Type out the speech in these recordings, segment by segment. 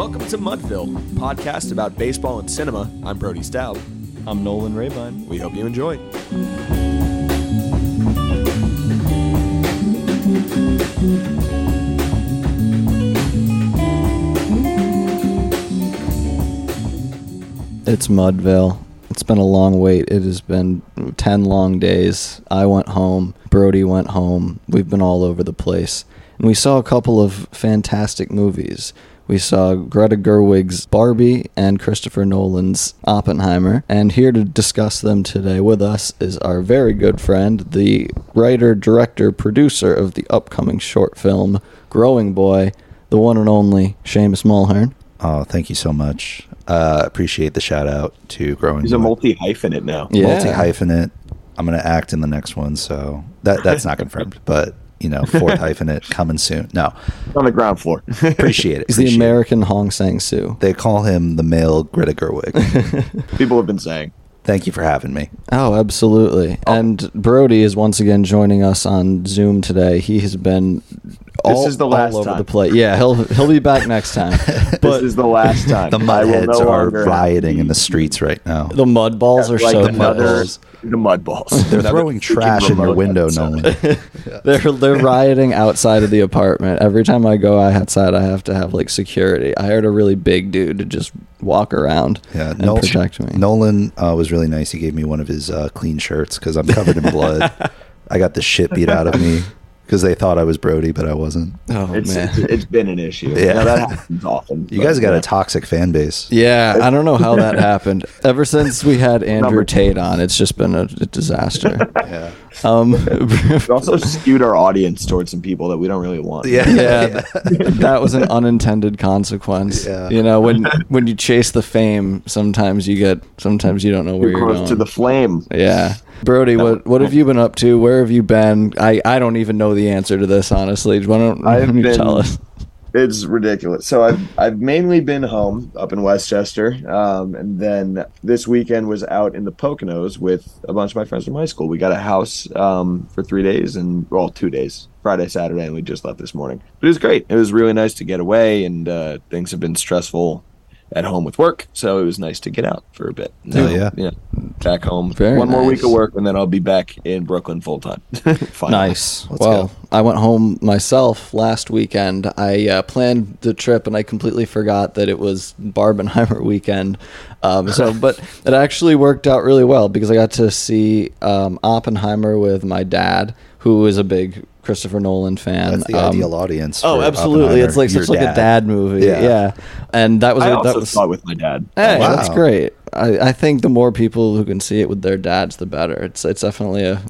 Welcome to Mudville, podcast about baseball and cinema. I'm Brody Staub. I'm Nolan Rabine. We hope you enjoy. It's Mudville. It's been a long wait. It has been 10 long days. I went home. Brody went home. We've been all over the place. And we saw a couple of fantastic movies. We saw Greta Gerwig's Barbie and Christopher Nolan's Oppenheimer. And here to discuss them today with us is our very good friend, the writer, director, producer of the upcoming short film Growing Boy, the one and only Seamus Mulhern. Oh, thank you so much. Uh, appreciate the shout out to Growing. Boy. He's a multi hyphenate now. Yeah. multi hyphenate. I'm going to act in the next one, so that that's not confirmed, but you know, fourth hyphenate coming soon. No, On the ground floor. appreciate it. He's the appreciate it. American Hong Sang Soo. They call him the male Greta Gerwig. People have been saying. Thank you for having me. Oh, absolutely. Oh. And Brody is once again joining us on Zoom today. He has been all, is the last all over time. the place. Yeah, he'll he'll be back next time. But this is the last time. The mudheads no are rioting in the streets right now. the mud balls are like so another balls. The mud balls. They're throwing trash in your window, episode. Nolan. They're they're rioting outside of the apartment. Every time I go outside, I have to have like security. I hired a really big dude to just walk around Yeah, and Nolan, protect me. Nolan uh, was really nice. He gave me one of his uh, clean shirts because I'm covered in blood. I got the shit beat out of me because they thought I was Brody, but I wasn't. Oh It's, man. it's, it's been an issue. Yeah. Yeah, that happens often. You guys got yeah. a toxic fan base. Yeah, I don't know how that happened. Ever since we had Andrew Tate on, it's just been a, a disaster. Yeah. Um, We also skewed our audience towards some people that we don't really want. Yeah. yeah, th- that was an unintended consequence. Yeah. You know, when when you chase the fame, sometimes you get, sometimes you don't know where Too you're close going. to the flame. yeah, Brody, what what have you been up to? Where have you been? I I don't even know the answer to this honestly. Why don't I've you been- tell us? It's ridiculous. So I've I've mainly been home up in Westchester, um, and then this weekend was out in the Poconos with a bunch of my friends from high school. We got a house um, for three days, and well, two days, Friday, Saturday, and we just left this morning. But it was great. It was really nice to get away, and uh, things have been stressful at home with work, so it was nice to get out for a bit. Hell yeah. yeah, back home. Very One more week of work, and then I'll be back in Brooklyn full time. Nice. Let's well, go. I went home myself last weekend. I uh, planned the trip and I completely forgot that it was Barbenheimer weekend. Um, so, but it actually worked out really well because I got to see um, Oppenheimer with my dad, who is a big Christopher Nolan fan. That's the Um, ideal audience. Oh, absolutely! It's like Your such like a dad movie. Yeah. Yeah. and that was I that also was saw it with my dad. Hey, Wow. that's great. I, I think the more people who can see it with their dads, the better. It's it's definitely a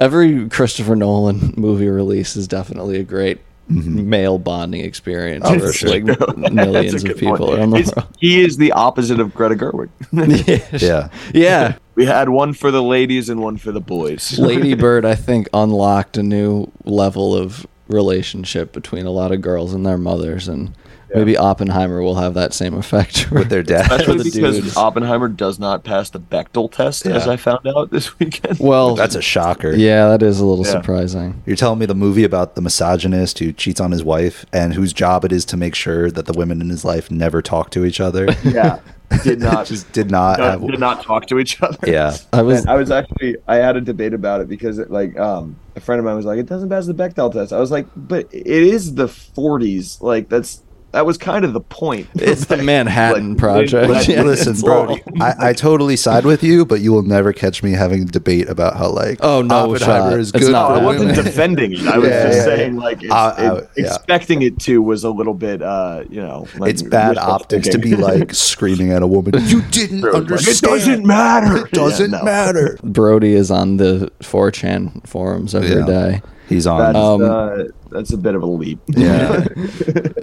every Christopher Nolan movie release is definitely a great male bonding experience Oh, for for sure. like millions of people point. around the It's- world. He is the opposite of Greta Gerwig. Yeah. yeah. We had one for the ladies and one for the boys. Lady Bird, I think, unlocked a new level of relationship between a lot of girls and their mothers, and maybe Oppenheimer will have that same effect With their dad. Especially the because dudes. Oppenheimer does not pass the Bechdel test, as I found out this weekend. Well, That's a shocker. yeah, that is a little Yeah. surprising. You're telling me the movie about the misogynist who cheats on his wife and whose job it is to make sure that the women in his life never talk to each other. yeah, did not Just did not no, have. did not talk to each other. Yeah. I was And I was actually I had a debate about it because it, like um a friend of mine was like it doesn't pass the Bechdel test. I was like, but it is the 40s. Like that's that was kind of the point. It's the Manhattan Like, Project. like, Yeah, Listen, it's Brody, I, I totally side with you, but you will never catch me having a debate about how like Oh, no Oppenheimer is good not for I wasn't women. defending it. I was Yeah, just yeah, saying, yeah. like, it's, I- I- it- yeah. expecting it to was a little bit, uh, you know, like, It's bad wishful optics to be like screaming at a woman. You didn't Like, understand. It doesn't matter. It doesn't Yeah, no. matter. Brody is on the 4chan forums every Yeah. day. He's on. That's, Um, uh, that's a bit of a leap. yeah.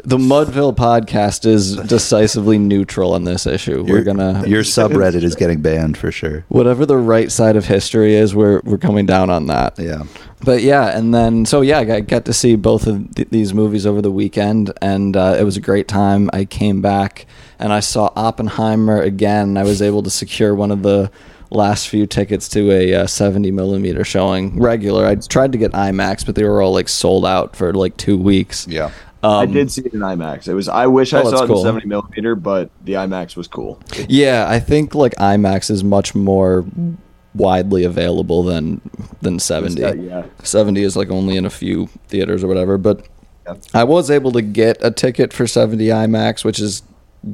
The Mudville podcast is decisively neutral on this issue. we're gonna Your subreddit is getting banned for sure. whatever the right side of history is, we're we're coming down on that. Yeah. But yeah, and then so yeah, I got to see both of th- these movies over the weekend, and uh, it was a great time. I came back and I saw Oppenheimer again. I was able to secure one of the last few tickets to a uh, 70 millimeter showing regular. I tried to get IMAX, but they were all like sold out for like two weeks. Yeah. I Um, did see it in IMAX. It was. I wish I Oh, that's saw it cool. in 70 millimeter, but the IMAX was cool. Yeah, I think like IMAX is much more widely available than than 70. Uh, yeah. 70 is like only in a few theaters or whatever, but Yeah. I was able to get a ticket for 70 IMAX, which is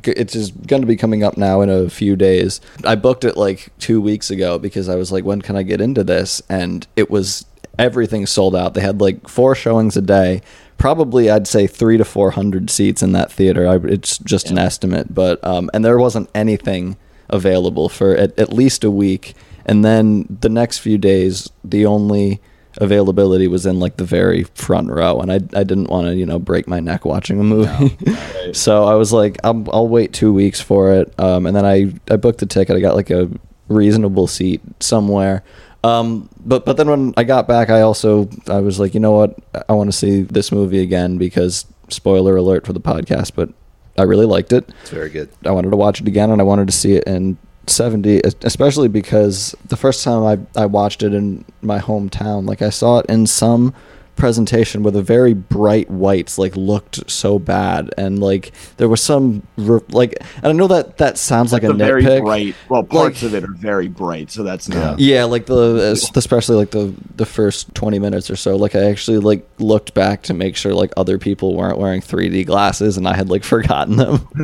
g- it's just going to be coming up now in a few days. I booked it like 2 weeks ago because I was like when can I get into this and it was everything sold out. They had like four showings a day. Probably I'd say 3 to 400 seats in that theater. I, it's just an estimate, but um and there wasn't anything available for at, at least a week. And then the next few days, the only availability was in like the very front row, and I I didn't want to you know break my neck watching a movie, so I was like I'll I'll wait two weeks for it. Um, and then I I booked a ticket. I got like a reasonable seat somewhere. Um, but but then when I got back, I also I was like, you know what, I want to see this movie again because spoiler alert for the podcast, but I really liked it. It's very good. I wanted to watch it again, and I wanted to see it in 70, especially because the first time I, I watched it in my hometown, like I saw it in some presentation where the very bright whites like looked so bad and like there was some like and I know that that sounds like It's a very nitpick bright. Well, parts Like- of it are very bright, so that's not. yeah, like the especially like the the first 20 minutes or so like I actually like looked back to make sure like other people weren't wearing 3D glasses and I had like forgotten them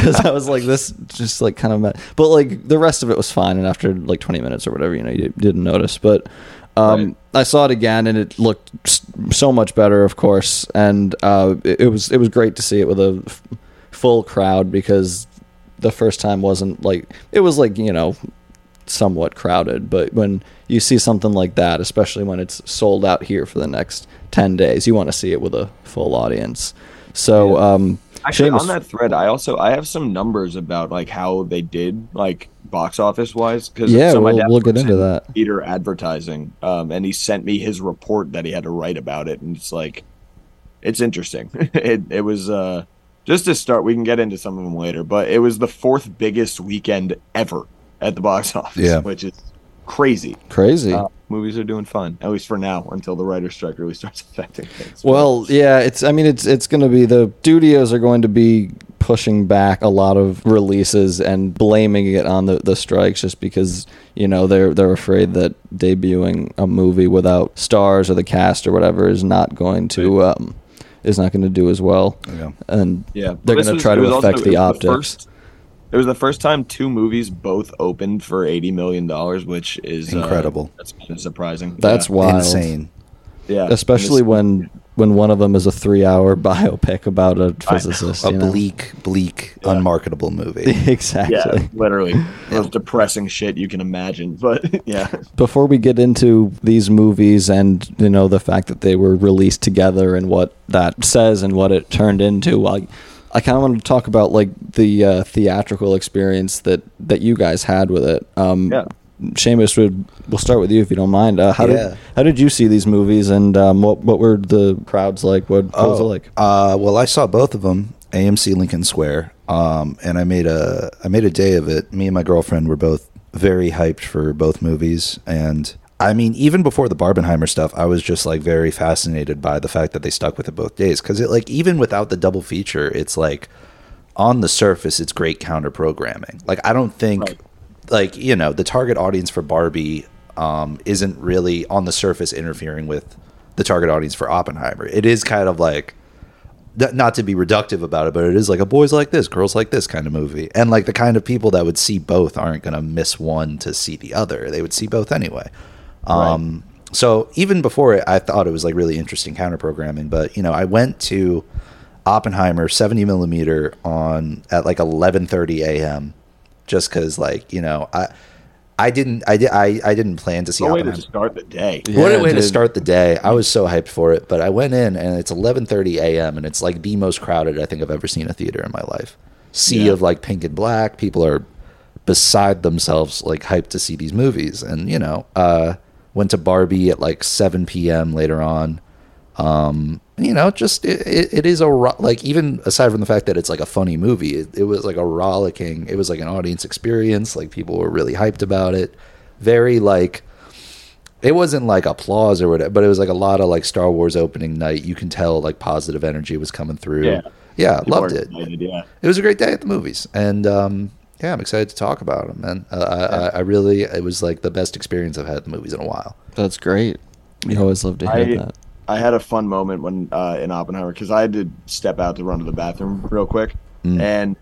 cuz I was like this just like kind of mad. but like the rest of it was fine and after like 20 minutes or whatever you know you didn't notice but um Right. I saw it again and it looked so much better of course and uh it, it was it was great to see it with a f- full crowd because the first time wasn't like it was like you know somewhat crowded but when you see something like that especially when it's sold out here for the next 10 days you want to see it with a full audience so Yeah. um Actually, Seamus- on that thread, I also I have some numbers about like how they did like box office wise. Because Yeah, so we'll- we'll get into in that. Theater advertising, um, and he sent me his report that he had to write about it, and it's like, it's interesting. it it was uh just to start. We can get into some of them later, but it was the fourth biggest weekend ever at the box office. Yeah. which is crazy. crazy Uh, movies are doing fun, at least for now, until the writer's strike really starts affecting things. Well, yeah, it's. I mean, it's it's going to be the studios are going to be pushing back a lot of releases and blaming it on the, the strikes just because you know they're they're afraid that debuting a movie without stars or the cast or whatever is not going to um, is not going to do as well, Yeah. and Yeah, they're going to try to was also- affect it the optics. first- it was the first time two movies both opened for eighty million dollars, which is uh, Incredible. that's kind of surprising. That's yeah. wild, Insane. yeah, especially And when when one of them is a three hour biopic about a I know. physicist. A you know? bleak, bleak, Yeah. unmarketable movie. exactly. yeah, literally most depressing shit you can imagine. But yeah, before we get into these movies and you know the fact that they were released together and what that says and what it turned into i i kind of wanted to talk about like the uh, theatrical experience that that you guys had with it um Yeah. Seamus, would we'll start with you if you don't mind. Uh, how Yeah. did how did you see these movies, and um, what what were the crowds like? What, what was it like? Uh, well, I saw both of them, AMC Lincoln Square, um, and I made a I made a day of it. Me and my girlfriend were both very hyped for both movies, and I mean, even before the Barbenheimer stuff, I was just like very fascinated by the fact that they stuck with it both days. Because it like even without the double feature, it's like on the surface, it's great counter programming. Like I don't think Right. like you know the target audience for Barbie um, isn't really on the surface interfering with the target audience for Oppenheimer. It is kind of like not to be reductive about it, but it is like a boys like this, girls like this kind of movie, and like the kind of people that would see both aren't going to miss one to see the other. They would see both anyway. Um, So even before it, I thought it was like really interesting counter programming. But you know, I went to Oppenheimer 70 millimeter on at like 11:30 a.m. just because like you know I. I didn't. I did. I, I didn't plan to see. no way to start the day. what a way to start the day! I was so hyped for it, but I went in and it's 11:30 a.m. and it's like the most crowded I think I've ever seen a theater in my life. Sea Yeah. of like pink and black. People are beside themselves, like hyped to see these movies. And you know, uh, went to Barbie at like 7 p.m. later on. Um, you know, just it, it, it is a ro- like even aside from the fact that it's like a funny movie, it, it was like a rollicking. It was like an audience experience. Like people were really hyped about it. Very like it wasn't like applause or whatever, but it was like a lot of like Star Wars opening night. You can tell like positive energy was coming through. Yeah. yeah, loved it. excited, yeah. It was a great day at the movies, and um, yeah, I'm excited to talk about them. Man, uh, I, I, I really, it was like the best experience I've had at the movies in a while. That's great. You always love to hear I- that. I had a fun moment when uh, in Oppenheimer because I had to step out to run to the bathroom real quick, Mm. and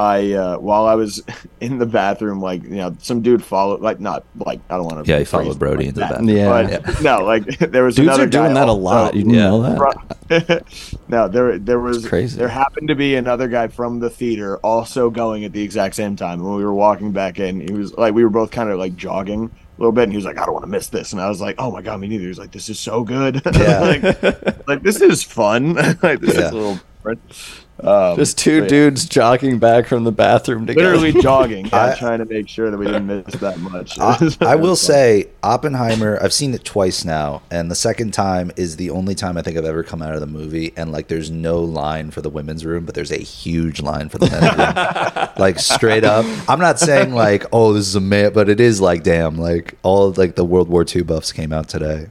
I uh, while I was in the bathroom, like you know, some dude followed, like not like I don't want to. Yeah, he followed Brody into the bathroom. Yeah. but no, like there was Dudes another are doing guy that a lot. You didn't Yeah. know that? from- no, there there was crazy. There happened to be another guy from the theater also going at the exact same time. When we were walking back in, he was like, we were both kind of like jogging a little bit, and he was like, I don't want to miss this, and I was like, Oh my god, me neither. He was like, This is so good. Yeah. like, like this is fun. like this Yeah. is a little different. Um, Just two but yeah, dudes jogging back from the bathroom together. Literally jogging, yeah, I- trying to make sure that we didn't miss that much. I, I will It was fun. say Oppenheimer. I've seen it twice now, and the second time is the only time I think I've ever come out of the movie and like there's no line for the women's room, but there's a huge line for the men's room. like straight up. I'm not saying like oh this is a man, but it is like damn like all of, like the World War II buffs came out today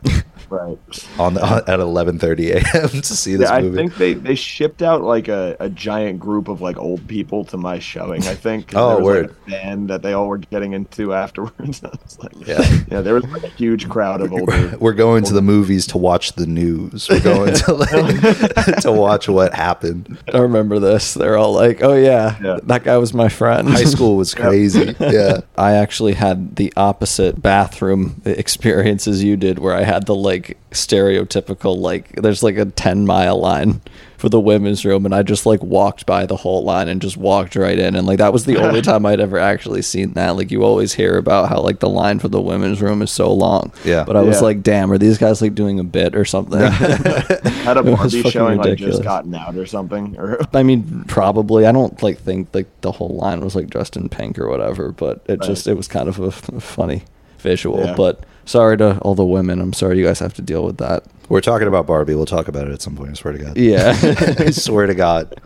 right. on the at 11:30 a.m. to see this Yeah, I think they, they shipped out like a, a giant group of like old people to my showing. I think Oh, there was, word. Like, a band that they all were getting into afterwards. I was like, Yeah. yeah, there was like a huge crowd of old. We're going to the movies to watch the news. We're going to like, oh. to watch what happened. I remember this. They're all like, "Oh yeah, Yeah. that guy was my friend." High school was crazy. Yeah. I actually had the opposite bathroom experience as you did, where I had the like stereotypical like there's like a ten mile line for the women's room, and I just like walked by the whole line and just walked right in, and like that was the only time I'd ever actually seen that. Like you always hear about how like the line for the women's room is so long, Yeah. But I was Yeah. like, damn, are these guys like doing a bit or something? Had a It was Barbie fucking showing like just gotten out or something. Or I mean, probably. I don't like think like the whole line was like dressed in pink or whatever, but it Right. just it was kind of a funny visual. Yeah. But sorry to all the women. I'm sorry you guys have to deal with that. We're talking about Barbie. We'll talk about it at some point. I swear to God. Yeah. I swear to God.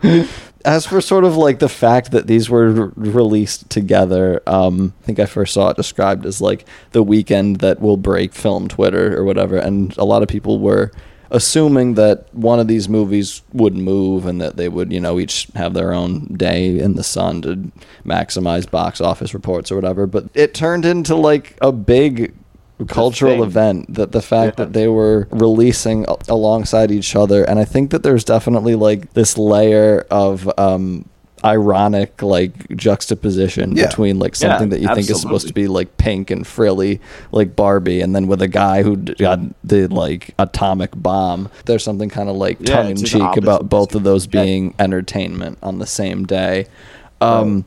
As for sort of like the fact that these were r- released together, um, I think I first saw it described as like the weekend that will break film Twitter or whatever, and a lot of people were assuming that one of these movies would move and that they would, you know, each have their own day in the sun to maximize box office reports or whatever. But it turned into like a big cultural event that the fact Yeah. that they were releasing a- alongside each other and i think that there's definitely like this layer of um ironic like juxtaposition Yeah. between like Yeah, something that you think is supposed to be like pink and frilly like barbie and then with a guy who got the like atomic bomb there's something kind of like Yeah, tongue-in-cheek about both of those Yeah. being entertainment on the same day um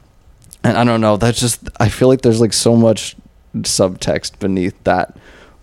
and I don't know. That's just I feel like there's like so much subtext beneath that.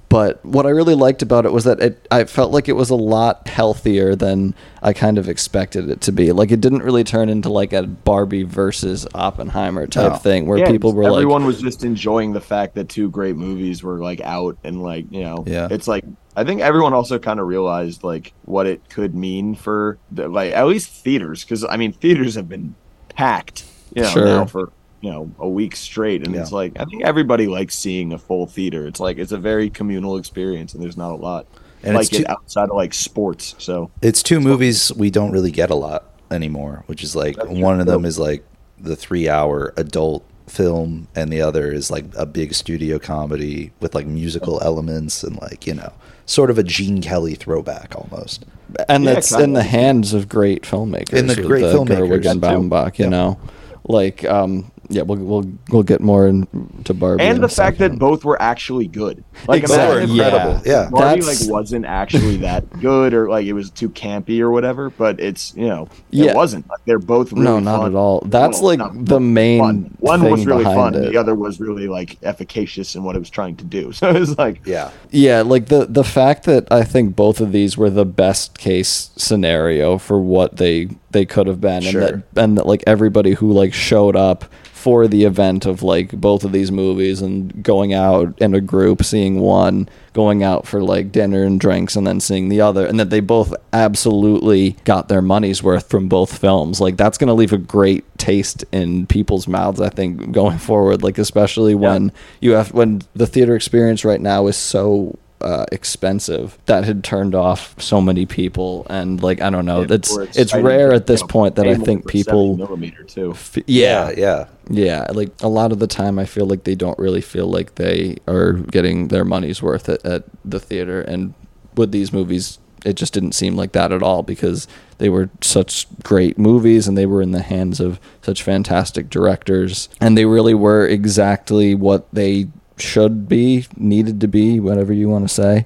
But what I really liked about it was that it I felt like it was a lot healthier than I kind of expected it to be. Like it didn't really turn into like a Barbie versus Oppenheimer type No. thing where Yeah, people were everyone like everyone was just enjoying the fact that two great movies were like out and like you know Yeah. it's like i think everyone also kind of realized like what it could mean for the, like at least theaters because i mean theaters have been packed you know Sure. now for you know a week straight and Yeah. it's like i think everybody likes seeing a full theater it's like it's a very communal experience and there's not a lot And it's like it outside of like sports so It's two movies we don't really get a lot anymore, which is like That's true. one of them is like the three hour adult film, and the other is like a big studio comedy with like musical elements and like, you know, sort of a Gene Kelly throwback almost. and Yeah, that's kinda. in the hands of great filmmakers. In the with great filmmakers, Gerwig and. Baumbach, you Yep. know. Like um yeah, we'll we'll we'll get more into Barbie. and in the a fact that both were actually good. Like Exactly, imagine incredible. Yeah. Barbie That's- like wasn't actually that good or like it was too campy or whatever, but it's you know Yeah. it wasn't. Like they're both really No, not fun. at all. That's Well, like not the main fun. One thing was really fun. it. The other was really like efficacious in what it was trying to do. So it was like Yeah. Yeah, like the the fact that I think both of these were the best case scenario for what they they could have been, Sure. and that and that like everybody who like showed up for the event of like both of these movies and going out in a group, seeing one, going out for like dinner and drinks, and then seeing the other, and that they both absolutely got their money's worth from both films. Like that's gonna leave a great taste in people's mouths, I think, going forward. Like especially when you have when the theater experience right now is so uh, expensive that had turned off so many people, and like I don't know, Yeah, it's or it's rare at this point that I think people. millimeter too. f- Yeah, yeah. yeah, like a lot of the time, I feel like they don't really feel like they are getting their money's worth at, at the theater. And with these movies, it just didn't seem like that at all because they were such great movies and they were in the hands of such fantastic directors. And they really were exactly what they should be, needed to be, whatever you want to say.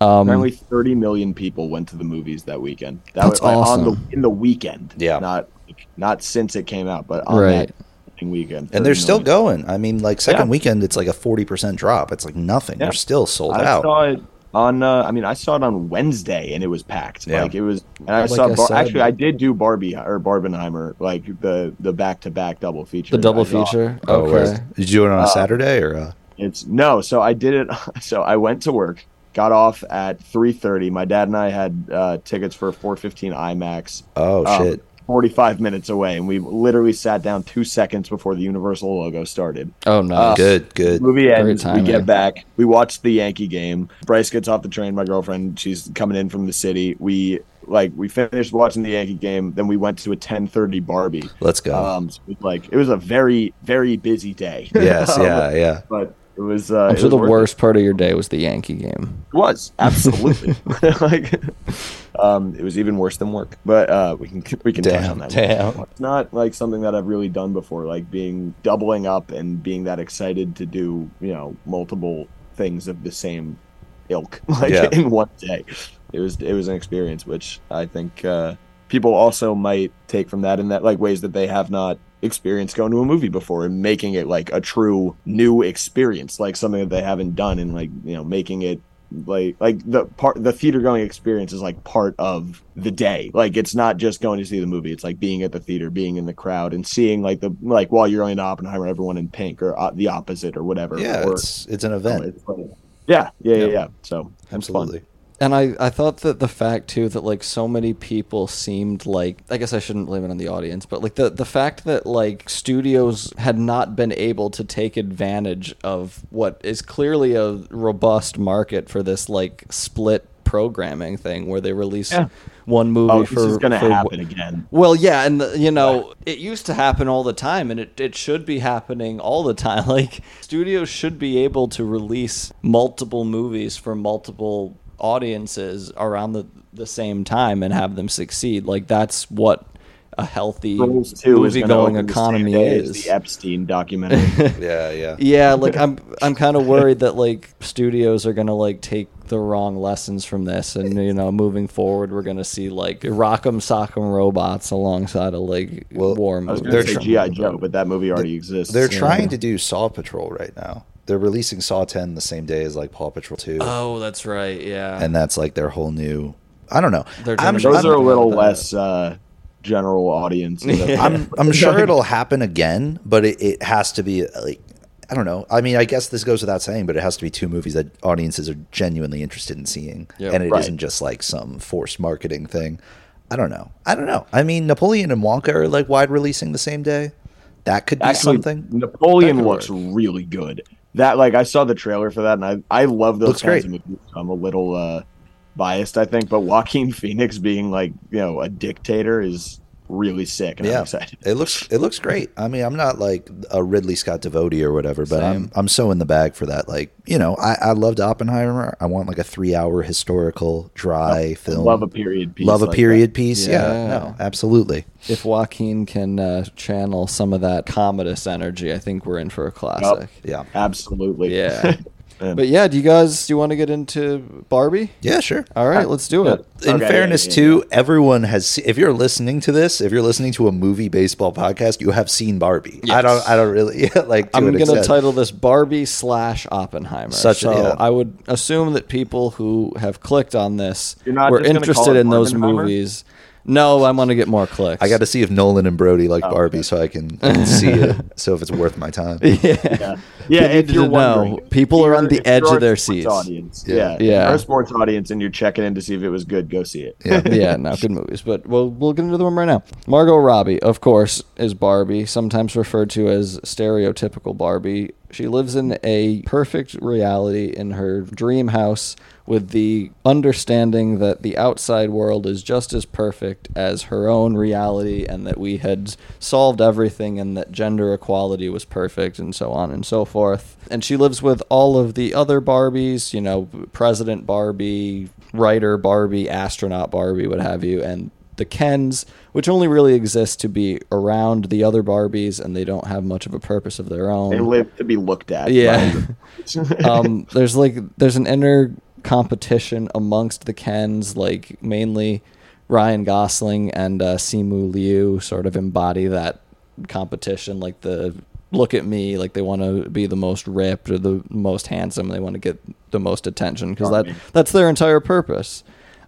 Um, Apparently, 30 million people went to the movies that weekend. That That's was like, on awesome. the in the weekend. Yeah. not not since it came out, but on Right. that weekend. And they're still million. going. I mean, like second Yeah. weekend, it's like a forty percent drop. It's like nothing. Yeah. They're still sold out. I out. saw it on. Uh, I mean, I saw it on Wednesday, and it was packed. Yeah. Like it was. And I Like saw. I Bar- said- actually, I did do Barbie or Barbenheimer, like the the back to back double feature. the double feature. Oh, okay. where's- Did you do it on a Uh, Saturday or? Uh, It's no. So I did it. So I went to work, got off at three thirty. My dad and I had uh, tickets for four fifteen IMAX. oh um, shit! 45 minutes away, and we literally sat down two seconds before the Universal logo started. Oh, nice. uh, good, good. Movie ends, we get back, we watch the Yankee game. Bryce gets off the train, my girlfriend, she's coming in from the city. We like we finished watching the Yankee game, then we went to a 10:30 Barbie. Let's go. Um, so it like it was a very very busy day. yes, Um, yeah, yeah. But it was. Uh, I'm sure the worth it. worst part of your day was the Yankee game. It was absolutely like. Um, it was even worse than work, but uh, we can we can touch on that. damn. It's not like something that I've really done before, like being doubling up and being that excited to do, you know, multiple things of the same ilk, like Yeah. in one day. It was it was an experience which I think uh, people also might take from that in that like ways that they have not experienced going to a movie before and making it like a true new experience, like something that they haven't done, and like you know making it like like the part the theater going experience is like part of the day like it's not just going to see the movie it's like being at the theater being in the crowd and seeing like the like while you're going to oppenheimer everyone in pink or uh, the opposite or whatever Yeah, or, it's it's an event. it's like- yeah yeah yeah Yeah. yeah so. Absolutely. And I, I thought that the fact too that like so many people seemed like I guess I shouldn't blame it on the audience, but like the the fact that like studios had not been able to take advantage of what is clearly a robust market for this like split programming thing where they release Yeah. one oh, movie oh for this is gonna for- happen again Well, yeah, and the, you know, it used to happen all the time, and it, it should be happening all the time. Like studios should be able to release multiple movies for multiple audiences around the the same time and have them succeed. Like that's what a healthy Trolls 2 is movie gonna the economy is. the epstein documentary Yeah, yeah. Yeah, like I'm I'm kind of worried that like studios are gonna like take the wrong lessons from this, and you know, moving forward, we're gonna see like Rock'em Sock'em robots alongside of like Well, war i was movies. gonna They're say tr- gi joe but that movie already exists They're Yeah. trying to do Saw Patrol right now. They're releasing Saw 10 the same day as like Paw Patrol 2. Oh, that's right. Yeah. and that's like their whole new I don't know. I'm, those I'm- are a little that. less uh general audience I'm I'm sure it'll happen again, but it, it has to be like I don't know. I mean, I guess this goes without saying, but it has to be two movies that audiences are genuinely interested in seeing, Yep. and it Right. not just like some forced marketing thing. I don't know. I don't know. I mean, Napoleon and Wonka are like wide releasing the same day. That could be Actually, something. Napoleon looks work. really good. That like I saw the trailer for that, and I I love those Looks kinds great. of movies. I'm a little uh, biased, I think, but Joaquin Phoenix being like you know a dictator is really sick, and I'm Yeah, excited. it looks it looks great. I mean, I'm not like a Ridley Scott devotee or whatever, but I'm I'm so in the bag for that. Like, you know, I I loved Oppenheimer. I want like a three hour historical dry film. Love a period piece. love a like period piece. Yeah. Yeah. no, absolutely. if Joaquin can uh, channel some of that Commodus energy, I think we're in for a classic. Yeah. Absolutely. Yeah. Man. But yeah, do you guys do you want to get into Barbie? yeah, sure. All right, let's do it. In Okay, fairness, yeah, yeah, too, everyone has. Se- if you're listening to this, if you're listening to a movie baseball podcast, you have seen Barbie. I don't. I don't really like. To I'm going to title this Barbie slash Oppenheimer. Such a- so yeah. I would assume that people who have clicked on this You're not were just gonna call interested in those movies. No, I want to get more clicks. I got to see if Nolan and Brody Oh, like Barbie, so I can, I can see it. So if it's worth my time. yeah. Yeah, yeah. If you're to know. wondering, People if are on the edge of their seats. Audience, Yeah. yeah, Yeah. If sports audience, and you're checking in to see if it was good. Go see it. Yeah. yeah, no, good movies. But we'll we'll get into them right now. Margot Robbie, of course, is Barbie, sometimes referred to as stereotypical Barbie. She lives in a perfect reality in her dream house with the understanding that the outside world is just as perfect as her own reality and that we had solved everything and that gender equality was perfect and so on and so forth. And she lives with all of the other Barbies, you know, President Barbie, writer Barbie, astronaut Barbie, what have you, and the Kens, which only really exist to be around the other Barbies and they don't have much of a purpose of their own. They live to be looked at. Yeah. um, there's like there's an inner competition amongst the Kens, like mainly Ryan Gosling and uh, Simu Liu sort of embody that competition. Like the look at me, like they want to be the most ripped or the most handsome. They want to get the most attention because that that's their entire purpose.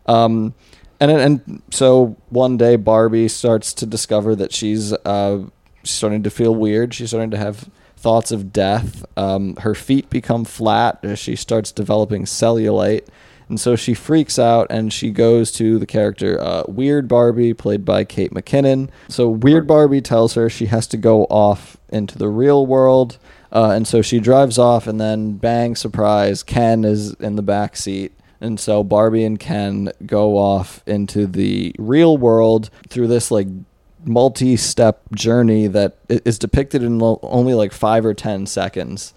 Um, and and so one day Barbie starts to discover that she's uh, she's starting to feel weird. She's starting to have thoughts of death. Um, her feet become flat as she starts developing cellulite. And so she freaks out and she goes to the character uh, Weird Barbie, played by Kate McKinnon. So Weird Barbie tells her she has to go off into the real world. Uh, and so she drives off, and then bang, surprise, Ken is in the back seat. And so Barbie and Ken go off into the real world through this like multi-step journey that is depicted in only like five or ten seconds.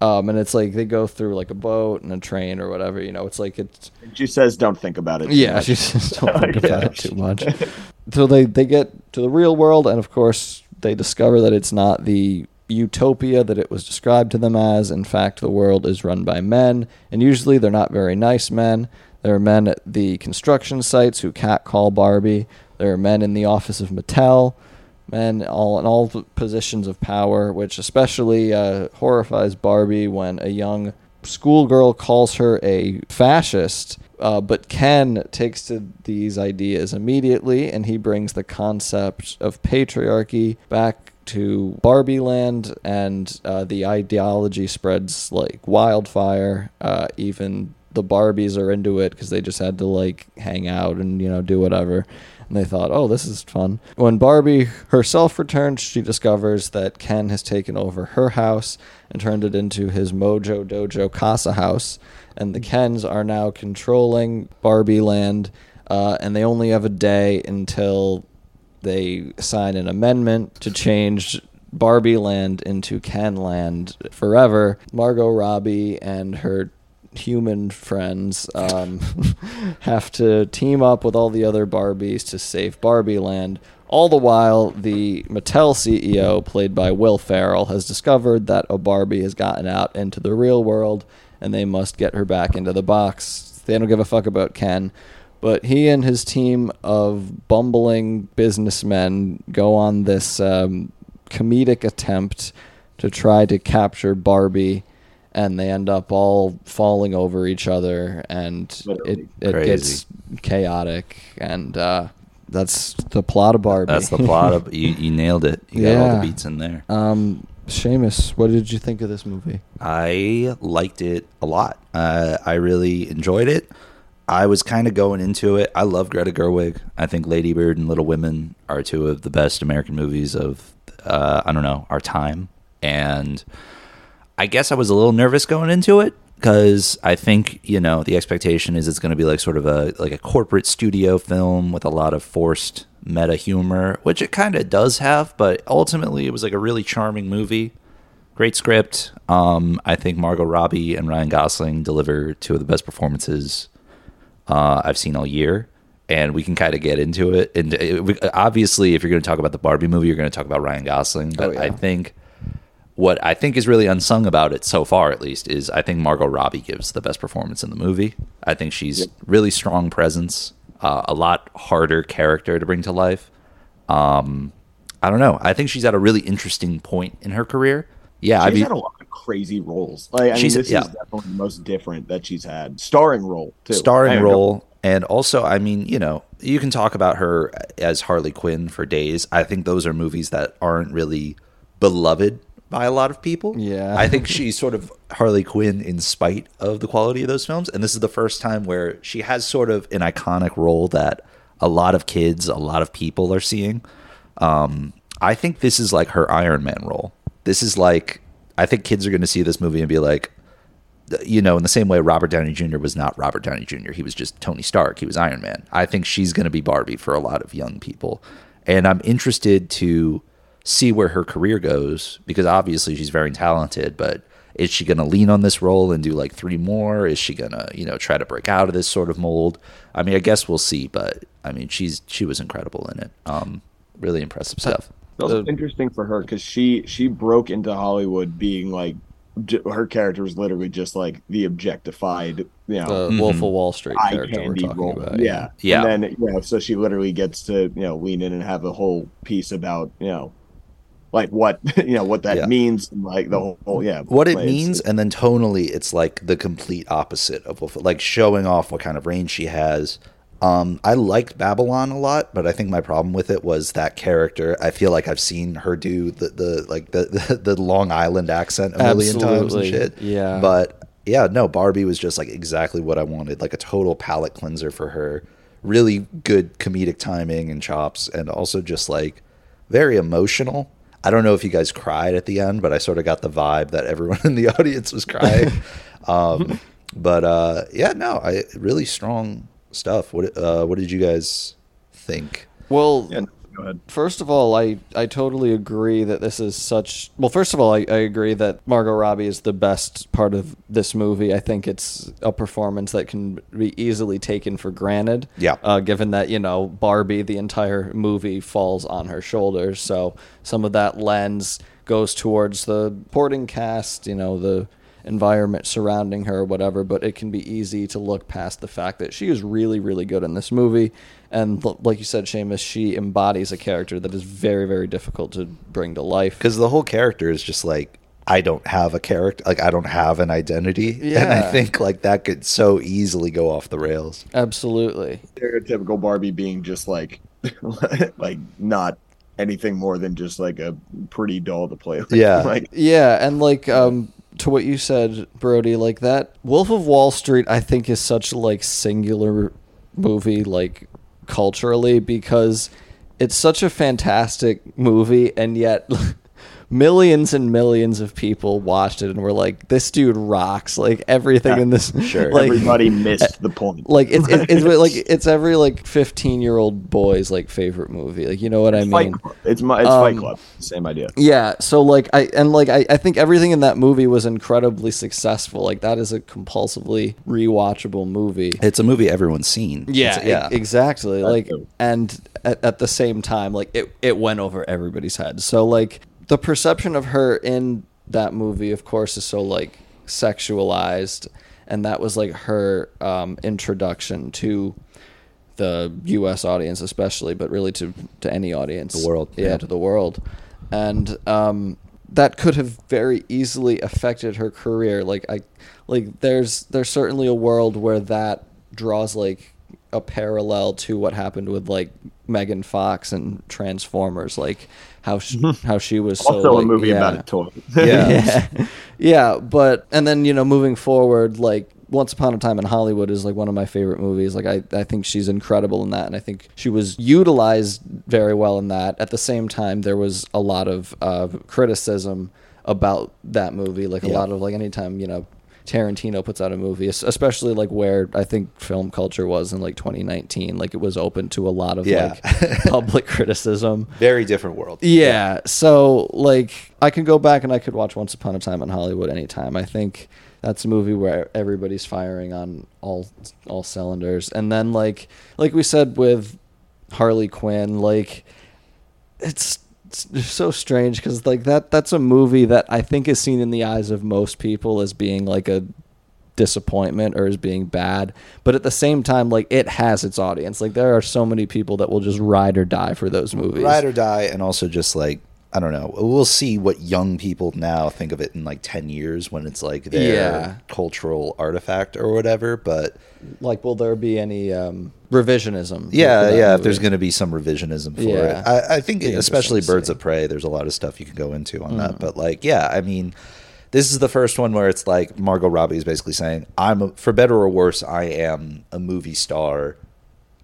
Um, and it's like they go through like a boat and a train or whatever. You know, it's like it's she says, "Don't think about it." yeah, much." she just don't think about it too much. so they they get to the real world, and of course they discover that it's not the utopia that it was described to them as. In fact, the world is run by men, and usually they're not very nice men. There are men at the construction sites who catcall Barbie. There are men in the office of Mattel. Men all in all positions of power, which especially uh, horrifies Barbie when a young schoolgirl calls her a fascist. Uh, but Ken takes to these ideas immediately, and he brings the concept of patriarchy back to Barbie Land, and uh, the ideology spreads like wildfire. Uh, even the Barbies are into it because they just had to like hang out and you know do whatever. And they thought, oh, this is fun. When Barbie herself returns, she discovers that Ken has taken over her house and turned it into his Mojo Dojo Casa house. And the Kens are now controlling Barbie Land, uh, and they only have a day until they sign an amendment to change Barbie Land into Ken Land forever. Margot Robbie and her human friends um, have to team up with all the other Barbies to save Barbie Land. All the while, the Mattel CEO, played by Will Ferrell, has discovered that a Barbie has gotten out into the real world and they must get her back into the box. They don't give a fuck about Ken. But he and his team of bumbling businessmen go on this um, comedic attempt to try to capture Barbie, and they end up all falling over each other, and it, Literally. it Crazy. gets chaotic. And uh, that's the plot of Barbie. That's the plot of you. You nailed it. You got all the beats in there. um, Seamus, what did you think of this movie? I liked it a lot. Uh, I really enjoyed it. I was kind of going into it. I love Greta Gerwig. I think Lady Bird and Little Women are two of the best American movies of uh, I don't know our time. And I guess I was a little nervous going into it because I think you know the expectation is it's going to be like sort of a like a corporate studio film with a lot of forced meta humor, which it kind of does have. But ultimately, it was like a really charming movie great script. Um, I think Margot Robbie and Ryan Gosling deliver two of the best performances uh, I've seen all year. And we can kind of get into it. And it, we- obviously, if you're going to talk about the Barbie movie, you're going to talk about Ryan Gosling. But Oh, yeah. I think what I think is really unsung about it so far, at least, is I think Margot Robbie gives the best performance in the movie. I think she's really strong presence, uh, a lot harder character to bring to life. Um, I don't know. I think she's at a really interesting point in her career. Yeah, I she's mean, had a lot of crazy roles. Like, I mean, She's- this yeah. is definitely the most different that she's had. Starring role too. starring role. know. And also, I mean, you know, you can talk about her as Harley Quinn for days. I think those are movies that aren't really beloved by a lot of people. Yeah. I think she's sort of Harley Quinn in spite of the quality of those films. And this is the first time where she has sort of an iconic role that a lot of kids, a lot of people are seeing. Um, I think this is like her Iron Man role. This is like, I think kids are going to see this movie and be like, you know, in the same way Robert Downey Jr. was not Robert Downey Jr., he was just Tony Stark, he was Iron Man. I think she's going to be Barbie for a lot of young people. And I'm interested to see where her career goes because obviously she's very talented, but is she going to lean on this role and do like three more? Is she going to, you know, try to break out of this sort of mold? I mean, I guess we'll see, but I mean, she's she was incredible in it. Um really impressive stuff. It's also interesting for her because she she broke into Hollywood being like her character was literally just like the objectified, you know, The Wolf of Wall Street eye character we're talking role. about. yeah. Yeah. And then you know, so she literally gets to you know lean in and have a whole piece about you know, like what you know what that Yeah. means, like the whole, whole yeah what it play. means, and then tonally, it's like the complete opposite of Wolf, like showing off what kind of range she has. Um, I liked Babylon a lot, but I think my problem with it was that character. I feel like I've seen her do the, the like the, the the Long Island accent a million times and shit. Yeah. but yeah, no, Barbie was just like exactly what I wanted, like a total palate cleanser for her. Really good comedic timing and chops, and also just like very emotional. I don't know if you guys cried at the end, but I sort of got the vibe that everyone in the audience was crying. um, but uh, yeah, no, I really strong stuff. What uh, what did you guys think? Well, Yeah, go ahead. First of all, I, I totally agree that this is such. Well, first of all, I, I agree that Margot Robbie is the best part of this movie. I think it's a performance that can be easily taken for granted. Yeah. Uh, given that, you know, Barbie, the entire movie falls on her shoulders. So some of that lens goes towards the porting cast, you know, the environment surrounding her, whatever. But it can be easy to look past the fact that she is really, really good in this movie. And l- like you said, Seamus, she embodies a character that is very, very difficult to bring to life. Because the whole character is just like I don't have a character, like I don't have an identity, and Yeah. I think like that could so easily go off the rails. Absolutely. stereotypical Barbie being just like like not anything more than just like a pretty doll to play with. Yeah. like Yeah, and like um to what you said, Brody, like that Wolf of Wall Street I think is such like singular movie like culturally because it's such a fantastic movie and yet millions and millions of people watched it and were like this dude rocks like everything in this Sure. like everybody missed the point. like it's, it's, it's like it's every like 15 year old boy's like favorite movie like you know what i mean It's my it's Fight Um, Club. Same idea. yeah, so like I and like I, I think everything in that movie was incredibly successful. Like that is a compulsively rewatchable movie. It's a movie everyone's seen. Yeah, It's- yeah. exactly. Like true. and at, at the same time, like it it went over everybody's head. So like the perception of her in that movie, of course, is so like sexualized, and that was like her um, introduction to the U.S. audience, especially, but really to to any audience, The world, yeah, yeah. to the world, and um, that could have very easily affected her career. Like I, like there's there's certainly a world where that draws like a parallel to what happened with like Megan Fox and Transformers, like how she, how she was so, Also like, a movie yeah. about a toy. Yeah. yeah, yeah, but and then you know moving forward, like Once Upon a Time in Hollywood is like one of my favorite movies. Like I, I think she's incredible in that, and I think she was utilized very well in that. At the same time, there was a lot of uh, criticism about that movie. Like a lot of like anytime you know Tarantino puts out a movie, especially like where I think film culture was in like 2019, like it was open to a lot of Yeah. like public criticism. Very different world. Yeah. So like I can go back and I could watch Once Upon a Time in Hollywood anytime. I think that's a movie where everybody's firing on all all cylinders. And then like like we said with Harley Quinn, like it's so strange because like that that's a movie that I think is seen in the eyes of most people as being like a disappointment or as being bad but at the same time like it has its audience. Like there are so many people that will just ride or die for those movies. Ride or die, and also just like I don't know. We'll see what young people now think of it in like 10 years when it's like their Yeah. cultural artifact or whatever. But Like, will there be any um, revisionism? yeah, yeah, if there's going to be some revisionism for Yeah. it. I, I think, especially Birds see. of Prey, there's a lot of stuff you can go into on Mm. that. But like, yeah, I mean, this is the first one where it's like Margot Robbie is basically saying, I'm, a, for better or worse, I am a movie star.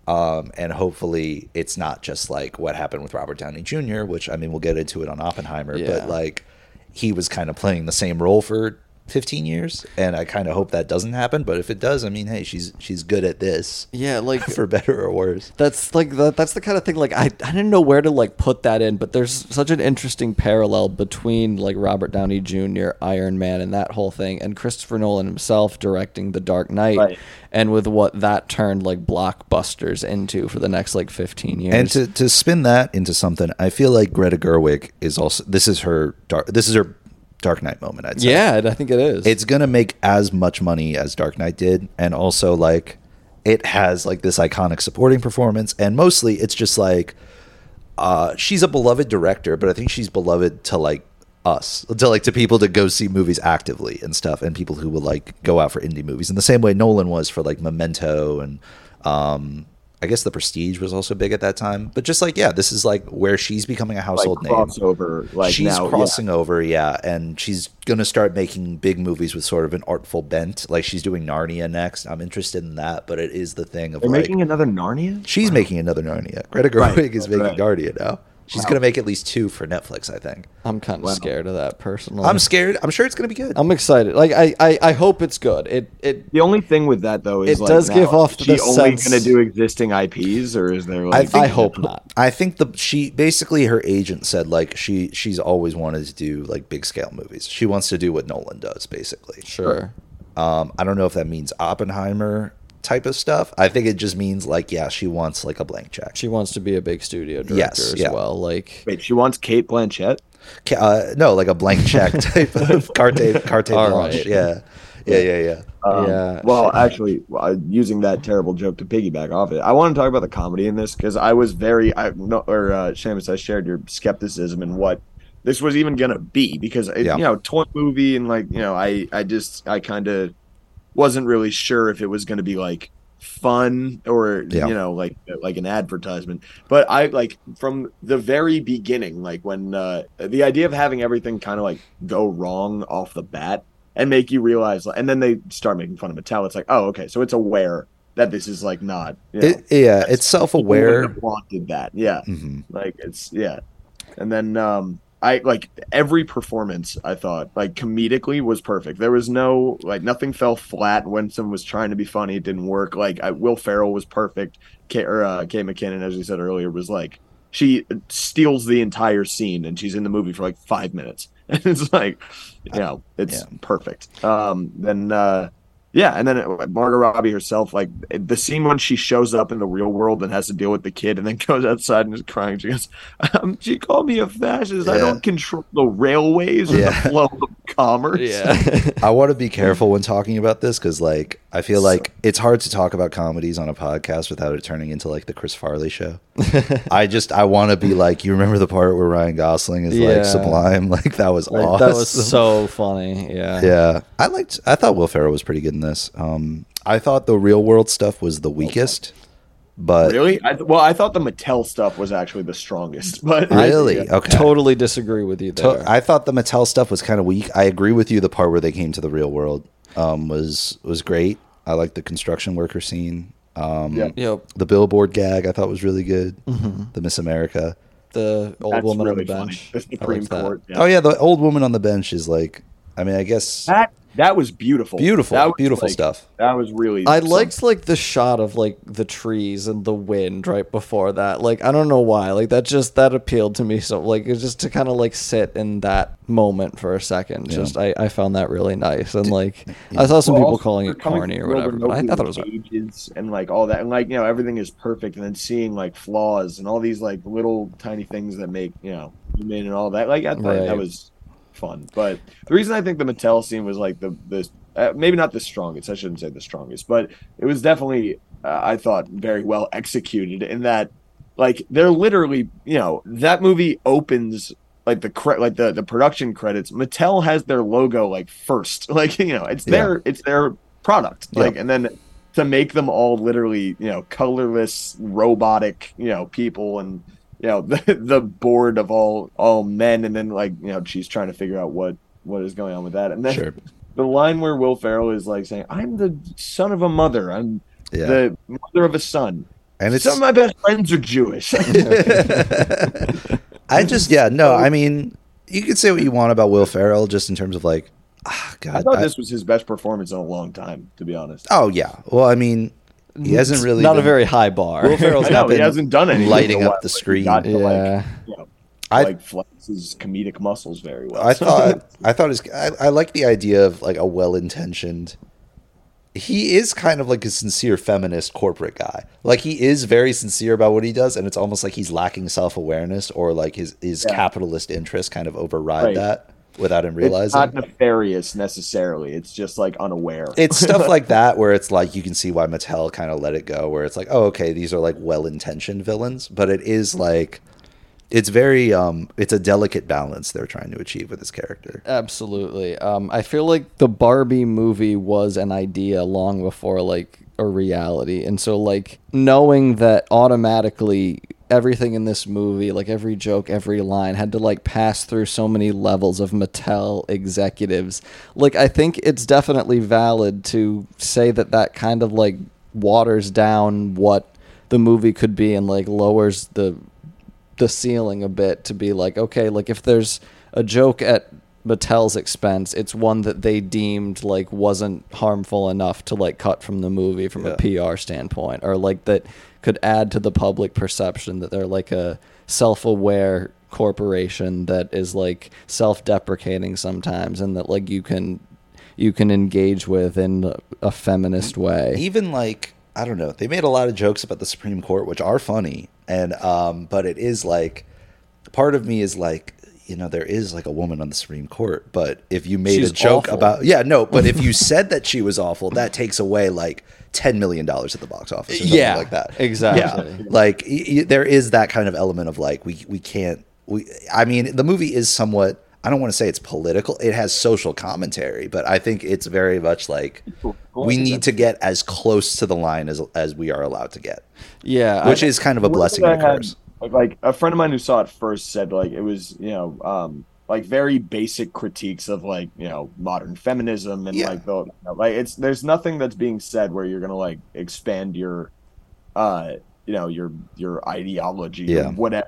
Um, and hopefully it's not just like what happened with Robert Downey Jr., which I mean, we'll get into it on Oppenheimer, Yeah. but like he was kind of playing the same role for 15 years. And I kind of hope that doesn't happen. But if it does, I mean, hey, she's, she's good at this Yeah, like for better or worse. That's like the, that's the kind of thing like I, I didn't know where to like put that in, but there's such an interesting parallel between like Robert Downey Jr., Iron Man, and that whole thing, and Christopher Nolan himself directing The Dark Knight, Right. and with what that turned like blockbusters into for the next like 15 years. And to, to spin that into something, I feel like Greta Gerwig is also this is her dark this is her Dark Knight moment. I'd say. yeah, I think it is. it's gonna make as much money as Dark Knight did, and also like it has like this iconic supporting performance, and mostly it's just like uh, she's a beloved director, but I think she's beloved to like us, to like to people to go see movies actively and stuff, and people who will like go out for indie movies in the same way Nolan was for like Memento and um, I guess The Prestige was also big at that time. But just like yeah, this is like where she's becoming a Like household name crossover. Like she's now, yeah. crossing over, yeah, and she's gonna start making big movies with sort of an artful bent. Like she's doing Narnia next. I'm interested in that, but it is the thing of They're like making another Narnia. she's making another Narnia. Greta Right, Gerwig is making right. Narnia now. She's Wow. gonna make at least two for Netflix, I think. I'm kind of Wow. scared of that personally. I'm scared. I'm sure it's gonna be good. I'm excited. Like I, I, I hope it's good. It it The only thing with that though is It like, does now, give off is she the only sense- going to do existing IPs, or is there like? think- I hope not. I think the she basically her agent said like she she's always wanted to do like big scale movies. She wants to do what Nolan does, basically. Sure. Um, I don't know if that means Oppenheimer type of stuff. I think it just means like yeah, she wants like a blank check. She wants to be a big studio director Yes, as yeah. well. Like Wait, she wants Cate Blanchett. Uh, no, like a blank check type of carte carte blanche. right. Yeah, yeah, yeah, yeah. Um, Yeah. Well, actually, uh, using that terrible joke to piggyback off it, I want to talk about the comedy in this because I was very, I no, or uh, Seamus, I shared your skepticism in what this was even gonna be because it, Yeah. you know, toy movie and like you know, I, I just, I kind of wasn't really sure if it was gonna be like fun or Yeah. you know like like an advertisement. But i like from the very beginning like when uh the idea of having everything kind of like go wrong off the bat and make you realize and then they start making fun of Mattel it's like oh okay so it's aware that this is like not you know, It, yeah, it's self-aware. wanted that yeah. Hmm like it's yeah. And then um i like every performance i thought like comedically was perfect. There was no like nothing fell flat when someone was trying to be funny. It didn't work. Like I, will ferrell was perfect. Kate, or, uh, kate mckinnon as you said earlier was like she steals the entire scene and she's in the movie for like five minutes. And it's like you know it's Yeah. perfect. Um then uh yeah, and then uh, Margot Robbie herself, like the scene when she shows up in the real world and has to deal with the kid, and then goes outside and is crying. She goes, um, "She called me a fascist. I don't control the railways or Yeah. the flow of commerce." yeah. I want to be careful when talking about this because, like, I feel like it's hard to talk about comedies on a podcast without it turning into like the Chris Farley show. I just I want to be like, you remember the part where Ryan Gosling is Yeah. like sublime? Like that was Like, awesome. That was so funny. Yeah. yeah. I liked. I thought Will Ferrell was pretty good in this. Um, I thought the real world stuff was the weakest, but Really? I, well, I thought the Mattel stuff was actually the strongest, but really, Yeah. okay. Totally disagree with you there. To- I thought the Mattel stuff was kind of weak. I agree with you. The part where they came to the real world um, was was great. I like the construction worker scene. Um, Yeah. yep. The billboard gag I thought was really good. Mm-hmm. The Miss America. The old That's woman really on the bench. The Supreme. Court. yeah. Oh yeah, the old woman on the bench is like. I mean, I guess That that was beautiful. beautiful, That was, beautiful like- stuff. That was really. I something. liked like the shot of like the trees and the wind right before that. Like I don't know why. Like that just that appealed to me so like it's just to kind of like sit in that moment for a second. Yeah. Just I, I found that really nice. And like I saw some Well, people calling it corny or from a world whatever, but I, I thought it was ages and like all that, and like you know everything is perfect, and then seeing like flaws and all these like little tiny things that make you know human and all that. Like I thought Right. that was fun. But the reason I think the Mattel scene was like the the uh, maybe not the strongest. I shouldn't say the strongest, but it was definitely uh, I thought very well executed in that like they're literally you know that movie opens like the cre- like the the production credits, Mattel has their logo like first. Like you know, it's their it's their product. Yeah. Like and then to make them all literally you know colorless robotic you know people and you know the the board of all all men and then like you know she's trying to figure out what what is going on with that and then Sure. the line where Will Ferrell is like saying, "I'm the son of a mother. I'm Yeah. the mother of a son." and it's Some of my best friends are Jewish. I just yeah no I mean you could say what you want about Will Ferrell just in terms of like ah God I thought I- this was his best performance in a long time, to be honest. oh yeah well I mean he hasn't really not a very high bar. Will Ferrell's not know, he hasn't done anything lighting up the screen. yeah. like, you know, I- like flex his comedic muscles very well. I thought I thought his I, I like the idea of like a well intentioned. He is kind of like a sincere feminist corporate guy. Like he is very sincere about what he does, and it's almost like he's lacking self awareness or like his his Yeah. capitalist interests kind of override Right. that without him it's realizing. not nefarious necessarily. It's just like unaware. it's stuff like that where it's like you can see why Mattel kind of let it go, where it's like, oh, okay, these are like well intentioned villains, but it is like it's very um it's a delicate balance they're trying to achieve with this character. Absolutely. Um, I feel like the Barbie movie was an idea long before like a reality, and so like knowing that automatically everything in this movie, like every joke, every line, had to like pass through so many levels of Mattel executives. Like I think it's definitely valid to say that that kind of like waters down what the movie could be and like lowers the the ceiling a bit to be like, okay, like if there's a joke at Mattel's expense, it's one that they deemed like wasn't harmful enough to like cut from the movie from a PR standpoint, or like that could add to the public perception that they're like a self-aware corporation that is like self-deprecating sometimes, and that like you can you can engage with in a feminist way. even like I don't know, they made a lot of jokes about the Supreme Court, which are funny, and um, but it is like part of me is like, you know, there is like a woman on the Supreme Court, but if you made She's a joke awful. about, yeah, no, but if you said that she was awful, that takes away like ten million dollars at the box office, or something Yeah, like that, exactly. Yeah, like y- y- there is that kind of element of like we we can't we. I mean, the movie is somewhat. I don't want to say it's political. It has social commentary, but I think it's very much like we need to get as close to the line as as we are allowed to get, yeah, which I- is kind of a blessing thing and a I had- curse. Like a friend of mine who saw it first said like it was you know um like very basic critiques of like you know modern feminism and Yeah. like the you know, like it's there's nothing that's being said where you're gonna like expand your uh you know your your ideology Yeah. or whatever.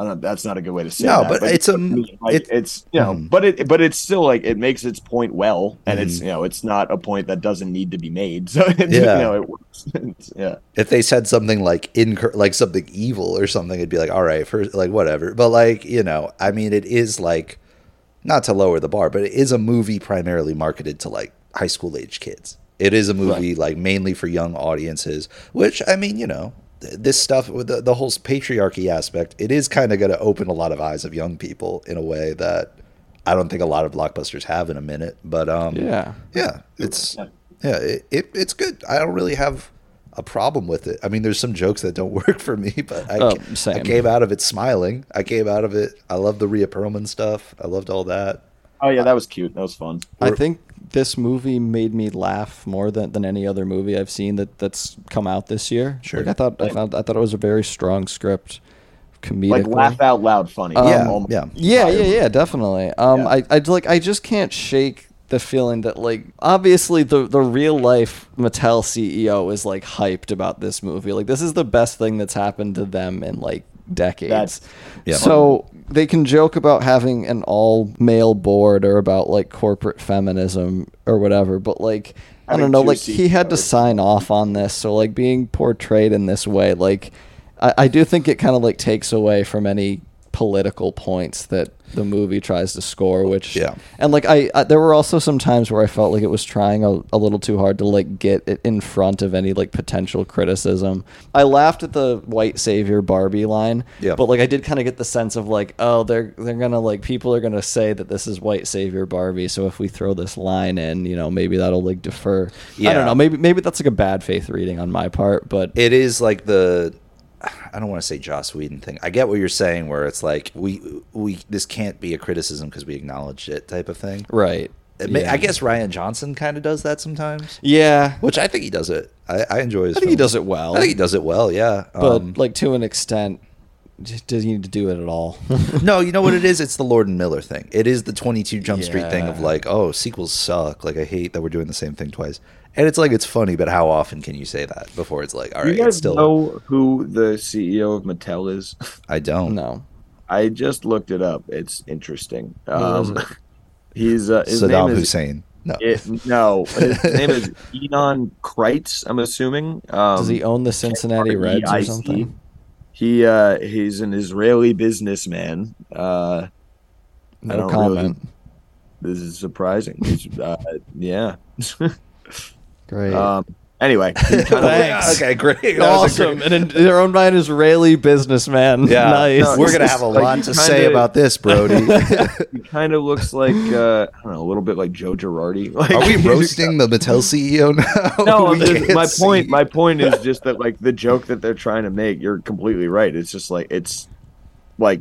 I don't know. That's not a good way to say No, that, but it's a- like, it- it's you know, Mhm. but it but it's still like it makes its point well, and it's Mhm. you know it's not a point that doesn't need to be made. So it's, Yeah. you know it works. It's- yeah. If they said something like incur- like something evil or something, it'd be like, all right, for like whatever. But like you know, I mean, it is like not to lower the bar, but it is a movie primarily marketed to like high school age kids. It is a movie like mainly for young audiences, which I mean, you know, this stuff with the, the whole patriarchy aspect, it is kind of going to open a lot of eyes of young people in a way that I don't think a lot of blockbusters have in a minute. But um, yeah. yeah, it's yeah, it, it it's good. I don't really have a problem with it. I mean, there's some jokes that don't work for me, but I, Oh, I came out of it smiling. I came out of it. I love the Rhea Perlman stuff. I loved all that. Oh yeah, that was cute. That was fun. I think this movie made me laugh more than, than any other movie I've seen that, that's come out this year. Sure. Like I thought I found I thought it was a very strong script comedically. Like laugh out loud funny. Yeah, yeah. Yeah, yeah, yeah, definitely. Um, Yeah. I, I like, I just can't shake the feeling that like, obviously the the real life Mattel CEO is like hyped about this movie. Like, this is the best thing that's happened to them in like decades. That's- Yeah. So they can joke about having an all male board or about like corporate feminism or whatever, but like. I don't know, like he had to sign off on this, so like being portrayed in this way, like I, I do think it kind of like takes away from any political points that the movie tries to score which Yeah. and like I, I there were also some times where i felt like it was trying a, a little too hard to like get it in front of any like potential criticism i laughed at the white savior barbie line Yeah. but like i did kind of get the sense of like oh they're they're gonna like people are gonna say that this is white savior barbie so if we throw this line in you know maybe that'll like defer yeah. i don't know maybe maybe that's like a bad faith reading on my part but It is like the I don't want to say Joss Whedon thing. I get what you're saying, where it's like we we this can't be a criticism because we acknowledge it type of thing. Right. May- Yeah. I guess Rian Johnson kind of does that sometimes, Yeah. which I think he does it. I, I enjoy his. I think he does it well. I think he does it well. Yeah, but Um, like to an extent, does he need to do it at all? no, you know what it is? It's the Lord and Miller thing. It is the 22 Jump Street thing of like, oh, sequels suck. Like, I hate that we're doing the same thing twice. And it's like, it's funny, but how often can you say that before it's like, all right, Do right, you it's guys still. know who the CEO of Mattel is? I don't. no. I just looked it up. It's interesting. Um, it? he's uh, his Saddam name is Hussein. No. It, no, his name is Ynon Kreiz. I'm assuming. Um, Does he own the Cincinnati Reds or something? He uh, he's an Israeli businessman. Uh, I No don't comment. this is surprising. Uh, yeah. Great. um, anyway, kind of Thanks. okay, great. That was a awesome. great- And they're owned by an Israeli businessman. Yeah, nice. No, we're gonna have a Like, lot to kinda- say about this, Brody. he kind of looks like uh, I don't know, a little bit like Joe Girardi. Like, Are we roasting the Mattel CEO now? No, We my see. point. My point is just that like the joke that they're trying to make. You're completely right. It's just like it's like,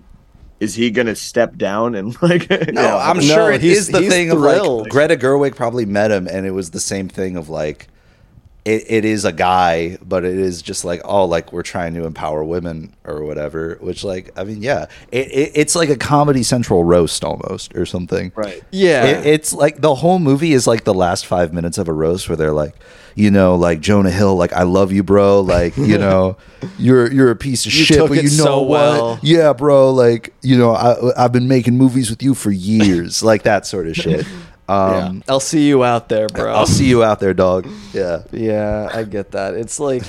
is he gonna step down and like? No, I'm No, sure it he's- is the he's thing of like Greta Gerwig probably met him, and it was the same thing of like, it, it is a guy, but it is just like, oh, like we're trying to empower women or whatever. Which, like, I mean, yeah, it, it, it's like a Comedy Central roast almost or something. right. yeah. It, it's like the whole movie is like the last five minutes of a roast where they're like, you know, like Jonah Hill, like I love you, bro. Like you know, you're you're a piece of You shit, took but it you know so what? well. Yeah, bro. Like you know, I I've been making movies with you for years, like that sort of shit. Um, I'll see you out there, bro. I'll see you out there, dog. Yeah. Yeah, I get that. It's like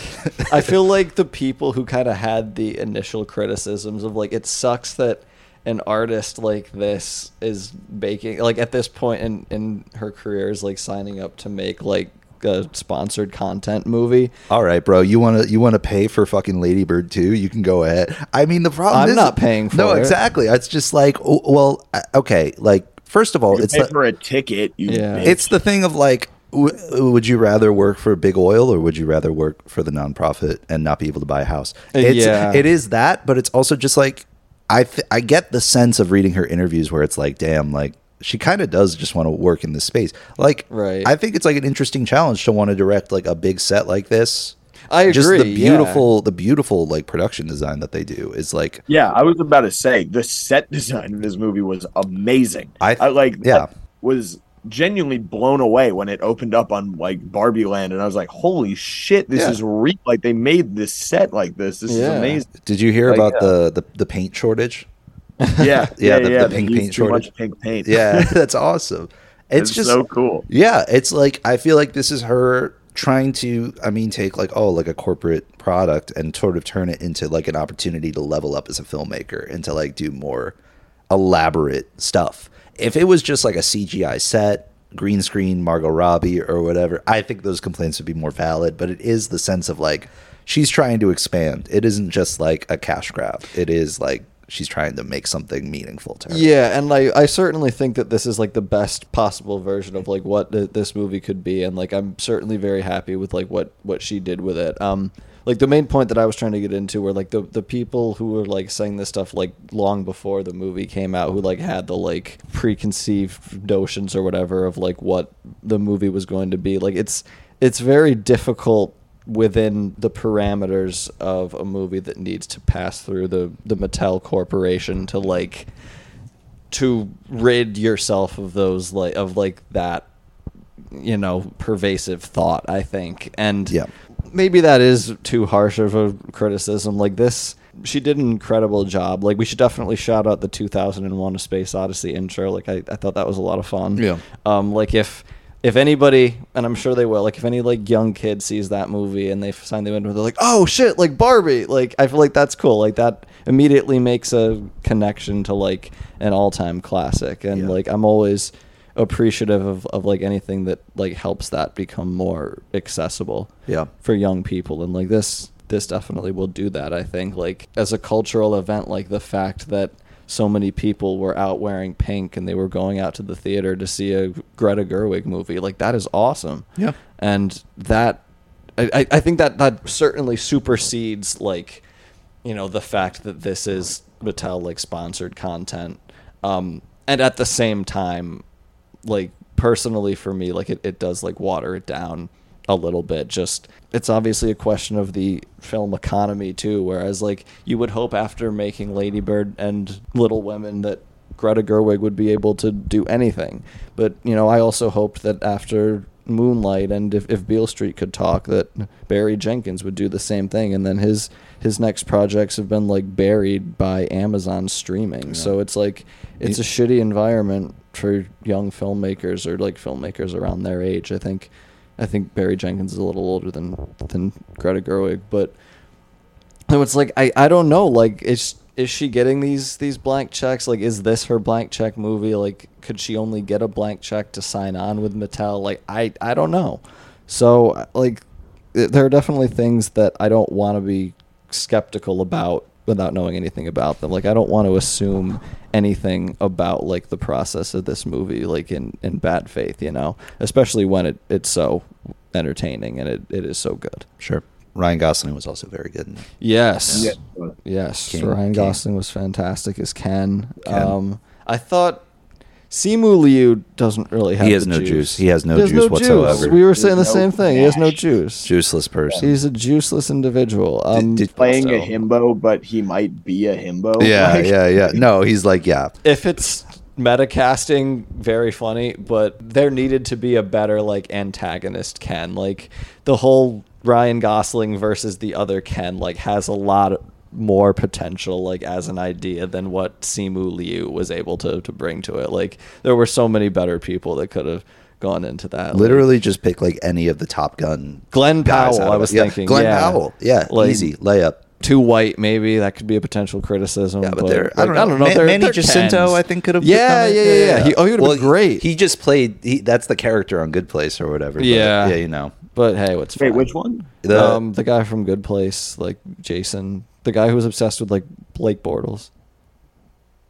I feel like the people who kind of had the initial criticisms of like it sucks that an artist like this is making like at this point in in her career is like signing up to make like a sponsored content movie. All right, bro. You want to you want to pay for fucking Ladybird too? You can go ahead. I mean, the problem I'm is not paying for no, it. exactly. It's just like, oh, well, uh, okay. Like, first of all, You it's pay the, for a ticket. You Yeah. bitch. it's the thing of like w- would you rather work for big oil or would you rather work for the nonprofit and not be able to buy a house uh, it's, Yeah. it is that but it's also just like i th- i get the sense of reading her interviews where it's like damn like she kind of does just want to work in this space like Right. i think it's like an interesting challenge to want to direct like a big set like this I agree. just the agree, yeah. beautiful the beautiful like production design that they do is like Yeah, I was about to say the set design in this movie was amazing. I I, like yeah. was genuinely blown away when it opened up on like Barbie Land, and I was like, "Holy shit, this Yeah. is real!" Like they made this set like this. This is amazing. did you hear Like, about uh, the, the the paint shortage Yeah, Yeah, the- the pink paint too much shortage. Pink paint. yeah that's awesome it's, it's, just so cool. Yeah, it's like I feel like this is her trying to I mean take like oh like a corporate product and sort of turn it into like an opportunity to level up as a filmmaker and to like do more elaborate stuff. If it was just like a CGI set, green screen Margot Robbie or whatever, I think those complaints would be more valid, but it is the sense of like she's trying to expand. It isn't just like a cash grab. It is like she's trying to make something meaningful to her. Yeah, and like I certainly think that this is like the best possible version of like what th- this movie could be, and like I'm certainly very happy with like what what she did with it. Um, like the main point that I was trying to get into were like the the people who were like saying this stuff like long before the movie came out, who like had the like preconceived notions or whatever of like what the movie was going to be. Like it's it's very difficult within the parameters of a movie that needs to pass through the the Mattel Corporation to like to rid yourself of those like of like that you know pervasive thought i think. And Yeah. maybe that is too harsh of a criticism. Like this she did an incredible job. Like we should definitely shout out the 2001 a space odyssey intro. Like i, I thought that was a lot of fun. Yeah. um like if if anybody and i'm sure they will like if any like young kid sees that movie and they sign the window they're like oh shit like barbie. Like i feel like that's cool. Like that immediately makes a connection to like an all-time classic. And Yeah. like i'm always appreciative of, of like anything that like helps that become more accessible Yeah. for young people. And like this this definitely will do that i think. Like as a cultural event like the fact that so many people were out wearing pink and they were going out to the theater to see a greta gerwig movie. Like that is awesome. Yeah. and that I, I- think that that certainly supersedes like you know the fact that this is Mattel like sponsored content, um, and at the same time, like personally for me, like it, it does like water it down a little bit. Just it's obviously a question of the film economy too. Whereas like you would hope after making Ladybird and Little Women that Greta Gerwig would be able to do anything. But you know, I also hoped that after Moonlight and if, if Beale Street could talk, that Barry Jenkins would do the same thing. And then his his next projects have been like buried by Amazon streaming. So it's like it's a shitty environment for young filmmakers or like filmmakers around their age. I think I think Barry Jenkins is a little older than than Greta Gerwig, but so it's like I, I don't know like is is she getting these these blank checks? Like is this her blank check movie? Like could she only get a blank check to sign on with Mattel? Like I I don't know. So uh, like there are definitely things that I don't want to be skeptical about without knowing anything about them like I don't want to assume anything about like the process of this movie like in in bad faith you know especially when it it's so entertaining and it, it is so good Sure. Ryan Gosling was also very good. In it. yes Yeah, Yes, King- Ryan King. Gosling was fantastic as Ken. Ken. Um, I thought Simu Liu doesn't really have. He has the no juice. juice. He has no He has juice whatsoever. We were saying the There's same no thing. He has no juice. Juiceless person. He's a juiceless individual. Um, did- playing so- a himbo, but he might be a himbo. Yeah, Like, yeah, yeah. No, he's like, yeah. if it's metacasting, very funny, but there needed to be a better like antagonist Ken. Like the whole Ryan Gosling versus the other Ken like has a lot more potential like as an idea than what Simu Liu was able to to bring to it. Like there were so many better people that could have gone into that. Like, Literally just pick like any of the Top Gun. Glen Powell, I was Yeah, thinking. Glen yeah. Powell. Yeah, Like, easy layup. Too white maybe that could be a potential criticism Yeah, but they're I like, don't know. Man- they're- Manny they're Jacinto, Kens. I think could have. yeah done yeah yeah yeah, He, oh he would have Well, been great He just played. He, that's the character on Good Place or whatever. but, Yeah. yeah, you know. but hey what's Wait, fine. which one? The, um the guy from Good Place like Jason the guy who was obsessed with like Blake Bortles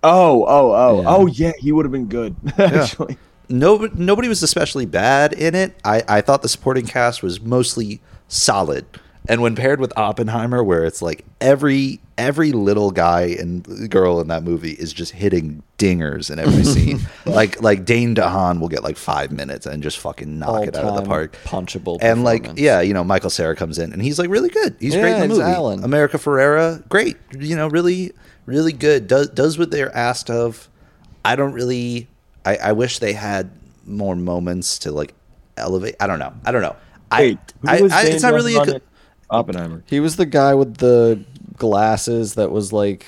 Oh, oh, oh, Yeah. oh, yeah. He would have been good. Actually, nobody, nobody was especially bad in it. I, I thought the supporting cast was mostly solid. And when paired with Oppenheimer, where it's like every every little guy and girl in that movie is just hitting dingers in every scene, like like Dane DeHaan will get like five minutes and just fucking knock it out of the park, punchable And like yeah, you know Michael Cera comes in and he's like really good. He's great Yeah, in the movie. Alan. America Ferrera, great. You know, really really good. Does does what they're asked of. I don't really. I, I wish they had more moments to like elevate. I don't know. I don't know. wait, I, I, I it's not really a good. In Oppenheimer. he was the guy with the glasses that was like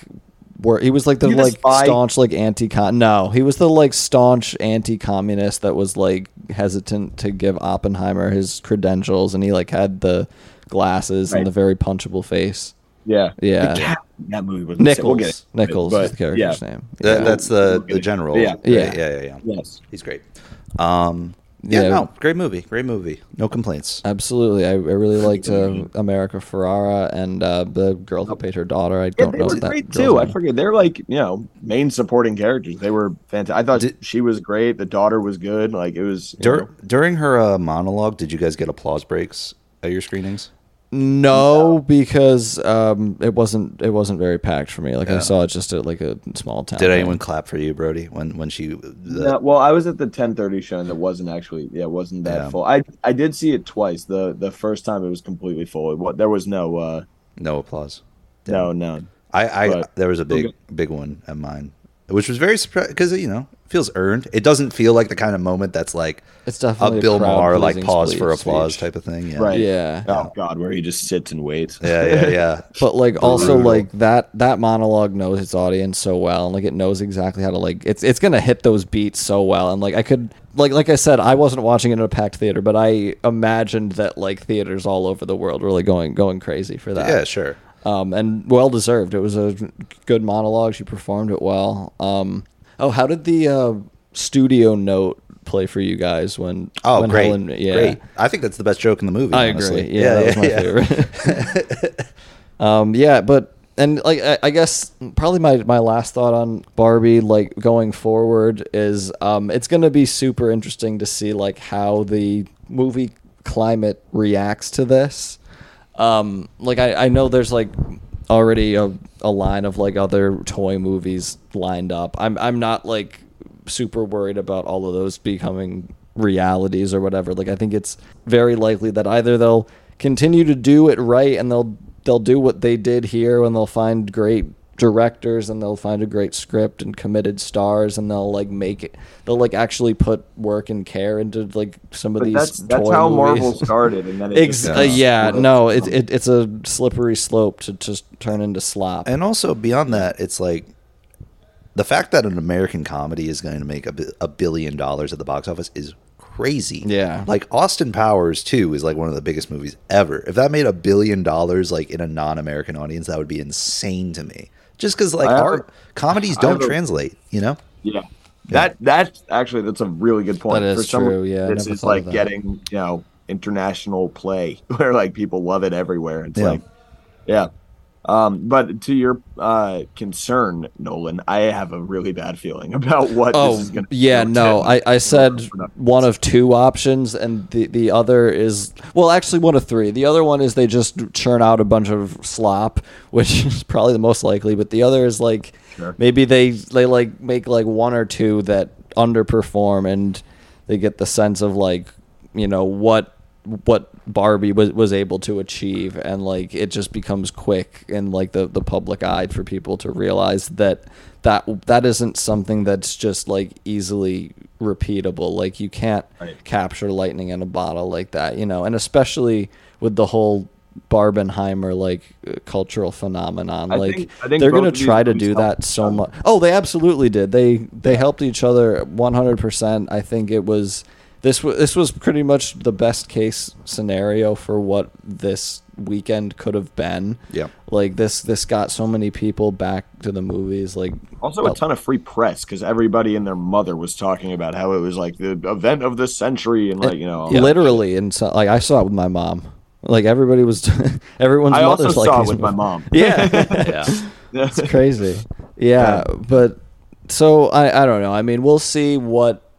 where he was like the the like spy? staunch like anti con no he was the like staunch anti communist that was like hesitant to give Oppenheimer his credentials and he like had the glasses and the very punchable face Yeah, Yeah. The cat that movie was Nichols We'll get it. Nichols But, is the character's yeah. name That, Yeah. That's We'll the the general. Yeah. right? Yeah. yeah, yeah, yeah. Yes. He's great. Um, yeah, Yeah. no, great movie, great movie. No complaints. Absolutely, I, I really liked uh, America Ferrera and uh, the girl who played her daughter. I don't they know were that great girl's too. I forget they're like you know main supporting characters. They were fantastic. I thought Did- she was great. The daughter was good. Like it was. Dur- during her uh, monologue, did you guys get applause breaks at your screenings? No, because um, it wasn't it wasn't very packed for me. Like I saw it just at like a small town. Did thing. anyone clap for you, Brody, when when she? The, no, well, I was at the ten thirty show and it wasn't actually. Yeah, it wasn't that Yeah. full. I I did see it twice. The the first time it was completely full. It, wa- there was no. uh No applause. No, no. I, I But- there was a big Okay. big one at mine, which was very surprised because you know it feels earned. It doesn't feel like the kind of moment that's like It's definitely a definitely Bill Maher like pause for applause speech. type of thing. Yeah. Right. Yeah. Oh God, where he just sits and waits. Yeah, yeah, yeah. But like also like that that monologue knows its audience so well and like it knows exactly how to like it's it's gonna hit those beats so well and like I could like like I said I wasn't watching it in a packed theater but I imagined that like theaters all over the world were like going going crazy for that. yeah, sure. um, and well deserved. It was a good monologue. She performed it well. Um, oh, how did the uh, studio note play for you guys when? Oh, when great, Helen- yeah, great. I think that's the best joke in the movie. I honestly. agree. Yeah, that was my favorite. um, yeah, but and like I, I guess probably my my last thought on Barbie, like going forward, is um, it's going to be super interesting to see like how the movie climate reacts to this. Um, like I, I know there's like already a, a line of like other toy movies lined up. I'm I'm not like super worried about all of those becoming realities or whatever. Like I think it's very likely that either they'll continue to do it right and they'll they'll do what they did here and they'll find great directors and they'll find a great script and committed stars and they'll like make it they'll like actually put work and care into like some of But these that's that's how movies. Marvel started, and then it Ex- just uh, yeah, exploded. no, it, it, it's a slippery slope to just turn into slop. And also beyond that, it's like the fact that an American comedy is going to make a, a billion dollars at the box office is crazy. Yeah. Like Austin Powers 2 is like one of the biggest movies ever. If that made a billion dollars like in a non-American audience, that would be insane to me. Just cuz like have our comedies don't a- translate, you know? Yeah. That that's actually that's a really good point. That is For someone, true, yeah, I this is like getting you know international play where like people love it everywhere. It's Yeah. like, yeah. Um, but to your uh, concern, Nolan, I have a really bad feeling about what Oh this is going to. yeah, no. I, I said one of two options, and the the other is well, actually one of three. The other one is they just churn out a bunch of slop, which is probably the most likely. But the other is like Sure. maybe they they like make like one or two that underperform, and they get the sense of like you know what what Barbie was was able to achieve, and like it just becomes quick and like the the public eye for people to realize that that that isn't something that's just like easily repeatable. Like you can't Right. capture lightning in a bottle like that, you know, and especially with the whole Barbenheimer like uh, cultural phenomenon. I like think- think they're gonna try to do that so much. Oh, they absolutely did. They they helped each other 100%. I think it was this was this was pretty much the best case scenario for what this weekend could have been. Yeah. Like this this got so many people back to the movies like Also, well, a ton of free press because everybody and their mother was talking about how it was like the event of the century and like you know. all that literally and so like I saw it with my mom. Like everybody was everyone's I also mother's like saw it with my mom. Yeah. Yeah. It's crazy. Yeah, but so I I don't know. I mean, we'll see what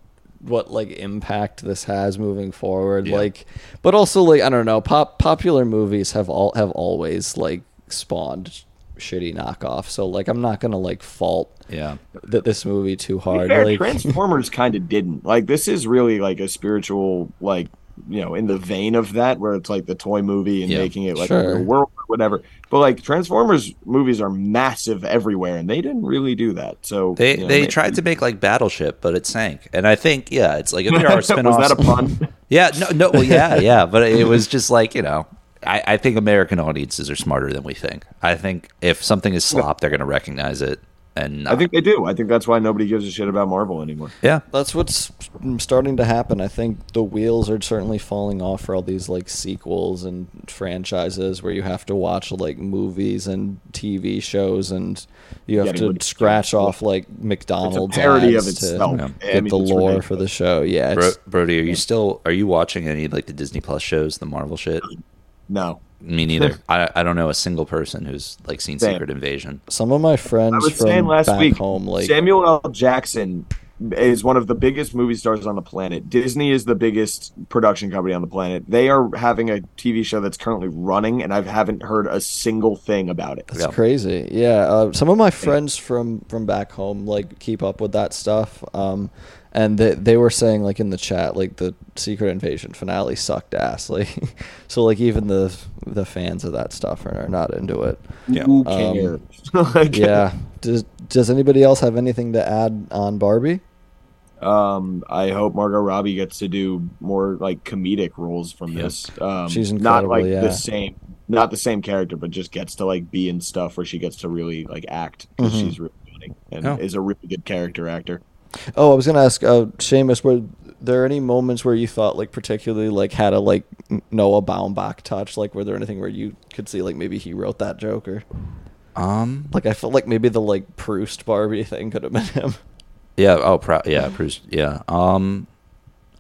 what like impact this has moving forward. Yeah. Like, but also like I don't know. Pop popular movies have all have always like spawned shitty knockoff. So like I'm not gonna like fault yeah. that this movie too hard. fair, like, Transformers kind of didn't. Like this is really like a spiritual, like you know, in the vein of that, where it's like the toy movie and Yeah, making it like sure. a world or whatever. But like Transformers movies are massive everywhere, and they didn't really do that. So They you know, they maybe- tried to make like Battleship, but it sank. And I think yeah, it's like if there are spin-offs. was that a pun? Yeah, no, no, well, yeah, yeah, but it was just like you know, I, I think American audiences are smarter than we think. I think if something is slop, they're going to recognize it, and I uh, think they do. I think that's why nobody gives a shit about Marvel anymore. yeah, That's what's starting to happen. I think the wheels are certainly falling off for all these like sequels and franchises where you have to watch like movies and TV shows and you have Getting to ridiculous. scratch off like McDonald's parody ads of to itself. Yeah. I get mean, the lore ridiculous. for the show. Yeah, Bro, Brody, are you still are you watching any like the Disney Plus shows, the Marvel shit? No, Me neither. I I don't know a single person who's like seen Same. Secret Invasion. some of my friends I was from saying last back week, home like Samuel L. Jackson is one of the biggest movie stars on the planet. Disney is the biggest production company on the planet. They are having a TV show that's currently running, and I haven't heard a single thing about it. That's Yeah. crazy. Yeah, uh, some of my friends from from back home like keep up with that stuff. Um, and they they were saying like in the chat like the Secret Invasion finale sucked ass. Like, so like even the the fans of that stuff are, are not into it. Yeah. Who Um, cares? Like, Yeah. Does Does anybody else have anything to add on Barbie? Um, I hope Margot Robbie gets to do more like comedic roles from Yeah. this. Um, She's not like yeah. the same, not the same character, but just gets to like be in stuff where she gets to really like act because Mhm. she's really funny and Oh. is a really good character actor. Oh, I was gonna ask, uh, Seamus, were there any moments where you thought like particularly like had a like Noah Baumbach touch? Like, were there anything where you could see like maybe he wrote that joke or? Um, Like I felt like maybe the like Proust Barbie thing could have been him. yeah, oh, pro- yeah, Proust. yeah. Um,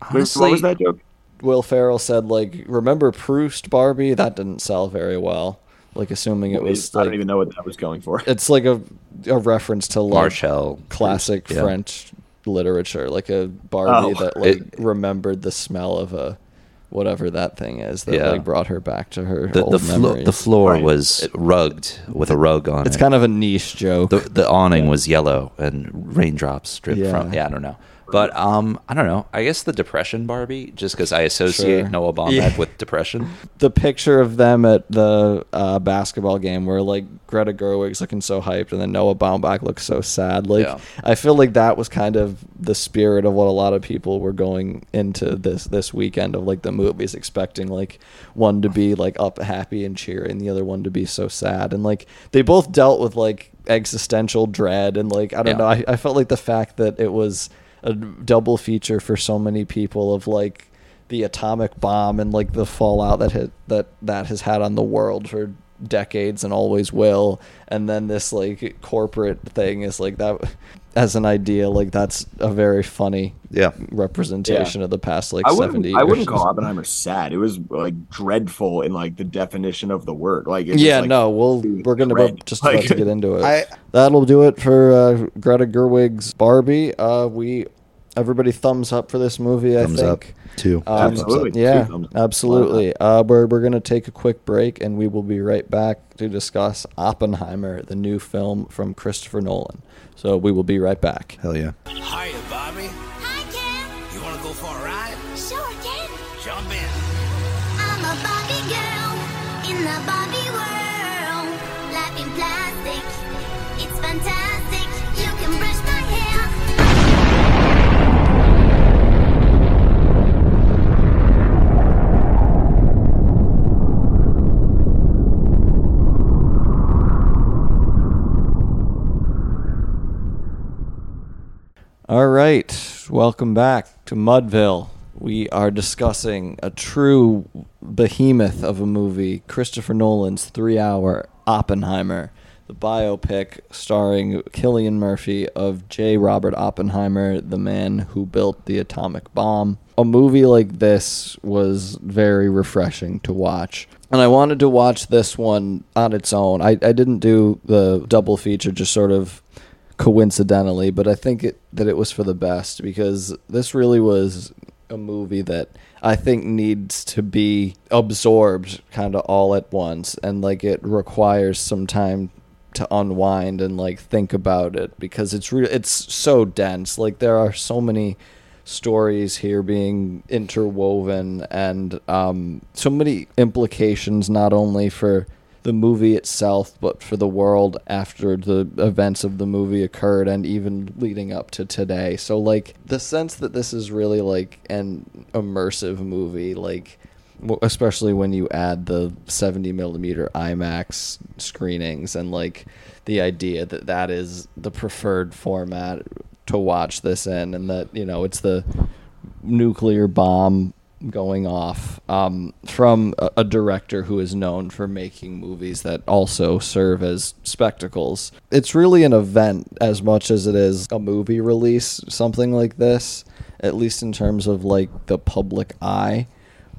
honestly, what was that joke? Will Ferrell said like, "Remember Proust Barbie? That didn't sell very well." Like assuming it was I don't even know what that was going for. it's like a a reference to like Marcel, classic yeah. French literature, like a Barbie Oh. that like It- remembered the smell of a whatever that thing is that Yeah. like brought her back to her The old the, flo- memories. the floor Right. was rugged with a rug on it's it. kind of a niche joke. the the awning was yellow and raindrops dripped Yeah. from. Yeah, I don't know. But um, I don't know. I guess the depression Barbie, just because I associate Sure. Noah Baumbach Yeah. with depression. the picture of them at the uh, basketball game where like Greta Gerwig's looking so hyped and then Noah Baumbach looks so sad. Like Yeah. I feel like that was kind of the spirit of what a lot of people were going into this this weekend of like the movies expecting like one to be like up happy and cheery and the other one to be so sad and like they both dealt with like existential dread and like I don't Yeah. know I, I felt like the fact that it was a double feature for so many people of like the atomic bomb and like the fallout that hit, that that has had on the world for decades and always will. And then this like corporate thing is like that as an idea like that's a very funny Yeah. representation of the past like I 70 years I wouldn't call Oppenheimer sad. It was like dreadful in like the definition of the word. Like it's yeah just, like, no we'll we're gonna about, just about Like- to get into it I- that'll do it for uh, greta gerwig's barbie uh we everybody thumbs up for this movie i Thumbs up. think Two. Um, Absolutely. Yeah, Two thumbs up. absolutely. Uh, we're we're gonna take a quick break, and we will be right back to discuss Oppenheimer, the new film from Christopher Nolan. So we will be right back. Hell yeah. Hiya, Bobby. All right, welcome back to Mudville. We are discussing a true behemoth of a movie, Christopher Nolan's three-hour Oppenheimer, the biopic starring Cillian Murphy of J. Robert Oppenheimer, the man who built the atomic bomb. A movie like this was very refreshing to watch. And I wanted to watch this one on its own. I, I didn't do the double feature, just sort of coincidentally, but I think it, that it was for the best because this really was a movie that I think needs to be absorbed kind of all at once and like it requires some time to unwind and like think about it because it's real it's so dense. Like there are so many stories here being interwoven and um, so many implications not only for the movie itself but for the world after the events of the movie occurred and even leading up to today. So like the sense that this is really like an immersive movie like especially when you add the 70 millimeter IMAX screenings and like the idea that that is the preferred format to watch this in and that you know it's the nuclear bomb going off um, from a, a director who is known for making movies that also serve as spectacles. It's really an event as much as it is a movie release, something like this, at least in terms of like the public eye.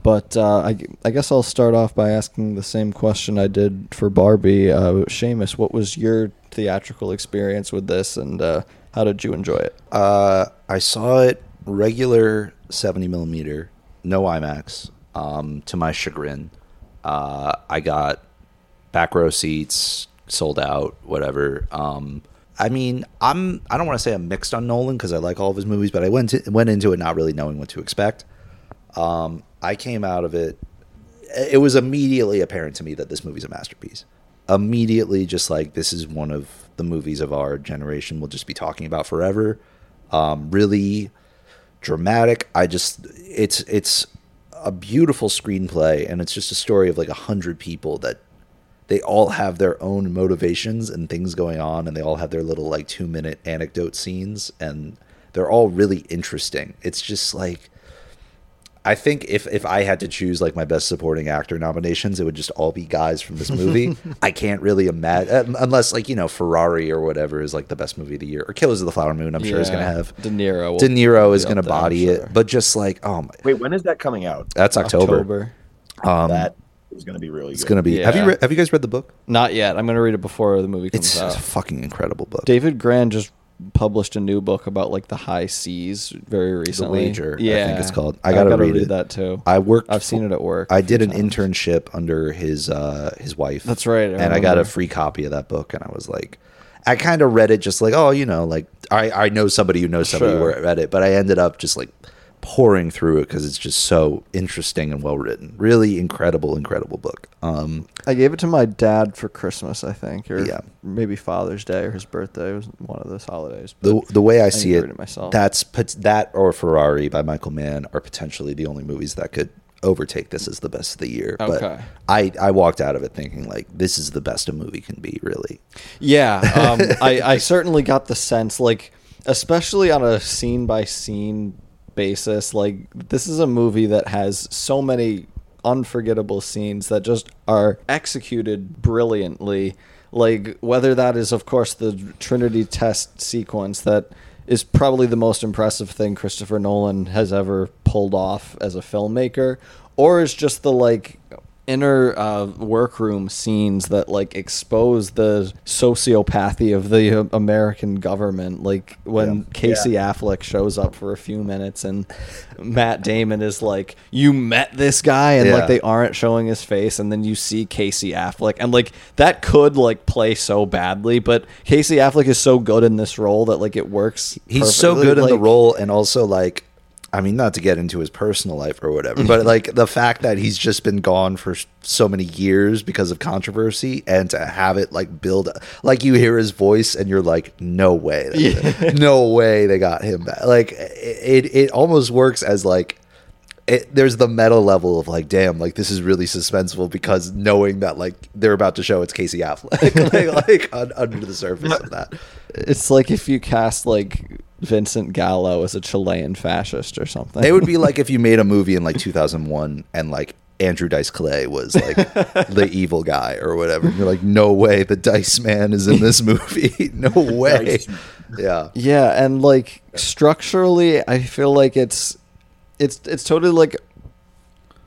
But uh, I, I guess I'll start off by asking the same question I did for Barbie. Uh, Seamus, what was your theatrical experience with this, and uh, how did you enjoy it? Uh, I saw it regular 70 millimeter, no IMAX. Um, to my chagrin, uh, I got back row seats, sold out, whatever. Um, I mean, I'm I don't want to say I'm mixed on Nolan because I like all of his movies, but I went to, went into it not really knowing what to expect. Um, I came out of it. It was immediately apparent to me that this movie's a masterpiece. Immediately, just like this is one of the movies of our generation. We'll just be talking about forever. Um, really dramatic. I just it's it's a beautiful screenplay, and it's just a story of like a hundred people that they all have their own motivations and things going on, and they all have their little like two minute anecdote scenes, and they're all really interesting. It's just like I think if if I had to choose like my best supporting actor nominations, it would just all be guys from this movie. I can't really imagine unless like you know Ferrari or whatever is like the best movie of the year or Killers of the Flower Moon. I'm sure is Yeah, gonna have De Niro De Niro is gonna there, body sure. it, but just like oh my, Wait, when is that coming out? that's October. Um, that is going to be really it's good. gonna be. Have you Yeah. re- have you guys read the book? Not yet. I'm going to read it before the movie comes out. It's a out. fucking incredible book. David Grann just published a new book about like the high seas very recently. The. Wager, I think it's called. I gotta, read, it. that too. I worked. I've seen it at work. I did an times. internship under his uh, his wife. That's right, I and I got a free copy of that book, and I was like, I kind of read it just like, oh, you know, like I I know somebody who knows somebody Sure. who read it, but I ended up just like pouring through it because it's just so interesting and well written. Really incredible, incredible book. Um, I gave it to my dad for Christmas, I think, or Yeah. maybe Father's Day or his birthday. It was one of those holidays. the but the way I I see it, it that's that or Ferrari by Michael Mann are potentially the only movies that could overtake this as the best of the year. Okay. But I I walked out of it thinking like this is the best a movie can be. Really, Yeah, um, I, I certainly got the sense, like, especially on a scene by scene basis, like, this is a movie that has so many unforgettable scenes that just are executed brilliantly. Like, whether that is, of course, the Trinity test sequence that is probably the most impressive thing Christopher Nolan has ever pulled off as a filmmaker, or is just the, like, inner uh, workroom scenes that like expose the sociopathy of the uh, American government. Like when Yeah. Casey Affleck shows up for a few minutes and Matt Damon is like, "You met this guy," and Yeah. like they aren't showing his face, and then you see Casey Affleck, and like that could like play so badly, but Casey Affleck is so good in this role that like it works. he's so perfectly. good in the role and also like i mean not to get into his personal life or whatever mm-hmm. but like the fact that he's just been gone for so many years because of controversy and to have it like build like you hear his voice and you're like no way no way they got him back. Like it it almost works as like it, there's the meta level of like, damn, like this is really suspenseful because knowing that like they're about to show it's Casey Affleck, like, like un, under the surface of that. It's like if you cast like Vincent Gallo as a Chilean fascist or something. It would be like if you made a movie in like 2001 and like Andrew Dice Clay was like the evil guy or whatever. And you're like, no way, the Dice Man is in this movie. no way. Yeah. Yeah, and like structurally, I feel like it's it's it's totally like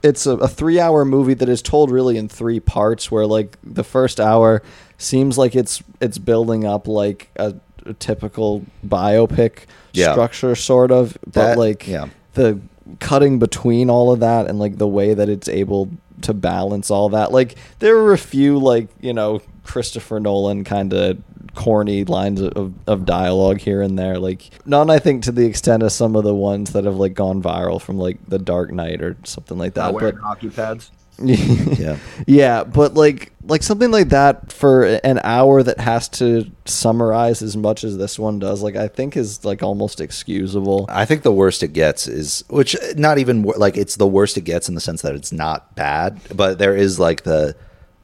it's a, a three hour movie that is told really in three parts. Where like the first hour seems like it's it's building up like a, a typical biopic Yeah. structure, sort of, but That- like yeah. the cutting between all of that and like the way that it's able to balance all that. Like there were a few like you know Christopher Nolan kind of corny lines of, of dialogue here and there. Like none, I think, to the extent of some of the ones that have like gone viral from like The Dark Knight or something like that. Not wearing But hockey pads. Yeah. yeah, but like like something like that for an hour that has to summarize as much as this one does, like I think is like almost excusable. I think the worst it gets is, which not even like it's the worst it gets in the sense that it's not bad, but there is like the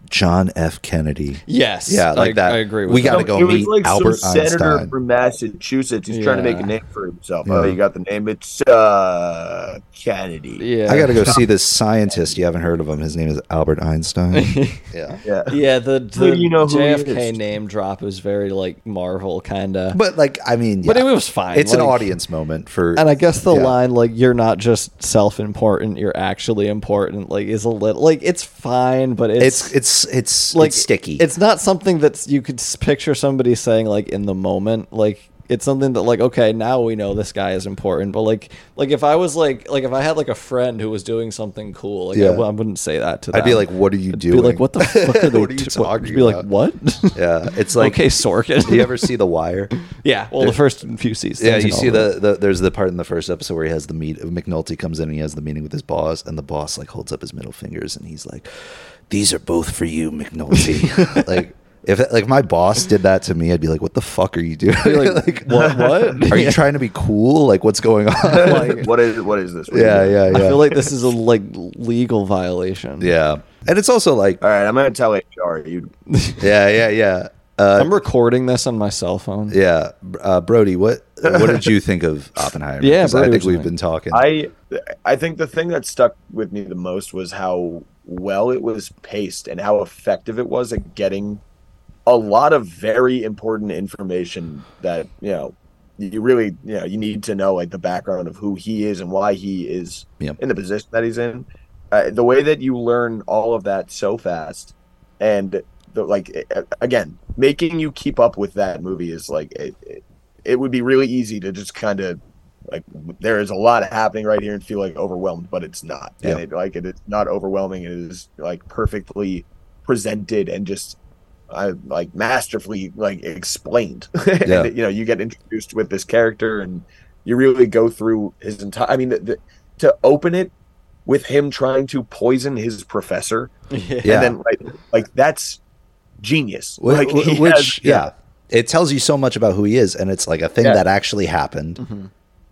John F. Kennedy. Yes, Yeah, like I, that. I agree. With We gotta go it was meet like Albert some senator from Massachusetts. He's trying to make a name for himself. Yeah. Oh, you got the name? It's uh, Kennedy. Yeah, I got to go see this scientist. You haven't heard of him. His name is Albert Einstein. yeah. Yeah. Yeah, the, the do you know JFK name drop was very like Marvel kind of. But like, I mean, But it was fine, It's an audience moment for, and I guess the Yeah. line like "you're not just self-important, you're actually important" like is a little like it's fine, but it's it's, it's it's like it's sticky. It's not something that's you could picture somebody saying like in the moment, like. It's something that like okay now we know this guy is important but like like if I was like like if I had like a friend who was doing something cool like I Yeah. w- I, wouldn't say that to them I'd be like, "What are you I'd doing?" be like what the fuck are they What are you t- talking be like what yeah, it's like okay Sorkin Do you ever see The Wire? Yeah, well, the first few seasons. Yeah, you see the, the there's the part in the first episode where he has the meet McNulty comes in and he has the meeting with his boss and the boss like holds up his middle fingers and he's like, "These are both for you, McNulty." like if like my boss did that to me, I'd be like, "What the fuck are you doing? You're like, what? What? Are you trying to be cool? Like what's going on?" Like- what is what is this? What yeah, yeah, yeah. I feel like this is a like legal violation. yeah, and it's also like, All right, I'm gonna tell HR. You yeah, yeah, yeah. Uh, I'm recording this on my cell phone. yeah, uh, Brody, what what did you think of Oppenheimer? Yeah, 'Cause I think we've been talking. I I think the thing that stuck with me the most was how well it was paced and how effective it was at getting a lot of very important information that you know you really you know you need to know like the background of who he is and why he is Yep. in the position that he's in. Uh, the way that you learn all of that so fast and the, like again making you keep up with that movie is like it, it, it would be really easy to just kind of like there is a lot happening right here and feel like overwhelmed, but it's not. Yeah. And it like it is not overwhelming. It is like perfectly presented and just I like masterfully like explained. and Yeah. you know, you get introduced with this character and you really go through his entire I mean the, the, to open it with him trying to poison his professor Yeah. and then like like that's genius. Wh- like which has- yeah. it tells you so much about who he is and it's like a thing Yeah. that actually happened mm-hmm.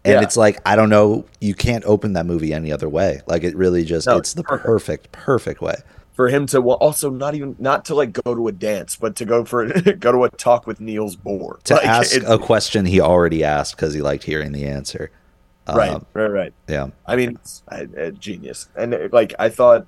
And Yeah. it's like i don't know you can't open that movie any other way like it really just No, it's the perfect. perfect perfect way for him to well, also not even not to like go to a dance, but to go for go to a talk with Niels Bohr to Like, ask it- a question he already asked because he liked hearing the answer right, Um, right, right. yeah I mean, uh, uh, genius. And like I thought,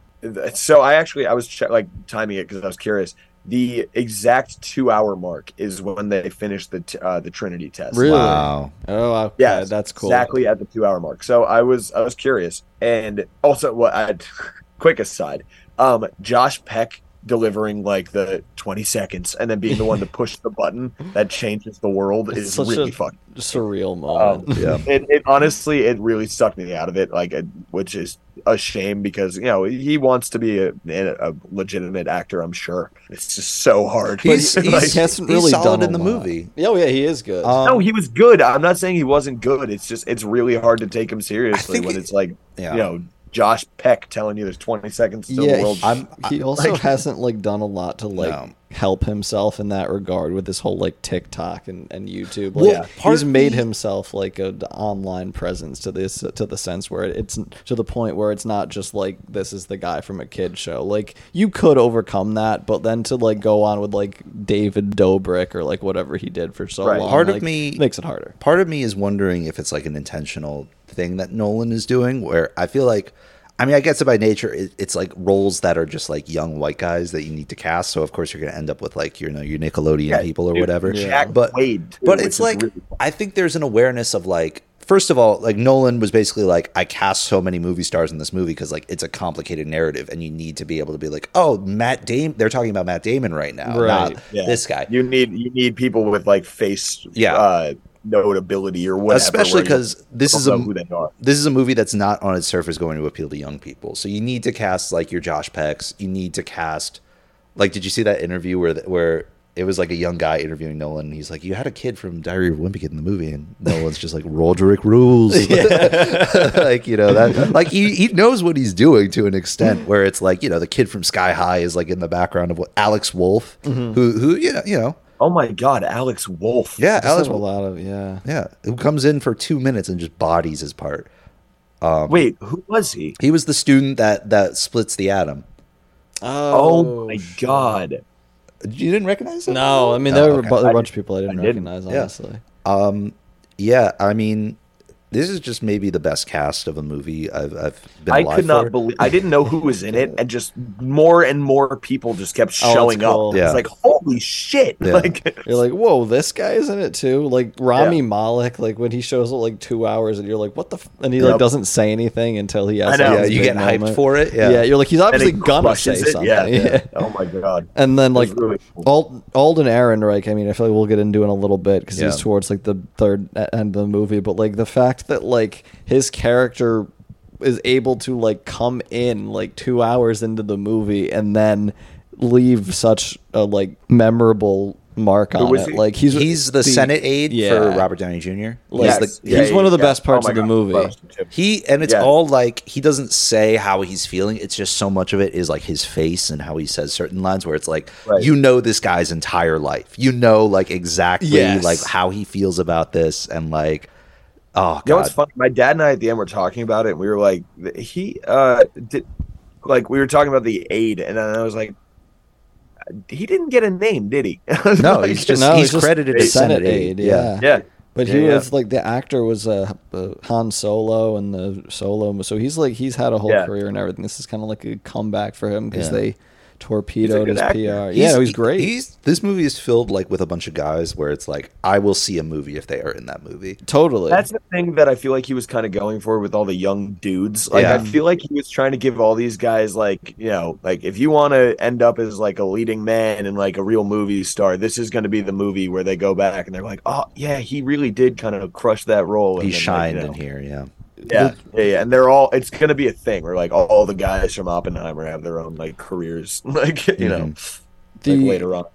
so I actually I was che- like timing it because I was curious. The exact two hour mark is when they finished the t- uh, the Trinity test. Really? wow Oh, okay, Yeah, that's cool. Exactly at the two hour mark. So I was I was curious, and also what I quick aside, um, Josh Peck delivering like the 20 seconds and then being the one to push the button that changes the world It's is really a- fun. surreal Um, yeah it, it honestly it really sucked me out of it like it, which is a shame because you know he wants to be a, a legitimate actor i'm sure it's just so hard He's- Like- he's- he hasn't he's really solid done in the lot. movie. Oh yeah, he is good. Um, no he was good i'm not saying he wasn't good it's just it's really hard to take him seriously when it- it's like yeah. you know josh peck telling you there's 20 seconds till yeah, the world he, I'm- he also like- hasn't like done a lot to like No. Help himself in that regard with this whole like TikTok and, and YouTube. Well, Like, part he's made himself like an online presence to this to the sense where it's to the point where it's not just like this is the guy from a kid show. Like you could overcome that, but then to like go on with like David Dobrik or like whatever he did for so Right. long, Part of me- makes it harder. part of me is wondering if it's like an intentional thing that Nolan is doing where I feel like I mean I guess by nature it, it's like roles that are just like young white guys that you need to cast so of course you're going to end up with like you know your Nickelodeon Yeah, people or dude, whatever Jack but Wade, too, but it's like really fun. I think there's an awareness of like first of all like Nolan was basically like I cast so many movie stars in this movie cuz like it's a complicated narrative and you need to be able to be like oh Matt Damon they're talking about Matt Damon right now Right. not Yeah. this guy you need you need people with like face Yeah. uh notability or whatever especially because this is a who they are this is a movie that's not on its surface going to appeal to young people. So you need to cast like your Josh Pecks. You need to cast like did you see that interview where where it was like a young guy interviewing Nolan and he's like you had a kid from Diary of a Wimpy Kid in the movie and Nolan's just like Rodrick rules. like you know that like he he knows what he's doing to an extent where it's like you know the kid from Sky High is like in the background of what Alex Wolff mm-hmm. who who yeah you know oh my god alex wolff yeah Just Alex a Wolf, lot of yeah. yeah who comes in for 2 minutes and just bodies his part. wait who was he He was the student that that splits the atom. oh, my god You didn't recognize him? No, I mean Oh, there were okay. a bu- a I bunch of people I didn't, I didn't. recognize. Yeah. Honestly, Um, yeah, I mean, this is just maybe the best cast of a movie I've, I've been I alive could not for. believe I didn't know who was in it, and just more and more people just kept Oh, showing cool. up. Yeah. It's like holy shit! Yeah. Like you're like, whoa, this guy is in it too. Like Rami Malek, like when he shows up like two hours, and you're like, what the? F-? And he like doesn't say anything until he has. I know. yeah, you get hyped moment. for it. Yeah, Yeah. you're like he's obviously he gonna say it. something. Yeah, Yeah. yeah. Oh my god! And then like It was really cool. Ald- Alden Ehrenreich, I mean, I feel like we'll get into in a little bit because Yeah. he's towards like the third end of the movie. But like the fact that like his character is able to like come in like two hours into the movie and then leave such a like memorable mark on was it. he? Like he's he's the, Senate aide for Robert Downey Jr. Like, he's Yes. the, he's one of the best parts Oh of the God, movie. love him too. He and it's Yeah. all like he doesn't say how he's feeling. It's just so much of it is like his face and how he says certain lines where it's like Right. you know this guy's entire life. You know like exactly Yes. like how he feels about this and like oh God. You know what's funny? My dad and I at the end were talking about it, and we were like, he uh did like we were talking about the aid, and then I was like, he didn't get a name, did he? no, Like, he's just No, he's he's just credited as Senate aide. yeah. yeah. But he Yeah, yeah. was like the actor was a, uh, Han Solo and the Solo, so he's like he's had a whole Yeah. career and everything. This is kind of like a comeback for him because Yeah. they torpedoed good his actor. PR. He's- yeah, he's great. He's this movie is filled like with a bunch of guys where it's like I will see a movie if they are in that movie. totally. That's the thing that I feel like he was kind of going for with all the young dudes. Like Yeah. I feel like he was trying to give all these guys like, you know, like if you want to end up as like a leading man and like a real movie star, this is going to be the movie where they go back and they're like, "Oh, yeah, he really did kind of crush that role." He And then, like, shined you know, in here, yeah. Yeah, yeah, yeah, and they're all. It's going to be a thing where like all the guys from Oppenheimer have their own like careers, like you know, like The- later on.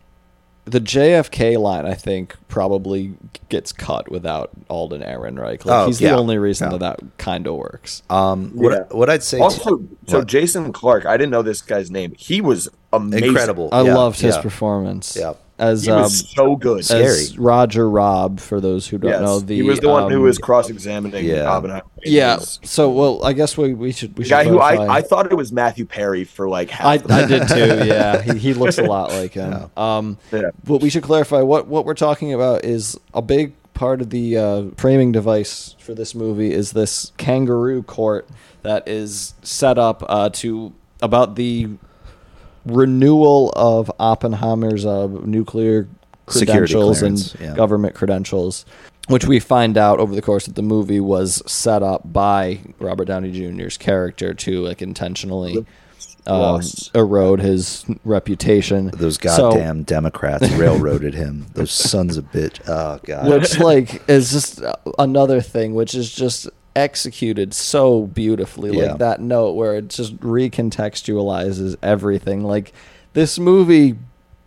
the JFK line, I think, probably gets cut without Alden Ehrenreich. Like, Oh, he's yeah. the only reason Yeah. that that kind of works. Um, what Yeah. what I'd say Also, so what? Jason Clarke, I didn't know this guy's name. He was amazing. incredible. I Yeah, loved his yeah. performance. Yeah. As He um, so good. Scary. as Roger Robb, for those who don't Yes. know, the he was the one who um, was cross-examining Yeah. Oppenheimer. Yeah. was So, well, I guess we, we should we the should guy who I, I thought it was Matthew Perry for like half. I, the I did too. Yeah, he, he looks a lot like him. Um, Yeah. but we should clarify what what we're talking about is a big part of the uh, framing device for this movie is this kangaroo court that is set up uh, to about the renewal of Oppenheimer's uh, nuclear credentials and yeah. government credentials. Which we find out over the course of the movie was set up by Robert Downey Jr.'s character to like intentionally um, erode his reputation. Those So- goddamn Democrats railroaded him. Those sons of bitch. Oh god. which like is just another thing, which is just executed so beautifully. Yeah. Like that note where it just recontextualizes everything. Like this movie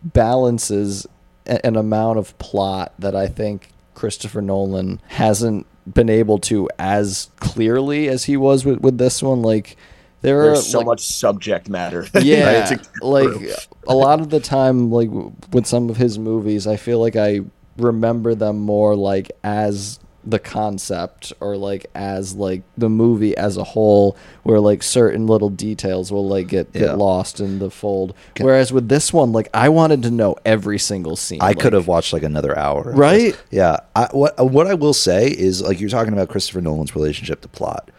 balances a- an amount of plot that I think Christopher Nolan hasn't been able to as clearly as he was with, with this one. Like there are There's so like, much subject matter. yeah get like a lot of the time like with some of his movies i feel like i remember them more like as the concept or like as like the movie as a whole where like certain little details will like get, Yeah. get lost in the fold whereas with this one like i wanted to know every single scene I like- could have watched like another hour. Right? this. Yeah. I, what what I will say is like you're talking about Christopher Nolan's relationship to plot.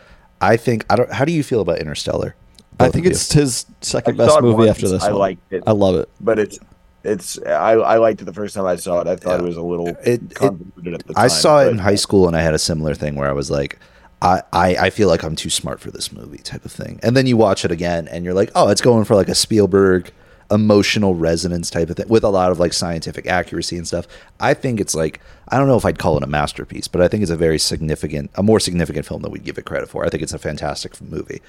I think I don't. How do you feel about Interstellar? i think of you? it's his second I best movie once. after this I one liked it. i love it but it's it's I, I liked it the first time I saw it. I thought Yeah. it was a little It- it- at the time. I saw it in high school and I had a similar thing where I was like, I, I, I feel like I'm too smart for this movie type of thing. And then you watch it again and you're like, oh, it's going for like a Spielberg emotional resonance type of thing with a lot of like scientific accuracy and stuff. I think it's like, I don't know if I'd call it a masterpiece, but I think it's a very significant, a more significant film than we'd give it credit for. I think it's a fantastic movie.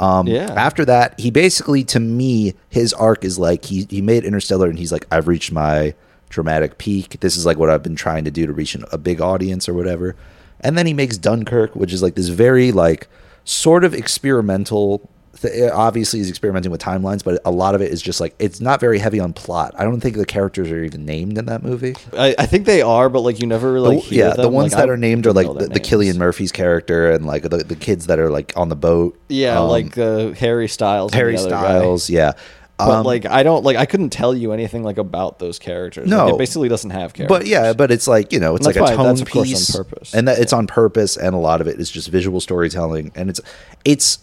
Um, Yeah. After that, he basically, to me, his arc is like he, he made Interstellar and he's like, I've reached my dramatic peak. This is like what I've been trying to do to reach an, a big audience or whatever. And then he makes Dunkirk, which is like this very like sort of experimental. Th- obviously, he's experimenting with timelines, but a lot of it is just like it's not very heavy on plot. I don't think the characters are even named in that movie. I, I think they are but like you never really The- hear yeah, the ones Like, that I are named are like the, the. Cillian Murphy's character and like the, the kids that are like on the boat. Yeah, Um, like uh, Harry Styles. and Harry other guy. Styles. Yeah. But Um, like, I don't like. I couldn't tell you anything like about those characters. Like, No. it basically doesn't have characters. But yeah, but it's like you know, it's like a tone course, on purpose. and that it's on purpose, and a lot of it is just visual storytelling, and it's it's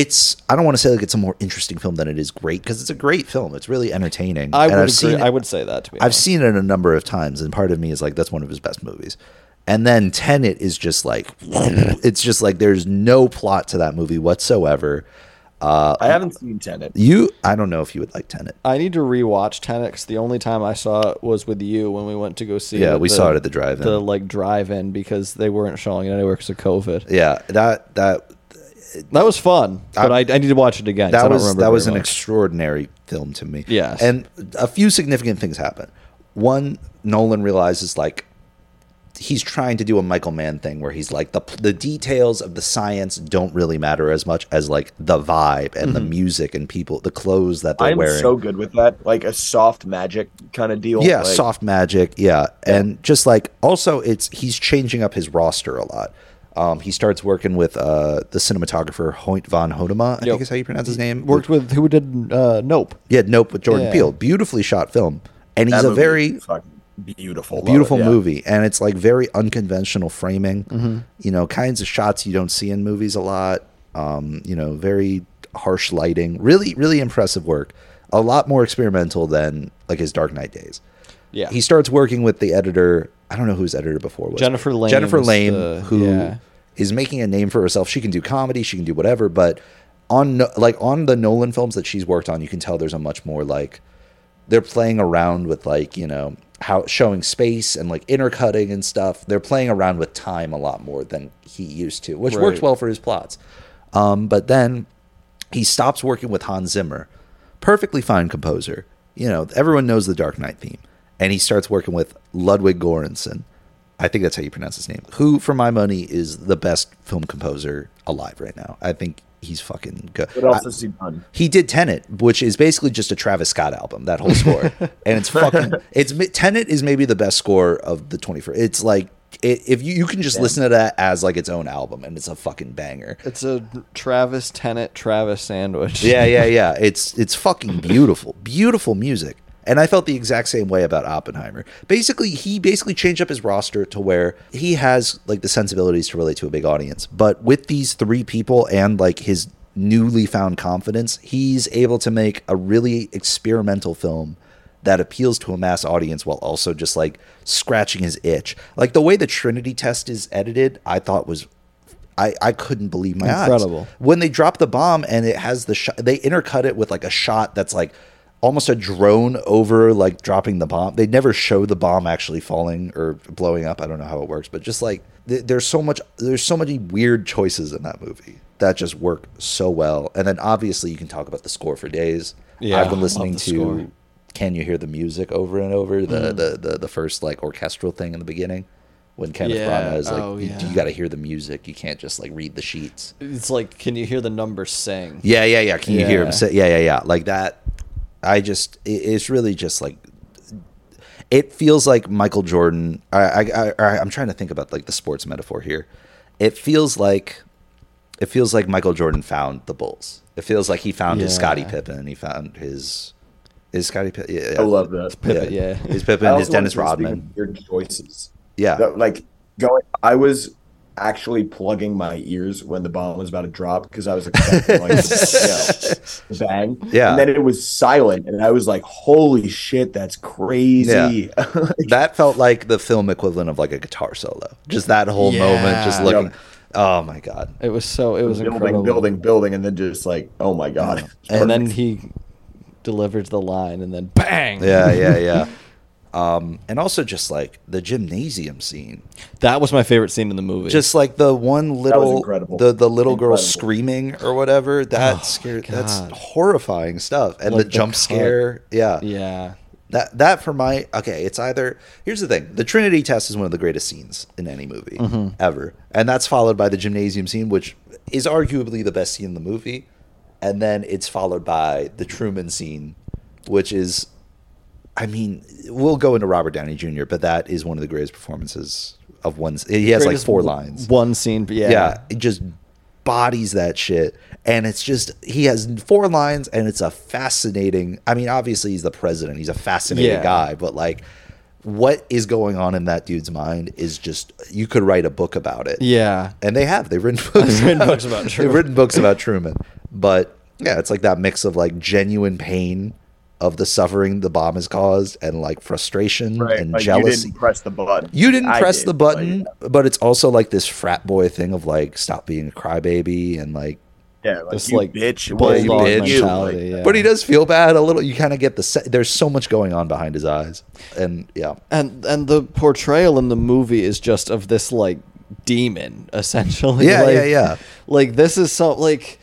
it's. I don't want to say like it's a more interesting film than it is great because it's a great film. It's really entertaining. I and would I've agree. seen it, I would say that to be. I've honest. seen it a number of times, and part of me is like that's one of his best movies. And then Tenet is just like it's just like there's no plot to that movie whatsoever. Uh, I haven't seen Tenet. you, I don't know if you would like Tenet. I need to rewatch Tenet 'cause the only time I saw it was with you when we went to go see. Yeah, we the- saw it at the drive-in. The like drive-in because they weren't showing it anywhere because of COVID. Yeah, that that That was fun, but I, I- I, need to watch it again. 'cause I that don't was remember that was very an much. extraordinary film to me. Yes. and a few significant things happen. One, Nolan realizes like he's trying to do a Michael Mann thing where he's like the the details of the science don't really matter as much as like the vibe and the mm-hmm. music and people, the clothes that they're I'm wearing. so good with that, like a soft magic kind of deal. yeah, like, soft magic. Yeah. and just like also, it's he's changing up his roster a lot. Um, he starts working with uh, the cinematographer Hoyte van Hoytema, I Yep. think is how you pronounce his name. Worked with who did uh, Nope. Yeah, Nope with Jordan Yeah. Peele. Beautifully shot film. And he's that a very is fucking beautiful, beautiful Yeah. movie. And it's like very unconventional framing. Mm-hmm. You know, kinds of shots you don't see in movies a lot. Um, you know, very harsh lighting. Really, really impressive work. a lot more experimental than like his Dark Knight days. Yeah. He starts working with the editor. I don't know who his editor before was. Jennifer Lame Jennifer is Lame, the- who is making a name for herself. She can do comedy. She can do whatever. But on like on the Nolan films that she's worked on, you can tell there's a much more like they're playing around with like you know how showing space and like intercutting and stuff. They're playing around with time a lot more than he used to, which works well for his plots. Um, but then he stops working with Hans Zimmer, perfectly fine composer. You know, everyone knows the Dark Knight theme, and he starts working with Ludwig Göransson. I think that's how you pronounce his name. Who, for my money, is the best film composer alive right now. I think he's fucking good. What else I- has he done? he did Tenet, which is basically just a Travis Scott album. That whole score, and it's fucking. It's Tenet is maybe the best score of the twenty first. It's like it, if you, you can just listen to that as like its own album, and it's a fucking banger. It's a Travis Tenet Travis sandwich. Yeah, yeah, yeah. It's it's fucking beautiful, beautiful music. And I felt the exact same way about Oppenheimer. Basically, he basically changed up his roster to where he has like the sensibilities to relate to a big audience. But with these three people and like his newly found confidence, he's able to make a really experimental film that appeals to a mass audience while also just like scratching his itch. Like the way the Trinity test is edited, I thought was I, I couldn't believe my eyes Incredible. when they drop the bomb and it has the shot they intercut it with like a shot that's like almost a drone over like dropping the bomb they never show the bomb actually falling or blowing up i don't know how it works but just like th- there's so much there's so many weird choices in that movie that just work so well and then obviously you can talk about the score for days Yeah, i've been listening to score. Mm. can you hear the music over and over the, the the the first like orchestral thing in the beginning when Kenneth Yeah, Branagh is like, oh, you, yeah. you got to hear the music. You can't just like read the sheets. It's like, can you hear the numbers sing? Yeah, yeah, yeah. Can you hear him say? Yeah, yeah, yeah. Like that. I just, it, it's really just like, it feels like Michael Jordan. I, I, I, I'm trying to think about like the sports metaphor here. It feels like, it feels like Michael Jordan found the Bulls. It feels like he found his Yeah. Scottie Pippen. He found his, his Scottie Pippen. Yeah, yeah. I love that. Pippen, yeah. His I Pippen, his Dennis wanted to speak Rodman. of Weird choices. Yeah. That, like going, I was actually plugging my ears when the bomb was about to drop because I was expecting like the, you know, bang. Yeah. And then it was silent, and I was like, "Holy shit, that's crazy!" that felt like the film equivalent of like a guitar solo. Just that whole moment, just Yeah. looking. Yep. Oh my god. It was so, it was building, incredible. building, building, and then just like, "Oh my god!" It's And then he delivers the line and then bang. Yeah, yeah, yeah. Um, and also just like the gymnasium scene, That was my favorite scene in the movie. just like the one little, the the little girl screaming or whatever. That Oh, scared. That's horrifying stuff. And Like the the jump cut. scare. Yeah, yeah. That that for my okay, it's either here's the thing: the Trinity test is one of the greatest scenes in any movie Mm-hmm. ever, and that's followed by the gymnasium scene, which is arguably the best scene in the movie, and then it's followed by the Truman scene, which is, I mean, we'll go into Robert Downey Jr., but that is one of the greatest performances of one. He has like four lines. One scene, yeah. Yeah. it just bodies that shit. And it's just he has four lines and it's a fascinating I mean, obviously he's the president, he's a fascinating Yeah. guy, but like what is going on in that dude's mind is just you could write a book about it. Yeah. And they have. They've written books. written books about They've written books about Truman. But yeah, it's like that mix of like genuine pain of the suffering the bomb has caused and like frustration Right, and like, jealousy. You didn't press the button. You didn't I press did, the but, button, but it's also like this frat boy thing of like stop being a crybaby and like. Yeah, like, Just you like bitch. bulldog you bitch. mentality, You, like, yeah. But he does feel bad a little. You kind of get the. Se- There's so much going on behind his eyes, and yeah, And and the portrayal in the movie is just of this like demon essentially. Yeah, like, yeah, yeah. Like this is so like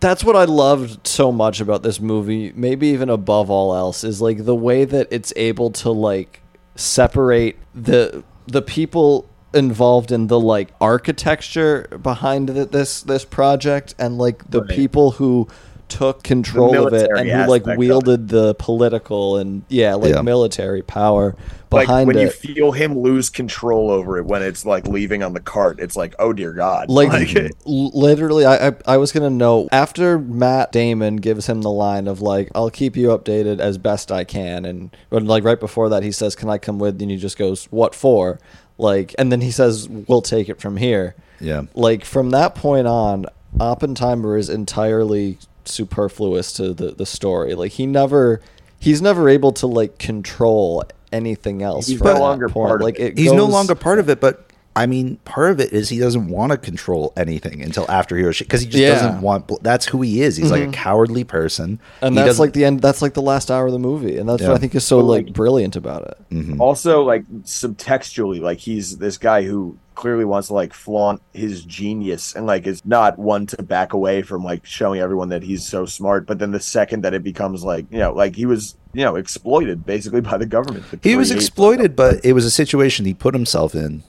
that's what I loved so much about this movie, maybe even above all else, is like the way that it's able to like separate the the people involved in the like architecture behind the, this this project and like the Right. people who took control of it and who like aspect of it. wielded the political and yeah like Yeah. military power like behind when it you feel him lose control over it when it's like leaving on the cart, it's like, oh dear God. like l- literally I, I i was gonna know after matt damon gives him the line of like i'll keep you updated as best i can and but like right before that he says can i come with and he just goes what for like and then he says we'll take it from here Yeah. like from that point on oppenheimer is entirely superfluous to the the story. Like he never he's never able to like control anything else. He's from no longer point. part of like it. it He's no longer part of it, but I mean, part of it is he doesn't want to control anything until after he or she, because he just Yeah. Mm-hmm. doesn't want. That's who he is. He's like a cowardly person, and He that's like the end. That's like the last hour of the movie, and that's Yeah. what I think is so like like- brilliant about it. Mm-hmm. Also, like subtextually, like he's this guy who clearly wants to like flaunt his genius and like is not one to back away from like showing everyone that he's so smart. But then the second that it becomes like you know, like he was you know exploited basically by the government. he was exploited, but it was a situation he put himself in.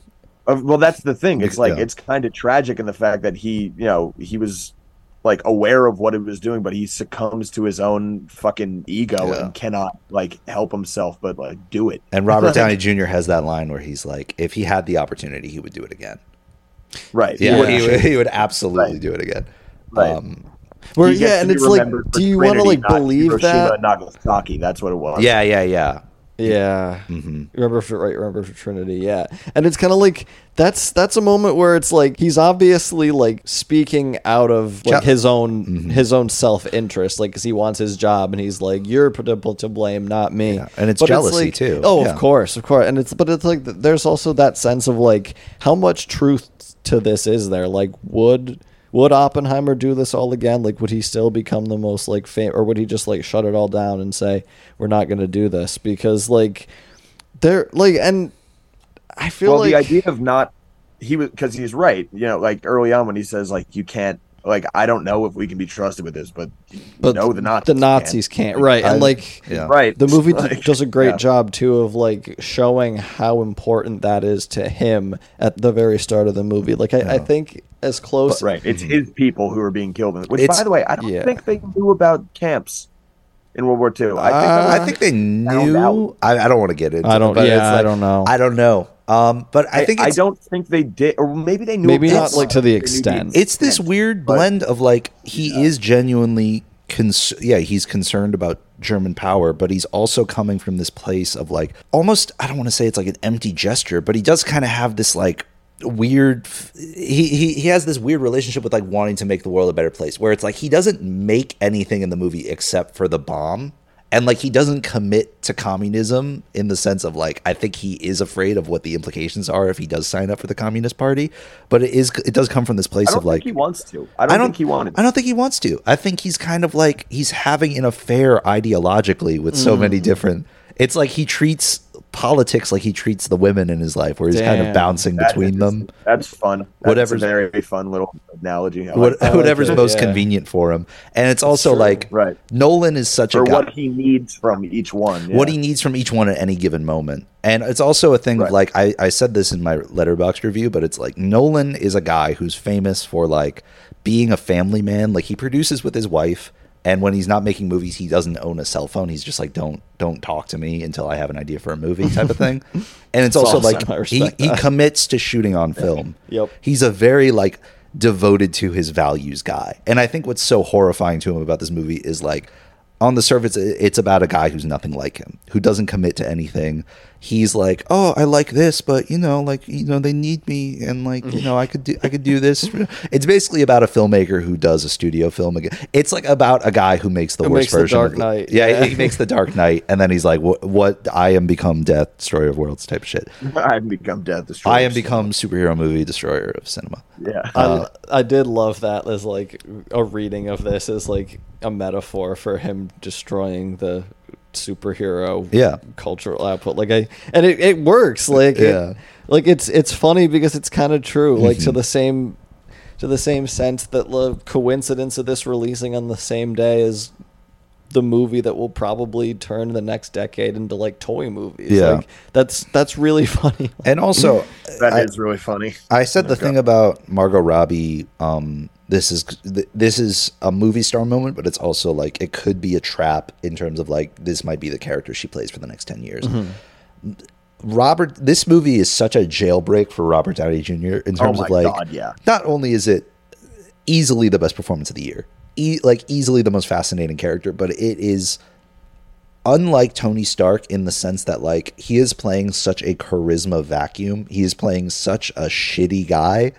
Uh, well, that's the thing. It's like Yeah. it's kind of tragic in the fact that he, you know, he was like aware of what he was doing, but he succumbs to his own fucking ego Yeah. and cannot like help himself but like do it. And Robert Downey Jr. has that line where he's like, if he had the opportunity, he would do it again. Right. Yeah, wouldn't he, would, he would absolutely Right. do it again. Right. Um, Where yeah, and it's like, do you want to like believe Hiroshima that? and Nagasaki. That's what it was. yeah, yeah, yeah. Yeah. Mm-hmm. Remember for right, remember for Trinity, yeah. And it's kind of like that's that's a moment where it's like he's obviously like speaking out of like his own his own self interest, like because he wants his job, and he's like, "You're to, to blame, not me." Yeah, and it's But jealousy, like- too. Oh, Yeah. of course, of course. And it's but it's like there's also that sense of like how much truth to this is there? Like would would Oppenheimer do this all again? Like would he still become the most like fame, or would he just like shut it all down and say we're not going to do this because like they're like and I feel Well, like the idea of not he was because he's right. You know, like early on when he says like you can't like I don't know if we can be trusted with this, but but no, the Nazis. the can. Nazis can't right I- and like Yeah. Right. the movie Like, does a great yeah. job too of like showing how important that is to him at the very start of the movie. Like I, I think as close Right. It's his people who are being killed. Which, It's- by the way, I don't yeah. think they knew about camps in World War II. I think, Uh, I think they knew. I, I don't want to get into. I it, don't- but yeah, it's I don't know. I don't know. Um, but I think I don't think they did, or maybe they knew. Maybe about not, like, to the extent. it's this extent, weird but- blend of like he is genuinely cons- yeah he's concerned about german power but he's also coming from this place of like almost i don't want to say it's like an empty gesture but he does kind of have this like weird he, he he has this weird relationship with like wanting to make the world a better place where it's like he doesn't make anything in the movie except for the bomb and like he doesn't commit to communism in the sense of like I think he is afraid of what the implications are if he does sign up for the Communist Party, but it is it does come from this place I don't of like he wants to. I don't, think he wanted. I don't think he wants to. I think he's kind of like he's having an affair ideologically with so Mm. many different. It's like he treats politics like he treats the women in his life, where he's kind of bouncing That between is- them. That's fun. That's Whatever's- a very fun little analogy. I What, whatever's it, most yeah. convenient for him, and it's also true. like Right. Nolan is such or a guy. what he needs from each one. what he needs from each one at any given moment. And it's also a thing of like I, I said this in my Letterboxd review, but it's like Nolan is a guy who's famous for like being a family man. Like he produces with his wife, and when he's not making movies, he doesn't own a cell phone. He's just like, don't don't talk to me until I have an idea for a movie type of thing. And it's also awesome. like he, he commits to shooting on film. Yep. He's a very like devoted to his values guy. And I think what's so horrifying to him about this movie is like on the surface it's about a guy who's nothing like him, who doesn't commit to anything. He's like, "Oh, I like this, but you know, like, you know, they need me and like, you know, I could do I could do this." It's basically about a filmmaker who does a studio film again. It's like about a guy who makes the Who worst makes The version Dark of Knight, Yeah, yeah. he makes the Dark Knight and then he's like, "What what I am become death, destroyer of worlds" type of shit. I am become death destroyer. I am become superhero movie destroyer of cinema. Yeah. I, uh, I did love that as like a reading of this as like a metaphor for him destroying the superhero Yeah. cultural output like i and it, it works like it- Yeah. like it's it's funny because it's kind of true like Mm-hmm. to the same to the same sense that the coincidence of this releasing on the same day as the movie that will probably turn the next decade into like toy movies Yeah. like that's that's really funny And also That is I- really funny. I said the thing about Margot Robbie. Um, this is this is a movie star moment, but it's also like it could be a trap in terms of like this might be the character she plays for the next ten years. Mm-hmm. Robert, this movie is such a jailbreak for Robert Downey Jr. in Oh terms my of like, God, yeah. not only is it easily the best performance of the year, e- like easily the most fascinating character, but it is unlike Tony Stark in the sense that like he is playing such a charisma vacuum. He is playing such a shitty guy.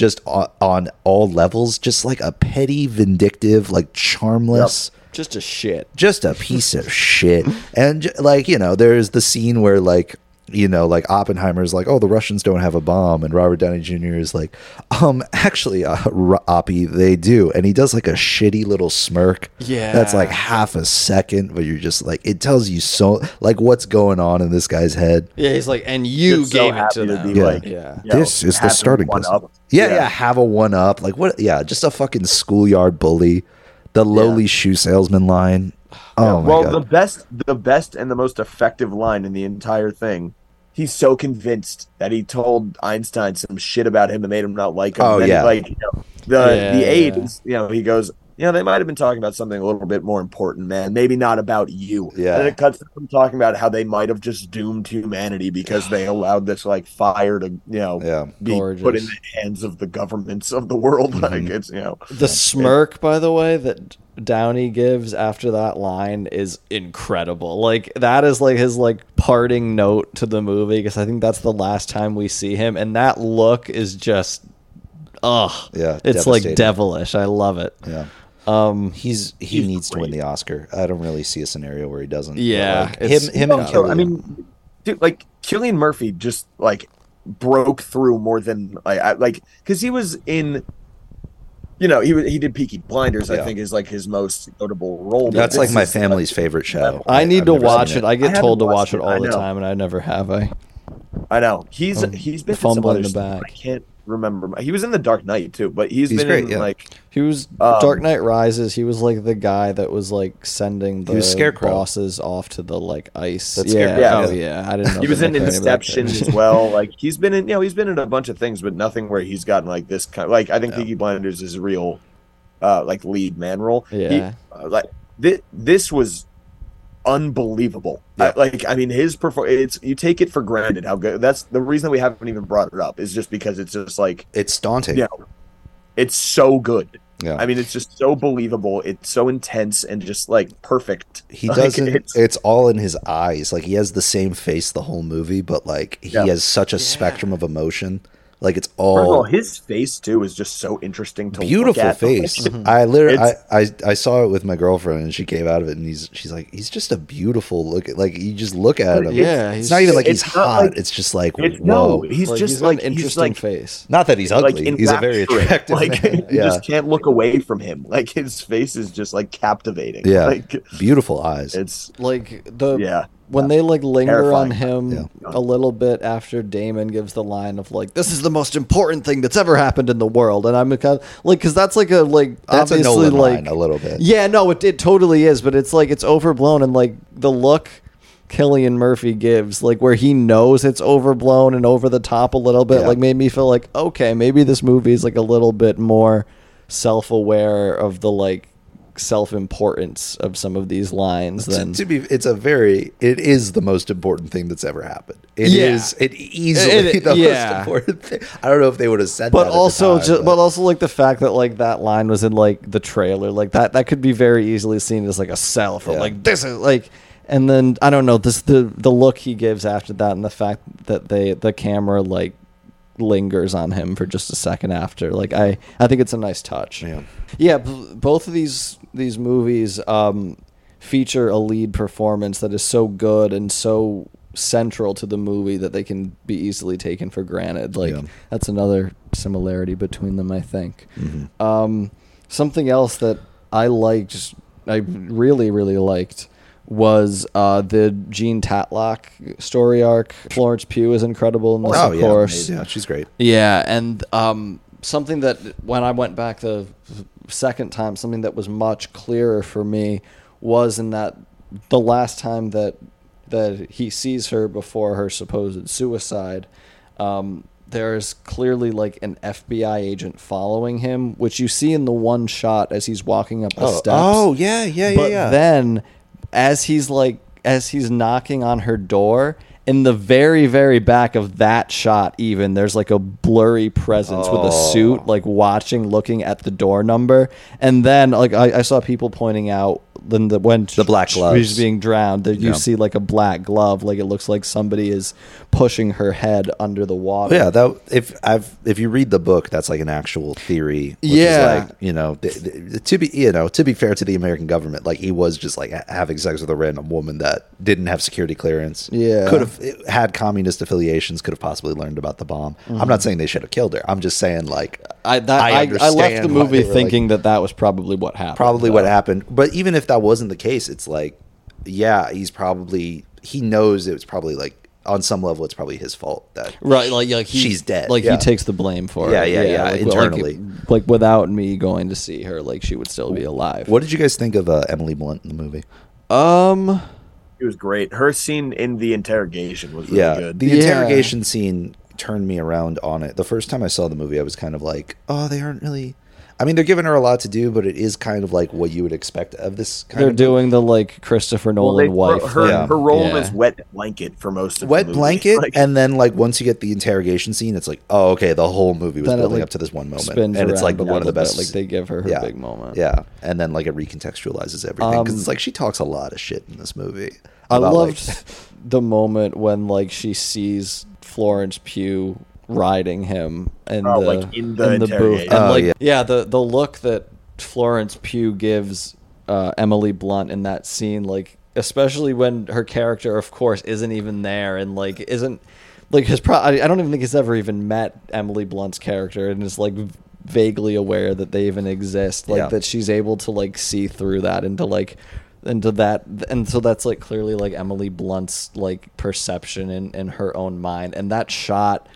Just on, on all levels, just like a petty, vindictive, like charmless Just a shit. just a piece of shit. And like, you know, there's the scene where like, you know, like Oppenheimer's like, oh, the Russians don't have a bomb, and Robert Downey Jr. is like, um, actually, uh, R- Oppie, they do, and he does like a shitty little smirk. Yeah. that's like half a second, but you're just like, it tells you so like what's going on in this guy's head. Yeah, he's like, and you Just so gave it happy to to be Yeah. like, yeah. you know, this is the starting one place. up. Yeah, yeah, have a one up. Like what? Yeah, just a fucking schoolyard bully. The lowly shoe salesman line. Oh my well, god. the best, the best, and the most effective line in the entire thing. He's so convinced that he told Einstein some shit about him that made him not like him. Oh, Then, yeah. like you know, the Yeah, the aide, yeah. you know, he goes, you know, they might have been talking about something a little bit more important, man. Maybe not about you. Yeah. And it cuts from talking about how they might have just doomed humanity because they allowed this like fire to, you know, Yeah. be put in the hands of the governments of the world. Mm-hmm. Like it's, you know, The smirk, by the way, that Downey gives after that line is incredible. Like that is like his like parting note to the movie because I think that's the last time we see him, and that look is just, ugh, Yeah, it's like devilish. I love it. Yeah. Um, He's he He's needs to win the Oscar. I don't really see a scenario where he doesn't. Yeah, like, him him No, and Cillian. I mean, dude, like Cillian Murphy just like broke through more than like I, like because he was in. You know, he wa- he did Peaky Blinders. Yeah. I think is like his most notable role. that's like my is, family's favorite show. I need I've to watch seen it. I get I told to watch it it. all the time, and I never have. I I know he's Um, he's been in some in other the back. I can't remember. He was in the Dark Knight too, but he's He's been great, in yeah. like He was Um, Dark Knight Rises. He was like the guy that was like sending the was Scarecrow. bosses off to the like ice. That's yeah, Scarecrow. oh yeah. I didn't know he was in nickname of Inception as well. Like he's been in, you know, he's been in a bunch of things, but nothing where he's gotten like this kind. Like I think Peaky Blinders is a real, uh, like lead man role. He- Yeah. uh, like this, this was unbelievable. Yeah. I- like I mean, his perform. It's you take it for granted how good. That's the reason we haven't even brought it up is just because it's just like It's daunting. you know, it's so good. Yeah. I mean, it's just so believable. It's so intense and just like perfect. he Like, doesn't. it's- It's, all in his eyes. Like he has the same face the whole movie, but like he Yeah. has such a spectrum of emotion. Like it's First of all, all his face too is just so interesting to beautiful look at. face. Like, I literally, I, I, I saw it with my girlfriend, and she came out of it, and he's, she's like, he's just a beautiful look. Like you just look at him. Yeah, it's he's- not even like he's hot. like- it's just like It's whoa. no, he's Like, just got like an he's interesting like face. Not that he's like ugly. he's a very attractive Like man. you Yeah, just can't look away from him. Like his face is just like captivating. yeah. like beautiful eyes. it's Like the yeah. When they like linger on him Yeah. a little bit after Damon gives the line of like, "This is the most important thing that's ever happened in the world," and I'm kind of, like, uh, because that's like a like That's a obviously Nolan like a little bit. Yeah, no, it, it totally is, but it's like it's overblown and like the look Cillian Murphy gives, like where he knows it's overblown and over the top a little bit, Yeah. like made me feel like okay, maybe this movie is like a little bit more self-aware of the like self-importance of some of these lines To, to be, it's a very. It is the most important thing that's ever happened. It is. Yeah. It easily It- the yeah. most important thing. I don't know if they would have said. but that at the also time, ju- but also like the fact that like that line was in like the trailer like that that could be very easily seen as like a sell for Yeah. like this is like and then i don't know this the the look he gives after that and the fact that they the camera like lingers on him for just a second after like i i think it's a nice touch Yeah. yeah b- both of these these movies um feature a lead performance that is so good and so central to the movie that they can be easily taken for granted like Yeah. that's another similarity between them i think Mm-hmm. um, something else that i liked i really really liked was uh, the Jean Tatlock story arc. Florence Pugh is incredible in this, Oh of yeah, course. yeah, she's great. Yeah, and um, something that when I went back the second time, something that was much clearer for me was in that the last time that that he sees her before her supposed suicide, um, there's clearly like an FBI agent following him, which you see in the one shot as he's walking up the Oh, steps. oh yeah, yeah, yeah, But yeah. then, as he's like, as he's knocking on her door, in the very, very back of that shot, even there's like a blurry presence with a Oh. suit, like watching, looking at the door number, and then like I, I saw people pointing out then the when The black she's being drowned, that you Yeah. see like a black glove, like it looks like somebody is pushing her head under the water. Yeah, that if I've if you read the book, that's like an actual theory. Which Yeah. is like you know th- th- to be you know to be fair to the American government, like he was just like ha- having sex with a random woman that didn't have security clearance. Yeah. could have had communist affiliations. Could have possibly learned about the bomb. I'm not mm-hmm. saying they should have killed her. I'm just saying like I that I I, I, left understand the why movie they were, like- thinking that that was probably what happened. probably what happened. But even if that wasn't the case, it's like yeah, he's probably he knows it was probably like on some level it's probably his fault that Right, like, like he, She's dead, Like yeah. he takes the blame for Yeah, it. yeah, yeah, like, internally. like, like without me going to see her, like she would still be alive. What did you guys think of uh, Emily Blunt in the movie? Um, It was great. Her scene in the interrogation was really yeah, good. the Yeah. interrogation scene turned me around on it. The first time I saw the movie, I was kind of like, "Oh, they aren't really." I mean, they're giving her a lot to do, but it is kind of like what you would expect of this. kind of they're of doing the like Christopher Well, Nolan they- wife. her, Yeah. her role Yeah. was wet blanket for most of wet the movie. blanket, Like, and then like once you get the interrogation scene, it's like, oh, okay, the whole movie was Then it, building like, up to this one moment, and it's like one of the little bit, best. like, they give her her big moment. Yeah, and then like it recontextualizes everything because Um, it's like she talks a lot of shit in this movie. I about, like- loved the moment when like she sees Florence Pugh riding him in Oh, the like, in the booth, and Oh, like yeah. the the look that Florence Pugh gives uh, Emily Blunt in that scene, like especially when her character, of course, isn't even there and like isn't like his pro. I, I don't even think he's ever even met Emily Blunt's character and is like vaguely aware that they even exist. Like Yeah. that she's able to like see through that into like into that and so that's like clearly like Emily Blunt's like perception in in her own mind and that shot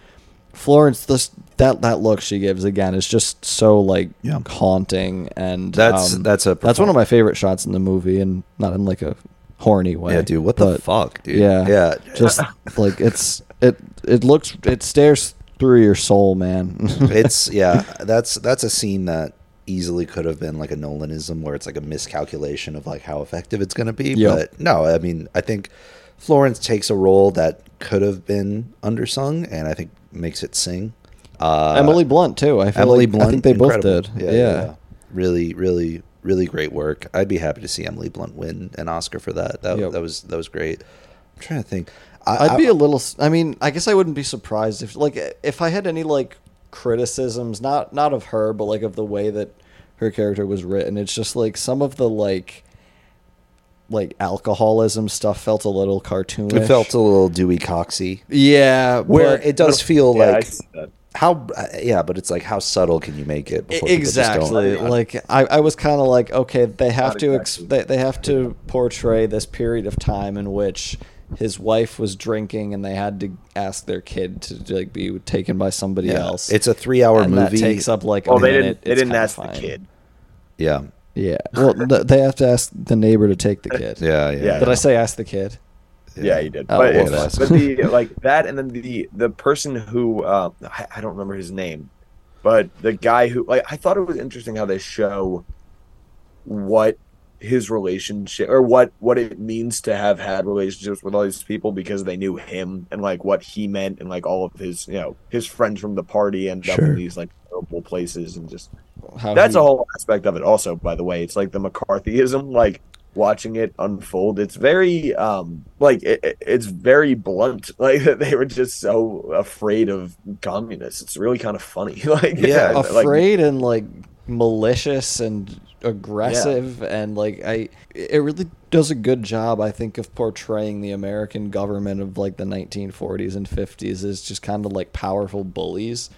Florence this that that look she gives again is just so like Yeah. haunting and That's- um, that's a that's one of my favorite shots in the movie and not in like a horny way Yeah, dude, what the fuck, dude? yeah Yeah. just like it's it it looks it stares through your soul man it's yeah that's that's a scene that easily could have been like a nolanism where it's like a miscalculation of like how effective it's going to be Yep. but no i mean i think florence takes a role that could have been undersung and i think makes it sing. Uh Emily Blunt too. I feel emily like, blunt I think they both did. Yeah, really really really great work. I'd be happy to see emily blunt win an oscar for that. That, Yep. that was that was great. I'm trying to think. I, I'd I- be a little. I mean, I guess I wouldn't be surprised if, like, if I had any like criticisms, not not of her, but like of the way that her character was written. It's just like some of the like, like alcoholism stuff felt a little cartoonish. it felt a little dewey coxy yeah, where but- it does feel yeah, like how uh, yeah but it's like how subtle can you make it before people just exactly don't- like I, I was kind of like okay they have Not to ex- exactly. they, they have to portray this period of time in which his wife was drinking and they had to ask their kid to like be taken by somebody Yeah. else it's a three hour movie that takes up like Well, a they minute. didn't. They It's didn't ask fine. the kid. yeah Yeah. Well, th- they have to ask the neighbor to take the kid. yeah yeah, Yeah. Did I say ask the kid? Yeah, you did. Oh, but well, but the like that, and then the the person who uh, I, I don't remember his name, but the guy who like I thought it was interesting how they show what his relationship or what what it means to have had relationships with all these people because they knew him and like what he meant and like all of his you know his friends from the party end up Sure. in these like terrible places and just How that's he- a whole aspect of it also by the way. It's like the mccarthyism like watching it unfold. It's very um like it, it- it's very blunt. Like that they were just so afraid of communists. It's really kind of funny. Like Yeah, like- afraid and like malicious and aggressive. And like I it really does a good job I think of portraying the American government of like the 1940s and 50s as just kind of like powerful bullies.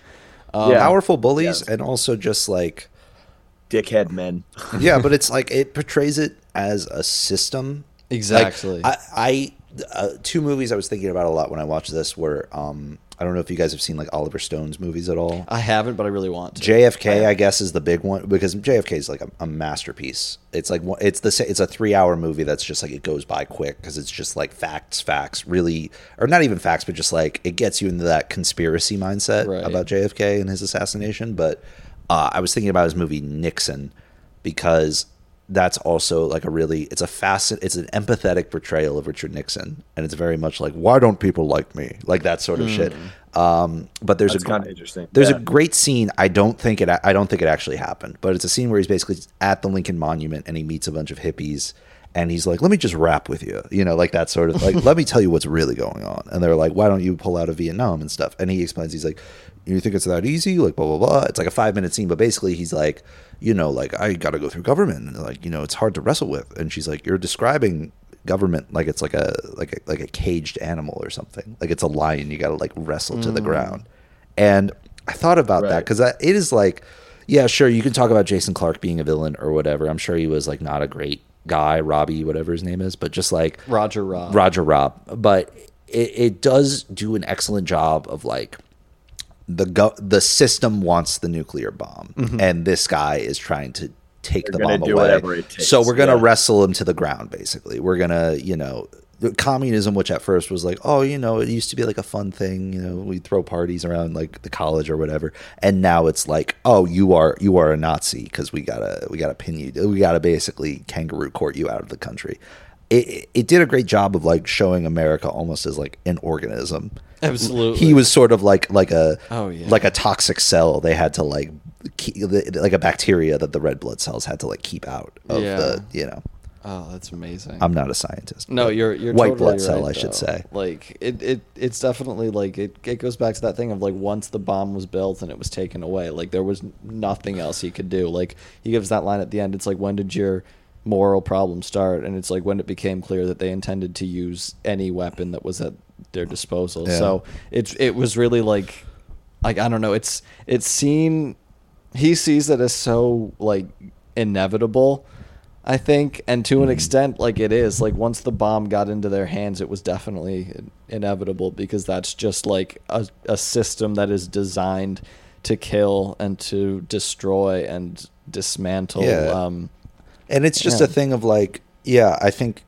Um, Yeah. powerful bullies Yes. and also just like dickhead men yeah but it's like it portrays it as a system Like, Exactly. I, I uh, two movies I was thinking about a lot when I watched this were um I don't know if you guys have seen like Oliver Stone's movies at all. I haven't, but I really want to. JFK, I guess, is the big one because JFK is like a, a masterpiece. It's like it's the it's a three hour movie that's just like it goes by quick because it's just like facts, facts, really, or not even facts, but just like it gets you into that conspiracy mindset Right. about JFK and his assassination. But uh, I was thinking about his movie Nixon because that's also like a really it's a facet it's an empathetic portrayal of Richard Nixon and it's very much like why don't people like me like that sort of shit um but there's That's a kinda interesting. there's Yeah. a great scene I don't think it I don't think it actually happened but it's a scene where he's basically at the Lincoln Monument and he meets a bunch of hippies and he's like let me just rap with you you know like that sort of like let me tell you what's really going on. And they're like why don't you pull out of Vietnam and stuff? And he explains he's like you think it's that easy? Like blah blah blah. It's like a five minute scene but basically he's like you know like i gotta go through government and like you know it's hard to wrestle with. And she's like you're describing government like it's like a like a like a caged animal or something. Like it's a lion. You gotta like wrestle to the mm. ground. And i thought about that because it is like yeah sure you can talk about jason clarke being a villain or whatever. I'm sure he was like not a great guy robbie whatever his name is but just like Roger Robb. Roger Robb, but it, it does do an excellent job of like the go- the system wants the nuclear bomb, mm-hmm. and this guy is trying to take They're the bomb away. whatever it takes, so we're gonna yeah. wrestle him to the ground. Basically, we're gonna you know. The Communism, which at first was like, oh, you know, it used to be like a fun thing, you know, we throw parties around like the college or whatever, and now it's like, oh, you are you are a Nazi because we gotta we gotta pin you, we gotta basically kangaroo court you out of the country it, it did a great job of like showing America almost as like an organism. Absolutely. he was sort of like like a Oh, yeah. like a toxic cell. They had to like keep, like a bacteria that the red blood cells had to like keep out of Yeah. the you know. Oh, that's amazing. I'm not a scientist. No, you're you're white totally blood cell, right, I should though. say. Like it, it it's definitely like it, it goes back to that thing of like once the bomb was built and it was taken away, like there was nothing else he could do. Like he gives that line at the end. It's like when did your moral problem start? And it's like when it became clear that they intended to use any weapon that was at their disposal. Yeah. So it's it was really like like I don't know. It's it's seen. He sees it as so like inevitable. I think, and to an extent, like it is. Like once the bomb got into their hands, it was definitely inevitable because that's just like a, a system that is designed to kill and to destroy and dismantle. Yeah. Um, And it's just Yeah. a thing of like, yeah, I think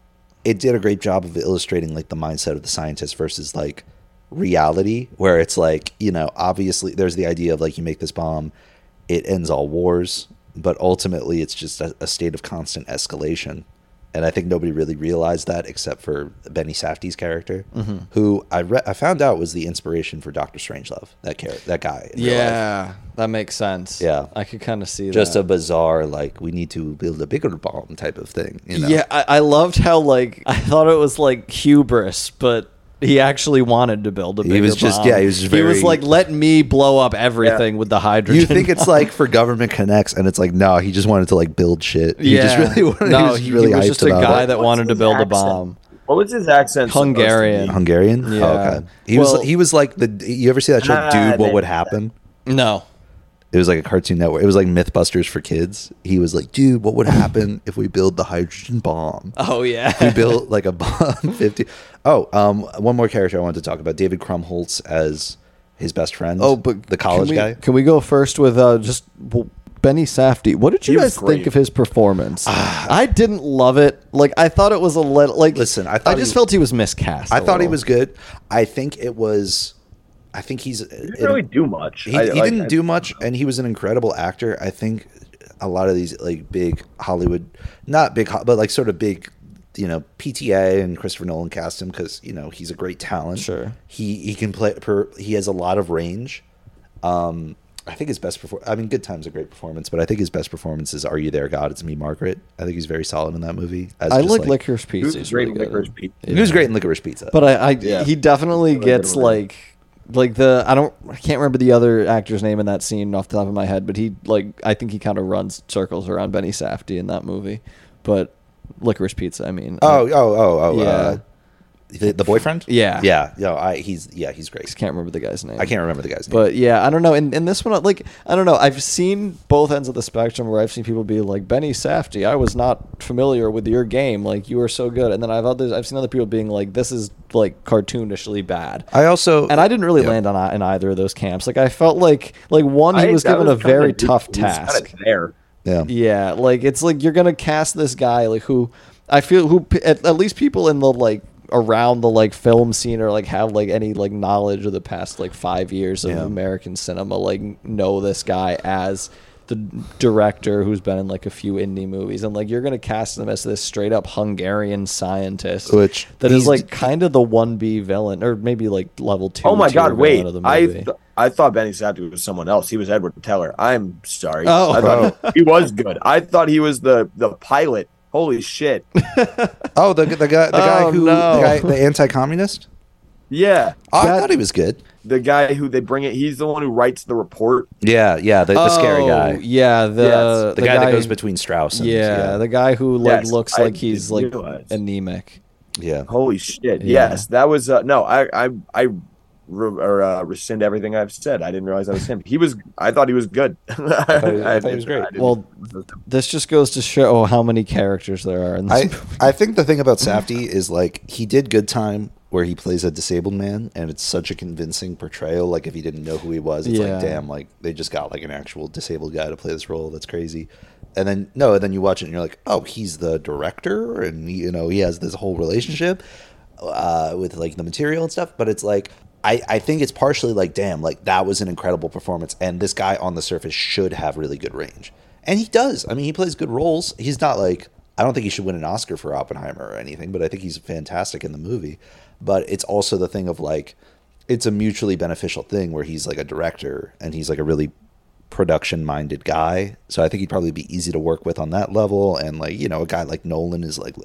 it did a great job of illustrating like the mindset of the scientist versus like reality, where it's like, you know, obviously there's the idea of like you make this bomb, it ends all wars, but ultimately it's just a, a state of constant escalation. And I think nobody really realized that except for Benny Safdie's character, Mm-hmm. who I re- I found out was the inspiration for Doctor Strangelove. That character, that guy. in real life. yeah, that makes sense. Yeah. I could kind of see that. just that. a bizarre like we need to build a bigger bomb type of thing. You know? Yeah, I, I loved how like I thought it was like hubris, but he actually wanted to build a He was just- bomb. yeah, he was just very. he was like, let me blow up everything with the hydrogen. You think it's like for government connects, and it's like no, he just wanted to like build shit. He yeah, just really wanted. no, he was, he, really he was hyped just a about guy it. that What's wanted to his build a accent? bomb. What was his accent? supposed to Hungarian. be? Hungarian. Yeah. Oh, okay. He Well- was he was like the. You ever see that show, Ah, Dude? What they- would happen? No, It was like a Cartoon Network. It was like MythBusters for kids. He was like, dude, what would happen if we build the hydrogen bomb? oh yeah, we built like a bomb 50 oh um one more character i wanted to talk about david krumholtz as his best friend oh, but the college can we, guy Can we go first with uh, just well, Benny Safdie? What did you He guys think of his performance? I didn't love it. Like I thought it was a little like. Listen, I thought just he- felt he was miscast. I thought he was good i think it was i think he's He didn't really do much. he, I- he like, didn't I- do much and he was an incredible actor i think a lot of these like big hollywood not big but like sort of big you know pta and christopher nolan cast him because you know he's a great talent Sure. he he can play per, he has a lot of range um I think his best performance. I mean, Good Time's a great performance, but I think his best performance is "Are You There, God?" It's Me, Margaret. I think he's very solid in that movie. as I just, like Licorice He Pizza. was He's great really in. Licorice Pizza. He was great in Licorice Pizza. But I, I Yeah. he definitely Really gets good one. like like the I don't I can't remember the other actor's name in that scene off the top of my head, but he like I think he kind of runs circles around Benny Safdie in that movie. But Licorice Pizza, I mean, oh, I oh, oh, oh. Yeah. Uh, the, the boyfriend. Yeah. yeah. No, I he's yeah he's great. just can't remember the guy's name. I can't remember the guy's name. But yeah, I don't know. In, in this one, like I don't know. I've seen both ends of the spectrum where I've seen people be like Benny Safdie. I was not familiar with your game. Like you were so good, and then I've others. I've seen other people being like, this is like cartoonishly bad. I also and I didn't really Yeah. land on in either of those camps. Like I felt like like one he I- was that given a very neutral. tough task. kinda there. yeah. Yeah, like it's like you're gonna cast this guy like who I feel who at, at least people in the like around the like film scene or like have like any like knowledge of the past like five years of Yeah. American cinema like know this guy as the director who's been in like a few indie movies, and like you're gonna cast him as this straight up Hungarian scientist, Which that is he's- like kind of the one B villain, or maybe like level two. Oh my god, villain wait. of the I th- I thought Benny Safdie was someone else. He was Edward Teller. I'm sorry. Oh. I thought oh. he was good. I thought he was the the pilot. Holy shit. Oh, the the guy the guy Oh, who no. the guy the anti-communist. Yeah. Oh, I That- thought he was good. The guy who they bring it he's the one who writes the report. Yeah, yeah, the, the scary Oh, guy. Yeah, the Yes. The, guy, that goes between Strauss and Yeah, the guy who like Yes, looks I like he's like realize. anemic. yeah. Holy shit. Yeah. Yes, that was uh, no, I I I re- or, uh, rescind everything I've said. I didn't realize that was him. He was I thought he was good. I thought he- I thought he was great. Well, This just goes to show how many characters there are in this I movie. I think the thing about Safdie is like he did Good Time where he plays a disabled man and it's such a convincing portrayal like if you didn't know who he was it's Yeah. like damn like they just got like an actual disabled guy to play this role that's crazy and then no and then you watch it and you're like oh he's the director and you know he has this whole relationship uh, with like the material and stuff but it's like I, I think it's partially like damn like that was an incredible performance and this guy on the surface should have really good range. And he does. I mean he plays good roles. He's not like i don't think he should win an oscar for oppenheimer or anything but i think he's fantastic in the movie. But it's also the thing of like it's a mutually beneficial thing where he's like a director and he's like a really production minded guy. So i think he'd probably be easy to work with on that level. And like you know a guy like nolan is like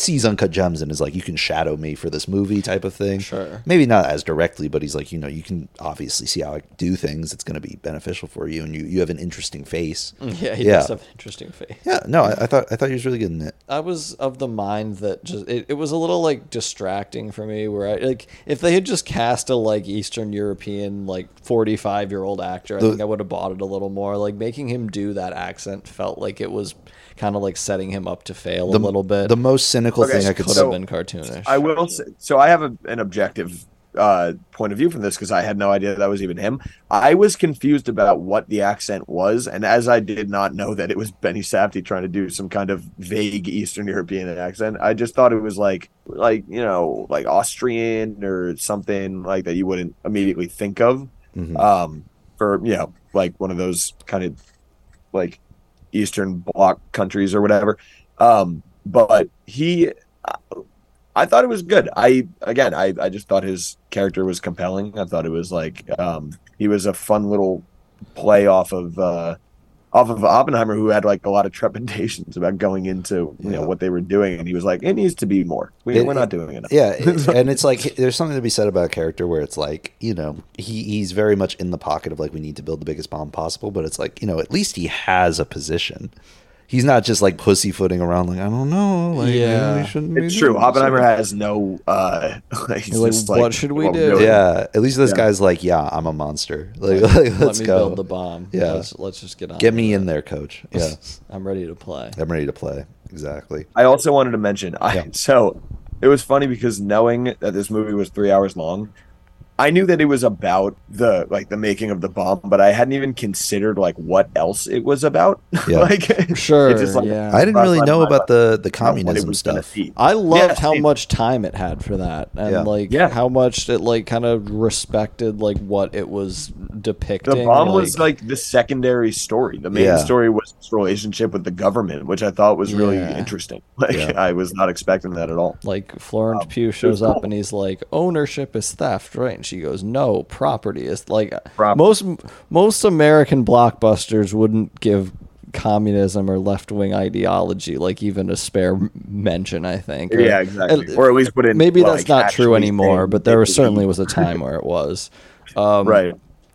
sees uncut gems and is like you can shadow me for this movie type of thing Sure. maybe not as directly but he's like you know you can obviously see how i do things it's going to be beneficial for you and you you have an interesting face yeah, he yeah. does have an interesting face. yeah no I, I thought i thought he was really good in it I was of the mind that just it, it was a little like distracting for me where I like if they had just cast a like Eastern European like 45 year old actor I The- think I would have bought it a little more like making him do that accent felt like it was kind of like setting him up to fail a little bit the most cynical Okay, thing i could could so- have been cartoonish I will say so I have a, an objective uh, point of view from this because I had no idea that was even him. I was confused about what the accent was, and as I did not know that it was Benny Safdie trying to do some kind of vague Eastern European accent, I just thought it was like like you know like Austrian or something like that you wouldn't immediately think of Mhm. um, for you know like one of those kind of like Eastern Bloc countries or whatever. Um, but he, I thought it was good. I again, I I just thought his character was compelling. I thought it was like um, he was a fun little play off of uh, off of Oppenheimer, who had like a lot of trepidations about going into you know Yeah. what they were doing, and he was like, "It needs to be more. We, we're not doing enough." Yeah, it- and it's like there's something to be said about a character where it's like you know he he's very much in the pocket of like we need to build the biggest bomb possible, but it's like you know at least he has a position. He's not just like pussyfooting around like I don't know. Like, Yeah. maybe we shouldn't be It's true. Oppenheimer this." has no. uh he's Like, just what should we do?" doing." Yeah, at least this Yeah. guy's like, yeah, I'm a monster. Like, like, let let's me go. build the bomb Yeah. let's, let's just get on Get me it. in there, coach. Yeah, I'm ready to play I'm ready to play. Exactly. I also wanted to mention, I Yeah. so it was funny because knowing that this movie was three hours long, I knew that it was about the like the making of the bomb, but I hadn't even considered like what else it was about. Yeah. like Sure, just, like, yeah. I didn't really know about the the communism stuff. I loved Yeah, how same. much time it had for that, and Yeah. like Yeah. how much it like kind of respected like what it was depicting. The bomb was like the secondary story. The main Yeah. story was his relationship with the government, which I thought was really Yeah. interesting. Like Yeah. I was not expecting that at all. like Florence Um, Pugh shows up cool. and he's like, "Ownership is theft, right?" And she goes, "No, property is like Property. most most American blockbusters wouldn't give." communism or left-wing ideology like even a spare mention i think Or- Yeah, exactly. Or at least wouldn't maybe like, that's not true anymore but there was certainly was- a time where it was um, right.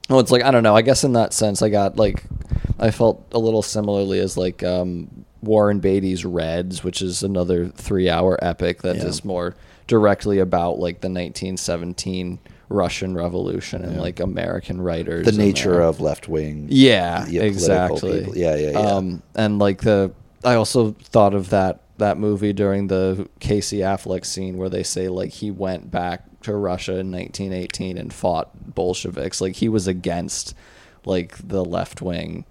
Well, it's like I don't know. I guess in that sense, I got like I felt a little similarly as like um, Warren Beatty's Reds, which is another three-hour epic that is Yeah. more directly about like the 1917 Russian Revolution and like American writers. The nature of left wing. yeah, Yeah, exactly. people. Yeah, yeah, yeah. Um, and like the, I also thought of that that movie during the Casey Affleck scene where they say like he went back to Russia in 1918 and fought Bolsheviks. Like he was against like the left wing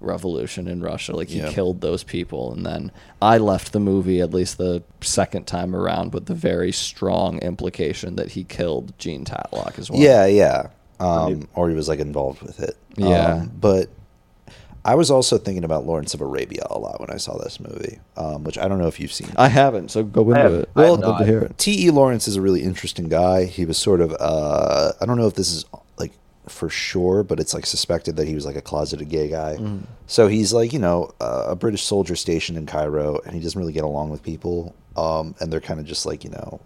revolution in Russia. Like he Yeah. killed those people, and then I left the movie at least the second time around with the very strong implication that he killed Jean Tatlock as well. Yeah, yeah. Um, or he was like involved with it. Yeah. Um, but I was also thinking about Lawrence of Arabia a lot when I saw this movie, um, which I don't know if you've seen. I haven't, so go into it. Well, have I'd love to hear it. T.E. Lawrence is a really interesting guy. He was sort of, uh, I don't know if this is like for sure, but it's like suspected that he was like a closeted gay guy. So he's like, you know, uh, a British soldier stationed in Cairo, and he doesn't really get along with people. Um, and they're kind of just like, you know,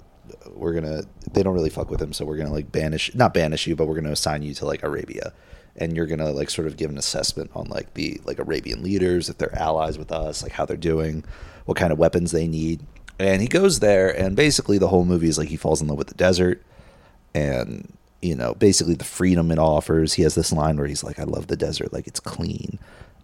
we're gonna, they don't really fuck with him, so we're gonna like banish, not banish you, but we're gonna assign you to like Arabia. And you're gonna like sort of give an assessment on like the like Arabian leaders, if they're allies with us, like how they're doing, what kind of weapons they need. And he goes there, and basically the whole movie is like he falls in love with the desert, and you know, basically the freedom it offers. He has this line where he's like, "I love the desert, like it's clean."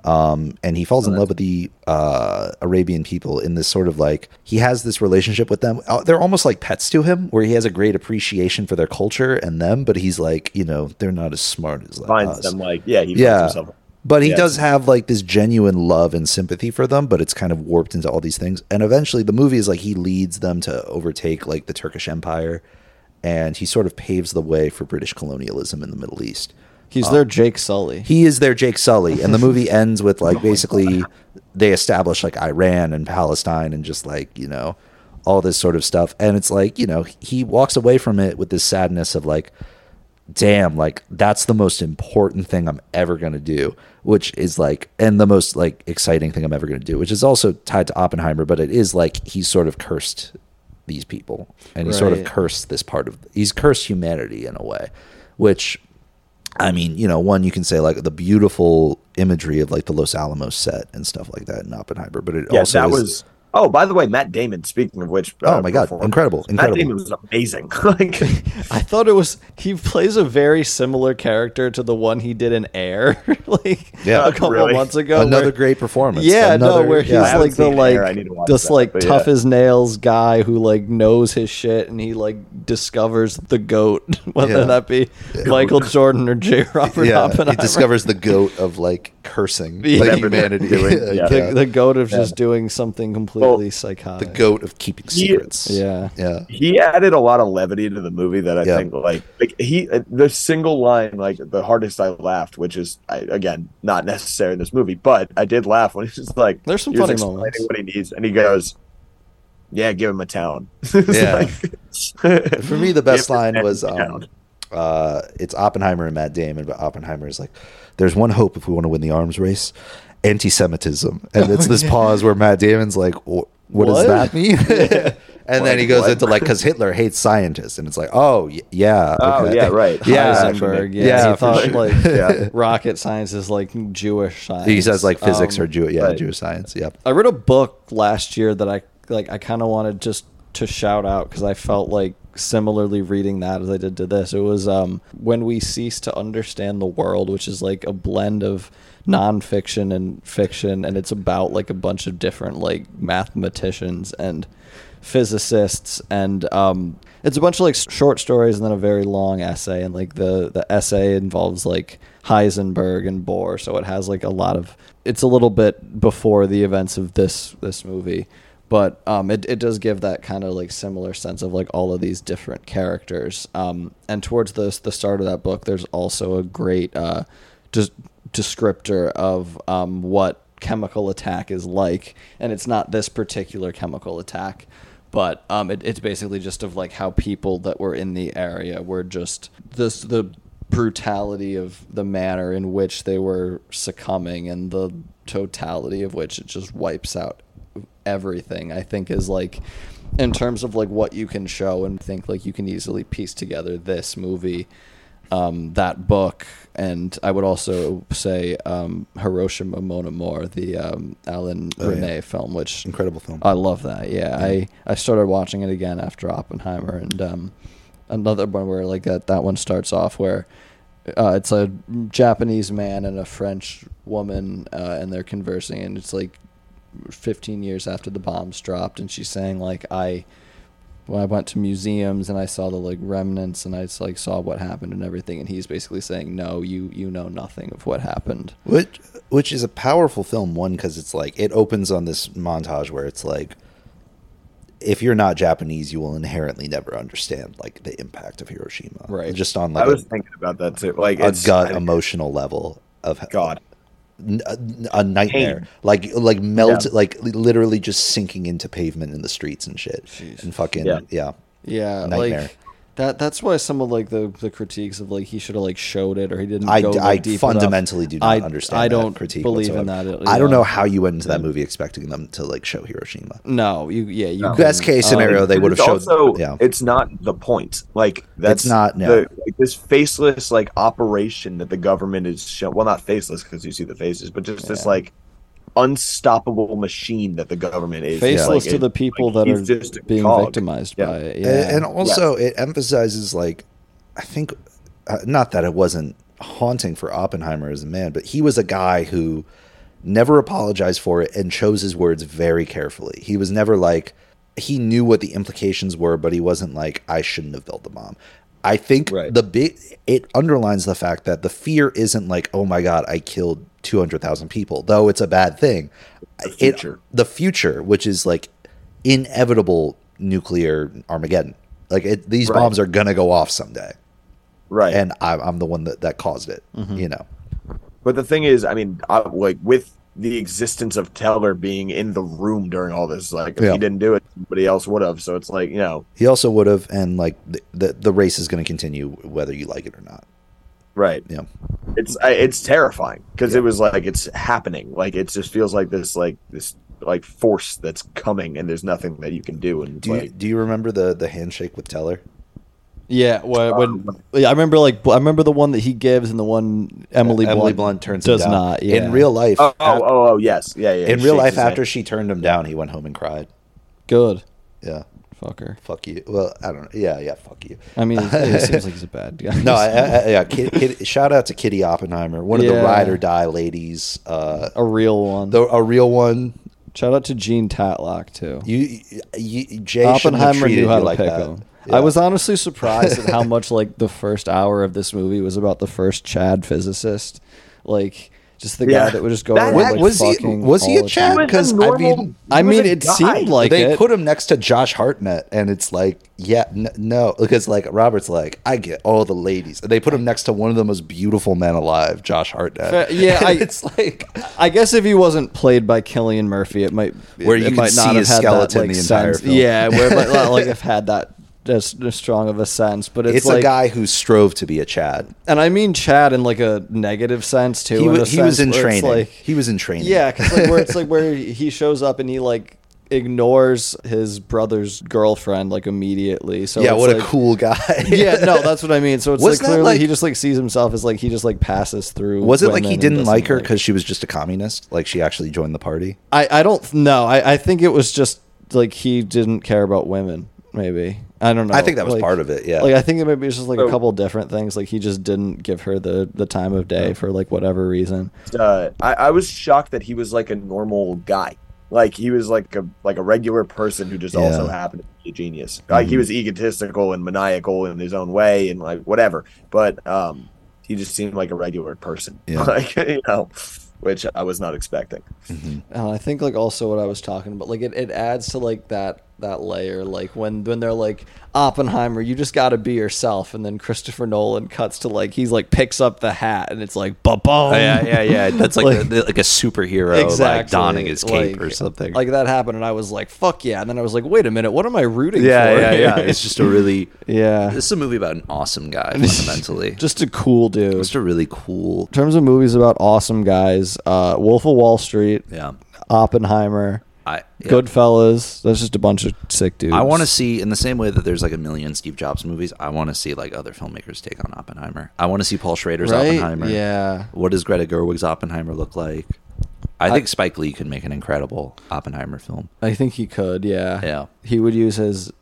Um, and he falls in love with the uh, Arabian people in this sort of like he has this relationship with them. Uh, They're almost like pets to him, where he has a great appreciation for their culture and them, but he's like, you know, they're not as smart as finds us them like yeah, he finds yeah himself. but he Yeah. does have like this genuine love and sympathy for them but it's kind of warped into all these things and eventually the movie is like he leads them to overtake like the turkish empire and he sort of paves the way for british colonialism in the middle east. He's uh, their Jake Sully. he is their Jake Sully, and the movie ends with like basically they establish like Iran and Palestine and just like you know all this sort of stuff, and it's like you know he walks away from it with this sadness of like, damn, like that's the most important thing I'm ever gonna do, which is like, and the most like exciting thing I'm ever gonna do, which is also tied to Oppenheimer, but it is like he's sort of cursed these people, and he sort of Right. cursed this part of he's cursed humanity in a way, which I mean, you know, one you can say like the beautiful imagery of like the Los Alamos set and stuff like that in Oppenheimer, but it Yeah, also that is- was. Oh, by the way, Matt Damon. Speaking of which, uh, Oh my God, performed- incredible, Matt. Damon was amazing. like, I thought it was he plays a very similar character to the one he did in Air, like Yeah. a couple Really? months ago. another where- great performance. Yeah, Another- no, where he's yeah. I like the like Air, I need to watch this that, like tough yeah. as nails guy who like knows his shit and he like discovers the goat, whether Yeah. that be Michael Jordan or J. Robert yeah, Oppenheimer. he discovers the goat of like cursing Yeah. like humanity. doing, Like, yeah. the, the goat of just doing something completely the psychotic. The goat of keeping secrets. Yeah. yeah. he added a lot of levity to the movie that I Yeah. think like like he the single line like the hardest I laughed, which is I, again not necessary in this movie, but I did laugh when he's just like There's some he funny explaining moments. what he needs, and he goes, "Yeah, give him a town." Yeah. like- For me, the best line was um, uh, it's Oppenheimer and Matt Damon, but Oppenheimer is like, "There's one hope if we want to win the arms race, anti-Semitism," and it's this pause where Matt Damon's like, "Wh- "What, does What? that mean?" and then he goes what? into like, "Because Hitler hates scientists," and it's like, "Oh, y- yeah, Oh okay. yeah, right. Yeah, Heisenberg, yeah, Yeah, he thought sure. like Yeah. rocket science is like Jewish science. He says like physics Um, or Jew, yeah, right. Jewish science. Yep. I read a book last year that I like. I kind of wanted just to shout out because I felt like similarly reading that as I did to this. It was um, when we cease to understand the world, which is like a blend of nonfiction and fiction, and it's about like a bunch of different like mathematicians and physicists and um it's a bunch of like short stories and then a very long essay and like the the essay involves like Heisenberg and Bohr so it has like a lot of it's a little bit before the events of this this movie but um it, it does give that kind of like similar sense of like all of these different characters. Um and towards the the start of that book there's also a great uh descriptor of um what chemical attack is like. And it's not this particular chemical attack but um, it, it's basically just of like how people that were in the area were just this the brutality of the manner in which they were succumbing and the totality of which it just wipes out everything i think is like in terms of like what you can show and think like you can easily piece together this movie um, that book, and I would also say um, Hiroshima Mon Amour, the um, Alain Oh, yeah. Resnais film, which Incredible film. I love that. Yeah, I I started watching it again after Oppenheimer, and um, another one where like that that one starts off where. Uh, it's a Japanese man and a French woman, uh, and they're conversing, and it's like 15 years after the bombs dropped, and she's saying like I, when I went to museums and I saw the like remnants and I s- like saw what happened and everything, and he's basically saying no, you you know nothing of what happened. which which is a powerful film one because it's like it opens on this montage where it's like if you're not japanese you will inherently never understand like the impact of hiroshima Right. just on like I was a, thinking about that too. Like a it's gut I- emotional level of God. N- uh, a, a nightmare, Pain. like like melt, Yeah. like literally just sinking into pavement in the streets and shit, and fucking yeah. Yeah. Yeah, Nightmare. like that. That's why some of like the, the critiques of like he should have like showed it or he didn't. I, go, I like, deep fundamentally enough. do not I, understand. I don't critique believe in whatsoever. that. I don't know how you went into that movie expecting them to like show Hiroshima. No, you yeah you. Best case uh, scenario, they would have showed. Also, yeah, it's not the point. Like that's not, no. the, like, this faceless like operation that the government is show. Well, not faceless because you see the faces, but just this like unstoppable machine that the government is. faceless Like, to it- the people like, that are just being cog. victimized Yeah. by it. Yeah, and also it emphasizes like, I think, uh, not that it wasn't haunting for Oppenheimer as a man, but he was a guy who never apologized for it and chose his words very carefully. He was never like he knew what the implications were, but he wasn't like I shouldn't have built the bomb. I think Right. the big it underlines the fact that the fear isn't like oh my god I killed two hundred thousand people, though it's a bad thing. The It- future. the future, which is like inevitable nuclear Armageddon. Like it, these Right. bombs are gonna go off someday, right? and I, I'm the one that, that caused it. Mm-hmm. You know, But the thing is, I mean, I, like with the existence of Teller being in the room during all this, like if Yeah. he didn't do it, somebody else would have. So it's like you know, he also would have, and like the, the the race is gonna continue whether you like it or not. Right? Yeah, It's I- it's terrifying because it was like it's happening. Like it just feels like this like this like force that's coming, and there's nothing that you can do. And it's do you like do you remember the the handshake with Teller? yeah. When, uh, when yeah, I remember like I remember the one that he gives and the one Emily Emily Blunt, Blunt turns him does down. not. Yeah. In real life, oh oh oh, oh yes yeah yeah. in real life, his hand. after she turned him down, he went home and cried. good Yeah, fucker. fuck you. Well, I don't know. Yeah, yeah, fuck you. I mean, it seems like he's a bad guy. No, I, I, yeah. Kid, kid, shout out to Kitty Oppenheimer, one of the ride or die ladies. Uh, a real one. the, a real one. Shout out to Jean Tatlock too. You, you Jay Oppenheimer knew how to like pick that. him. Yeah. I was honestly surprised at how much like the first hour of this movie was about the first Chad physicist, like just the guy that would just go That- around Wa- like was he fucking was he a the Chad? time. He was a Because I mean, I mean, it guy. seemed like they it. put him next to Josh Hartnett, and it's like, yeah, n- no, because like Robert's like, I get all the ladies. And they put him next to one of the most beautiful men alive, Josh Hartnett. Fa- yeah, I- it's like I guess if he wasn't played by Cillian Murphy, it might Where it you can might see not have had skeleton that, like, the entire sense. film. Yeah, where it might not, like have had that as strong of a sense, but it's, it's, like, a guy who strove to be a Chad. and I mean Chad in like a negative sense too. He, in wa- a he was in training. Like, he was in training. Yeah, because like where it's like where he shows up and he like ignores his brother's girlfriend like immediately. So yeah. What a cool guy. yeah, no, that's what I mean. So it's Wasn't like clearly like- he just like sees himself as like he just like passes through. Was it like he didn't like her because she was just a communist? Like she actually joined the party? I I don't know. I I think it was just like he didn't care about women. Maybe I don't know. I think that was Like- part of it. Yeah. Like I think it maybe it's just like a So- couple different things. Like he just didn't give her the the time of day for like whatever reason. uh, I, I was shocked that he was like a normal guy. Like he was like a like a regular person who just also Yeah. Mm-hmm. happened to be a genius. Like he was egotistical and maniacal in his own way and like whatever. But um, he just seemed like a regular person. Yeah. Like you know, which I was not expecting. And I think like also what I was talking about, like it, it adds to like that that layer, like when when they're like Oppenheimer, you just got to be yourself, and then Christopher Nolan cuts to like he's like picks up the hat, and it's like ba. Oh, yeah, yeah, yeah. That's like Like- the, like a superhero, like donning his cape like- or something. Like that happened, and I was like, "Fuck yeah!" And then I was like, "Wait a minute, what am I rooting yeah, for?" yeah, yeah. It's just a really yeah, This is a movie about an awesome guy, fundamentally. just a cool dude. just a really cool. In terms of movies about awesome guys, uh, Wolf of Wall Street, Yeah, Oppenheimer, I yeah. Goodfellas. That's just a bunch of sick dudes. I want to see in the same way that there's like a million Steve Jobs movies. I want to see like other filmmakers take on Oppenheimer. I want to see Paul Schrader's right? Oppenheimer. Yeah. What does Greta Gerwig's Oppenheimer look like? I think Spike Lee could make an incredible Oppenheimer film. I think he could, yeah. Yeah. He would use his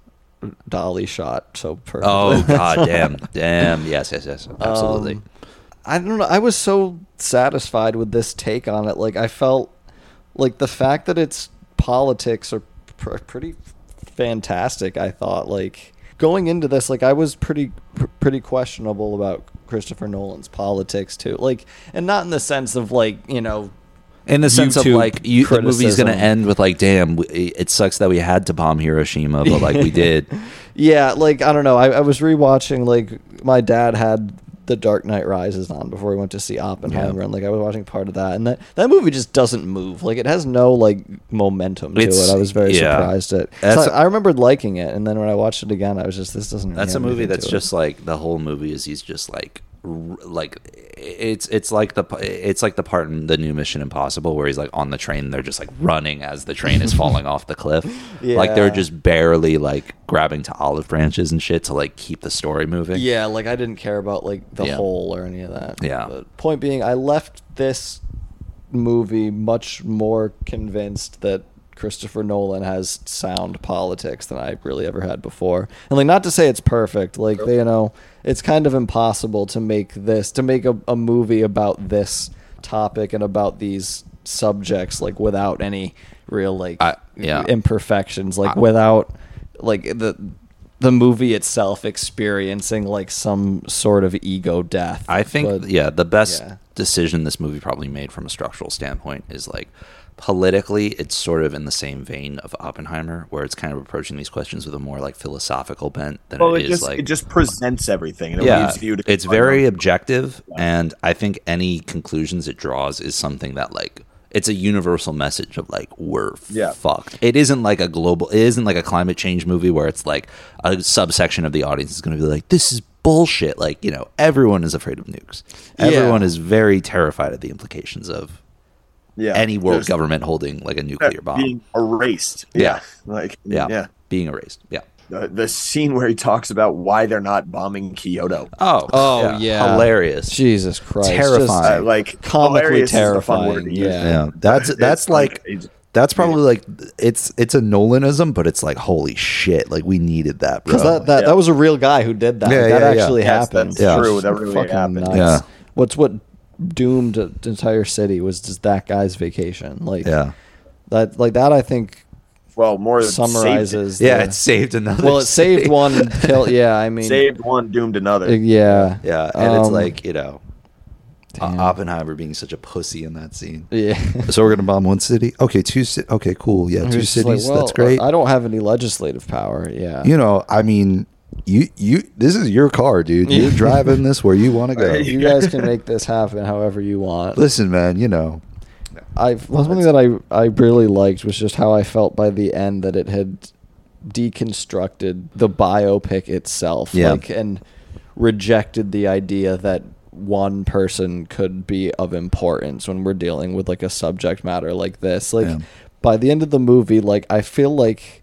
dolly shot so perfectly. Oh god damn. Damn. Yes, yes, yes. Absolutely. Um, I don't know. I was so satisfied with this take on it. Like I felt like the fact that it's politics are pr- pretty fantastic. I thought like going into this, like I was pretty pr- pretty questionable about Christopher Nolan's politics too. Like, and not in the sense of like you know in the sense of like you, the movie's going to end with like damn it sucks that we had to bomb hiroshima but like we did Yeah, like I don't know. I, I was rewatching like my dad had The Dark Knight Rises on before we went to see Oppenheimer, and like I was watching part of that, and that that movie just doesn't move. Like it has no like momentum to It's- it. I was very yeah. surprised at. That's so a- I remembered liking it, and then when I watched it again, I was just this doesn't. Really That's a movie that's to it. just like the whole movie is he's just like like it's it's like the it's like the part in the new Mission Impossible where he's like on the train they're just like running as the train is falling off the cliff like they're just barely like grabbing to olive branches and shit to like keep the story moving Yeah, like I didn't care about like the Yeah. whole or any of that. Yeah. But point being, I left this movie much more convinced that Christopher Nolan has sound politics than I really ever had before. And like not to say it's perfect, like you know, it's kind of impossible to make this to make a, a movie about this topic and about these subjects like without any real like I- yeah. imperfections like I- without like the the movie itself experiencing like some sort of ego death. I think But- yeah, the best yeah. decision this movie probably made from a structural standpoint is like politically it's sort of in the same vein of Oppenheimer where it's kind of approaching these questions with a more like philosophical bent than Well, it it is just like it just presents everything and it yeah, leaves you to it's very them. objective, and I think any conclusions it draws is something that like it's a universal message of like we're Yeah. fucked. It isn't like a global. It isn't like a climate change movie where it's like a subsection of the audience is going to be like this is bullshit. Like you know everyone is afraid of nukes. Yeah. Everyone is very terrified of the implications of yeah. any world There's- government holding like a nuclear bomb. being erased. Yeah. like yeah, yeah. being erased. Yeah. The, the scene where he talks about why they're not bombing Kyoto. Oh, Oh, yeah. hilarious. Jesus Christ, Terrifying. Uh, like comically hilarious is the fun word terrifying, to yeah. Yeah, that's It's that's like that's probably like it's it's a Nolanism, but it's like holy shit, like we needed that, because that that, Yeah. that was a real guy who did that. Yeah, Like, that yeah, yeah. actually Yes, happened. that's Yeah. true. That really happened. nuts. Yeah. What's what doomed an entire city was just that guy's vacation. Like yeah, that like that I think Well, more than saved summarizes yeah, the- it saved another. well it saved city. one kill yeah, I mean saved one, doomed another. yeah. Yeah, and it's Um, like you know, O- damn. Oppenheimer being such a pussy in that scene. Yeah. So we're gonna bomb one city. Okay, two. Ci- okay, cool. Yeah, two was just like, cities. well, that's great. I don't have any legislative power. Yeah. you know, I mean, you you. This is your car, dude. You're driving this where you want to go. you guys can make this happen however you want. Listen, man. You know, I one thing that I I really liked was just how I felt by the end that it had deconstructed the biopic itself, Yeah. like and rejected the idea that one person could be of importance when we're dealing with like a subject matter like this. Like Yeah. by the end of the movie, like I feel like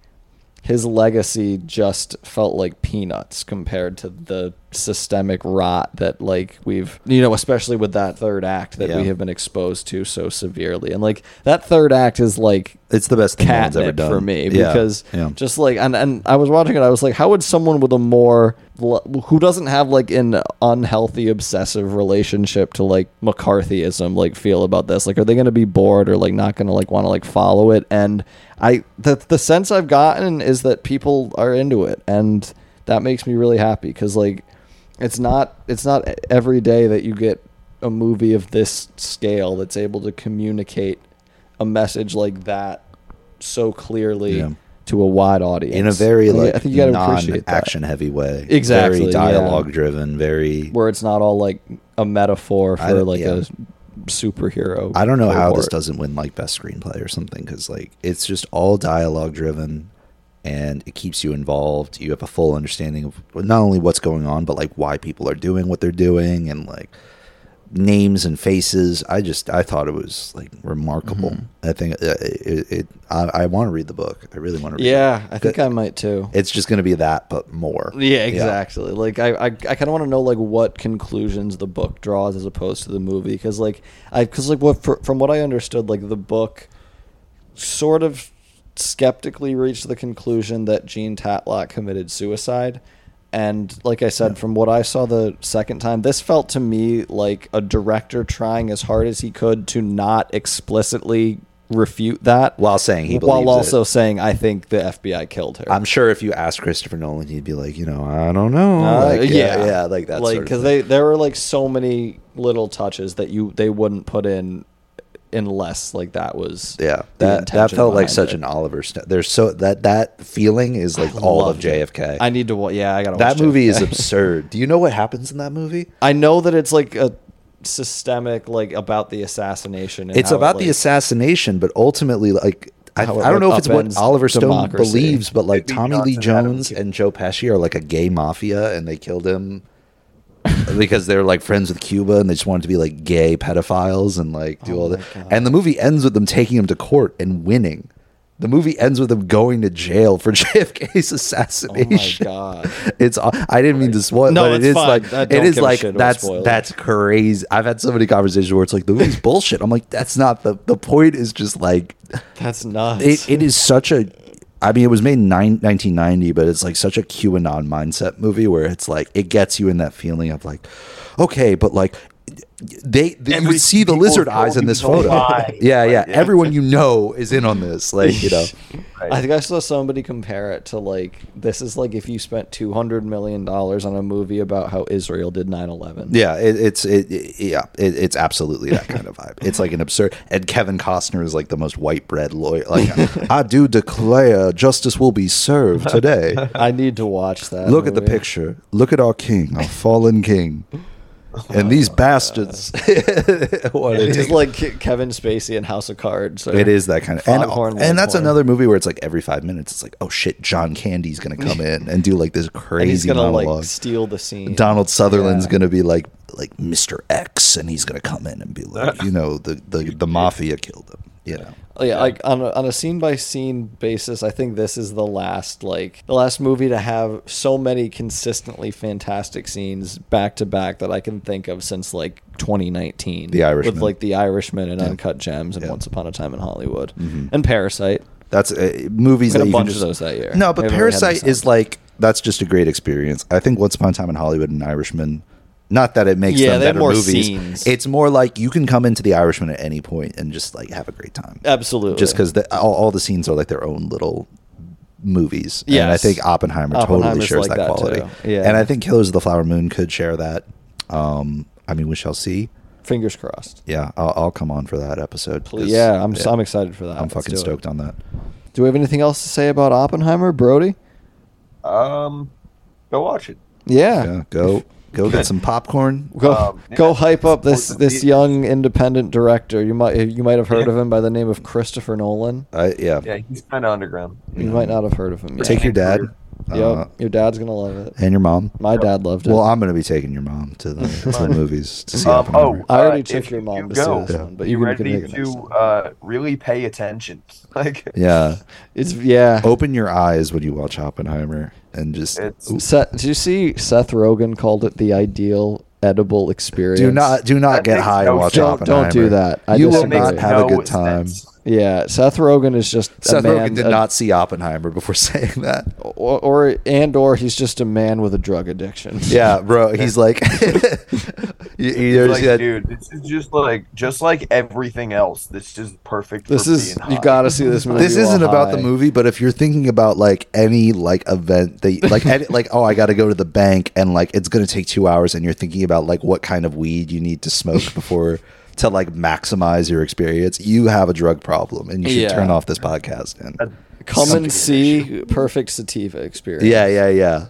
his legacy just felt like peanuts compared to the systemic rot that like we've you know especially with that third act that Yeah. we have been exposed to so severely. And like that third act is like it's the best one's ever done for me Yeah, because yeah. just like and, and I was watching it I was like how would someone with a more who doesn't have like an unhealthy obsessive relationship to like McCarthyism like feel about this? Like are they going to be bored or like not going to like want to like follow it? And I the the sense I've gotten is that people are into it and that makes me really happy cuz like it's not it's not every day that you get a movie of this scale that's able to communicate a message like that so clearly Yeah. to a wide audience in a very like I think you gotta appreciate that. heavy way. Exactly, very yeah. dialogue driven. Very. where it's not all like a metaphor for don't- like yeah. a superhero. I don't know how this doesn't win like best screenplay or something because like it's just all dialogue driven and it keeps you involved. You have a full understanding of not only what's going on but like why people are doing what they're doing and like names and faces. I just I thought it was like remarkable. Mm-hmm. I think uh, it. it I, I want to read the book. I really want to. read it. Yeah, it. I think I might too. It's just going to be that, but more. Yeah, exactly. Like I, I, I kind of want to know like what conclusions the book draws as opposed to the movie, because like I, because like what fr- from what I understood, like the book sort of skeptically reached the conclusion that Jean Tatlock committed suicide. And like I said, from what I saw the second time, this felt to me like a director trying as hard as he could to not explicitly refute that While saying he while also it. saying I think the FBI killed her. I'm sure if you asked Christopher Nolan, he'd be like, you know, I don't know. Uh, Like, yeah, yeah, like that. Like sort of because they there were like so many little touches that you they wouldn't put in unless like that was Yeah, that that felt like behind such it. an Oliver. Stone. There's so that that feeling is like all of loved it. JFK. I need to. Yeah, I gotta. Watch that watch movie is absurd. Do you know what happens in that movie? I know that it's like a systemic, like about the assassination. And It's how it, about the assassination, but ultimately, like I, I don't know if it's what Oliver Stone democracy. believes, but like Tommy Lee Johnson had him Jones killed. and Joe Pesci are like a gay mafia, and they killed him because they're like friends with Cuba, and they just wanted to be like gay pedophiles and like do Oh all that. God. And the movie ends with them taking him to court and winning. The movie ends with them going to jail for JFK's Oh my assassination. god! It's I didn't mean to spoil, No, but it it's fine. like it is like that's that's crazy. I've had so many conversations where it's like the movie's bullshit. I'm like that's not the the point. Is just like That's not. it, it is such a. I mean, it was made in nine, 1990, but it's like such a QAnon mindset movie where it's like it gets you in that feeling of like, okay, but like they, they you Every see the lizard eyes in this photo. lie. yeah, yeah. Yeah. Everyone you know is in on this. Like you know. I think I saw somebody compare it to like this is like if you spent two hundred million dollars on a movie about how Israel did 9-11. Yeah, it, it's it, it- yeah, it, it's absolutely that kind of vibe. It's like an absurd. And Kevin Costner is like the most white bread lawyer. Like I do declare justice will be served today. I need to watch that. Look at the picture. Look at our king, our fallen king, and oh, these bastards. what it is like Kevin Spacey in House of Cards. It is that kind of, and, Foghorn and that's Leghorn. another movie where it's like every five minutes, it's like, oh shit, John Candy's gonna come in and do like this And he's crazy gonna monologue. like steal the scene. Donald Sutherland's Yeah. gonna be like like Mr. X, and he's gonna come in and be like, you know, the the, the mafia killed him. You know, Oh, yeah, like on a, on a scene by scene basis, I think this is the last like the last movie to have so many consistently fantastic scenes back to back that I can think of since like 2019. The Irishman. with like The Irishman and Uncut Gems and Yeah. Mm-hmm. Once Upon a Time in Hollywood and Parasite. that's uh, movies that a you can bunch of those that year. No, but haven't really had Parasite is like that's just a great experience. I think Once Upon a Time in Hollywood and Irishman. Not that it makes Yeah, them they have better more movies. scenes. It's more like you can come into The Irishman at any point and just like have a great time. absolutely Just because all, all the scenes are like their own little movies. and I think Oppenheimer totally shares like that, that, quality. too. Yeah. and I think Killers of the Flower Moon could share that. Um, I mean, we shall see. fingers crossed. Yeah, I'll, I'll come on for that episode. Please. Yeah, I'm I'm excited for that. I'm Let's fucking do it. stoked on that. Do we have anything else to say about Oppenheimer, Brody? Um, go watch it. Yeah. Yeah, go go get some popcorn. Go, Um, go yeah. hype up this Support the this theater. young independent director. You might you might have heard Yeah. of him by the name of Christopher Nolan. I, yeah. Yeah, he's kind of underground. You might not have heard of him. Yet. Take your dad. Yep, uh, your dad's gonna love it. and your mom. My dad loved it. Well, I'm going to be taking your mom to the, to the movies to see Um, Oppenheimer. I already uh, took if your you mom to go, see this Yeah. one, but be you can ready make to uh, really pay attention. Like, yeah. It's yeah. Open your eyes when you watch Oppenheimer and just It's- Seth, did you see Seth Rogen called it the ideal edible experience? do not do not That get high no and watch sense. Don't- don't do that. I you will not Makes have a good time. sense. Yeah, Seth Rogen is just a Seth man, Rogen did a- not see Oppenheimer before saying that. or, or and or he's just a man with a drug addiction. Yeah, bro. He's like, you, you like, that- dude, this is just like just like everything else. This is perfect. This for is being you got to see this movie. this isn't about the movie, but if you're thinking about like any like event that like any, like oh I got to go to the bank and like it's gonna take two hours, and you're thinking about like what kind of weed you need to smoke before to like maximize your experience, you have a drug problem, and you should Yeah. turn off this podcast. And Come and see perfect sativa experience. yeah, yeah, yeah.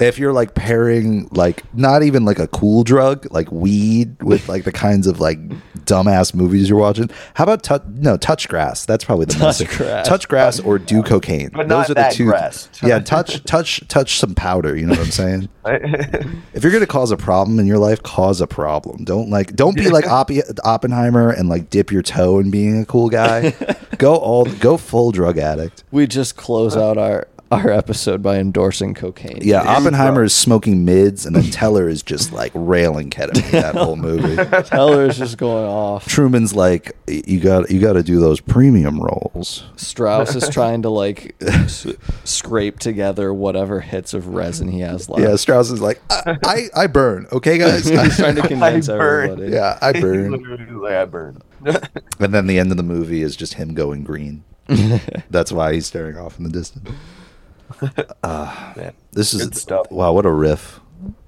If you're like pairing like not even like a cool drug like weed with like the kinds of like dumbass movies you're watching how about touch no touch grass? That's probably the most Touch grass. touch grass or do cocaine. But those not are the two grass. yeah touch touch touch some powder you know what i'm saying? If you're gonna cause a problem in your life cause a problem. Don't like don't be like Oppie- oppenheimer and like dip your toe in being a cool guy. Go all go full drug addict. We just close uh, out our our episode by endorsing cocaine. Yeah, Oppenheimer is smoking mids, and then Teller is just like railing ketamine that whole movie. Teller is just going off. Truman's like, you got you got to do those premium rolls. Strauss is trying to like s- scrape together whatever hits of resin he has left. Yeah, Strauss is like, I I, I burn, okay, guys. He's trying to convince burn. everybody. yeah, I burn. Literally, like, I burn. And then the end of the movie is just him going green. That's why he's staring off in the distance. Man, This is stuff. wow, what a riff!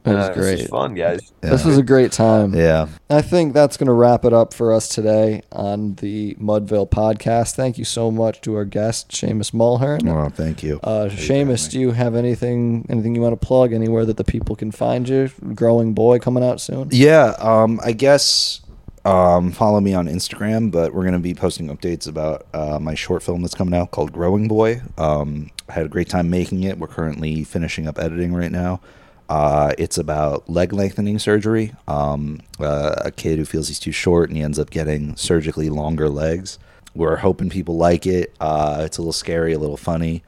It was Uh, This great. was fun, guys. This was a great time. Yeah. I think that's going to wrap it up for us today on the Mudville podcast. Thank you so much to our guest, Seamus Mulhern. Oh, thank you. Uh, Seamus, do you have anything anything you want to plug anywhere that the people can find you? Growing Boy coming out soon. Yeah, um, I guess um, follow me on Instagram, but we're going to be posting updates about uh, my short film that's coming out called Growing Boy. Um, I had a great time making it. We're currently finishing up editing right now. Uh, it's about leg lengthening surgery. Um, uh, a kid who feels he's too short and he ends up getting surgically longer legs. We're hoping people like it. Uh, it's a little scary, a little funny.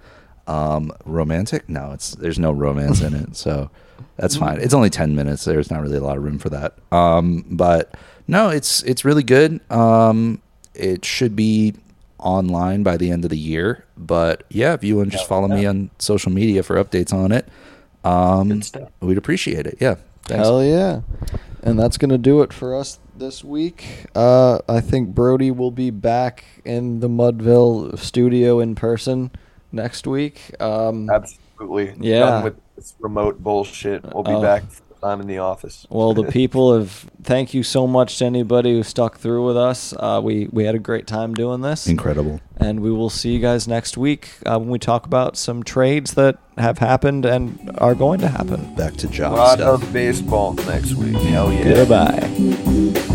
Um, romantic? No, it's there's no romance in it, so that's fine. It's only ten minutes. There's not really a lot of room for that. Um, but no, it's it's really good. Um, it should be online by the end of the year. But yeah, if you want to just follow me on social media for updates on it, um, we'd appreciate it. Yeah, thanks. Hell yeah. And that's going to do it for us this week. Uh, I think Brody will be back in the Mudville studio in person next week. Um, Absolutely. Yeah. Done with this remote bullshit. We'll be Oh. back. I'm in the office. well, the people have. Thank you so much to anybody who stuck through with us. Uh, we we had a great time doing this, Incredible. and we will see you guys next week uh, when we talk about some trades that have happened and are going to happen. Back to A job lot stuff. of baseball next week. Hell yeah. Goodbye.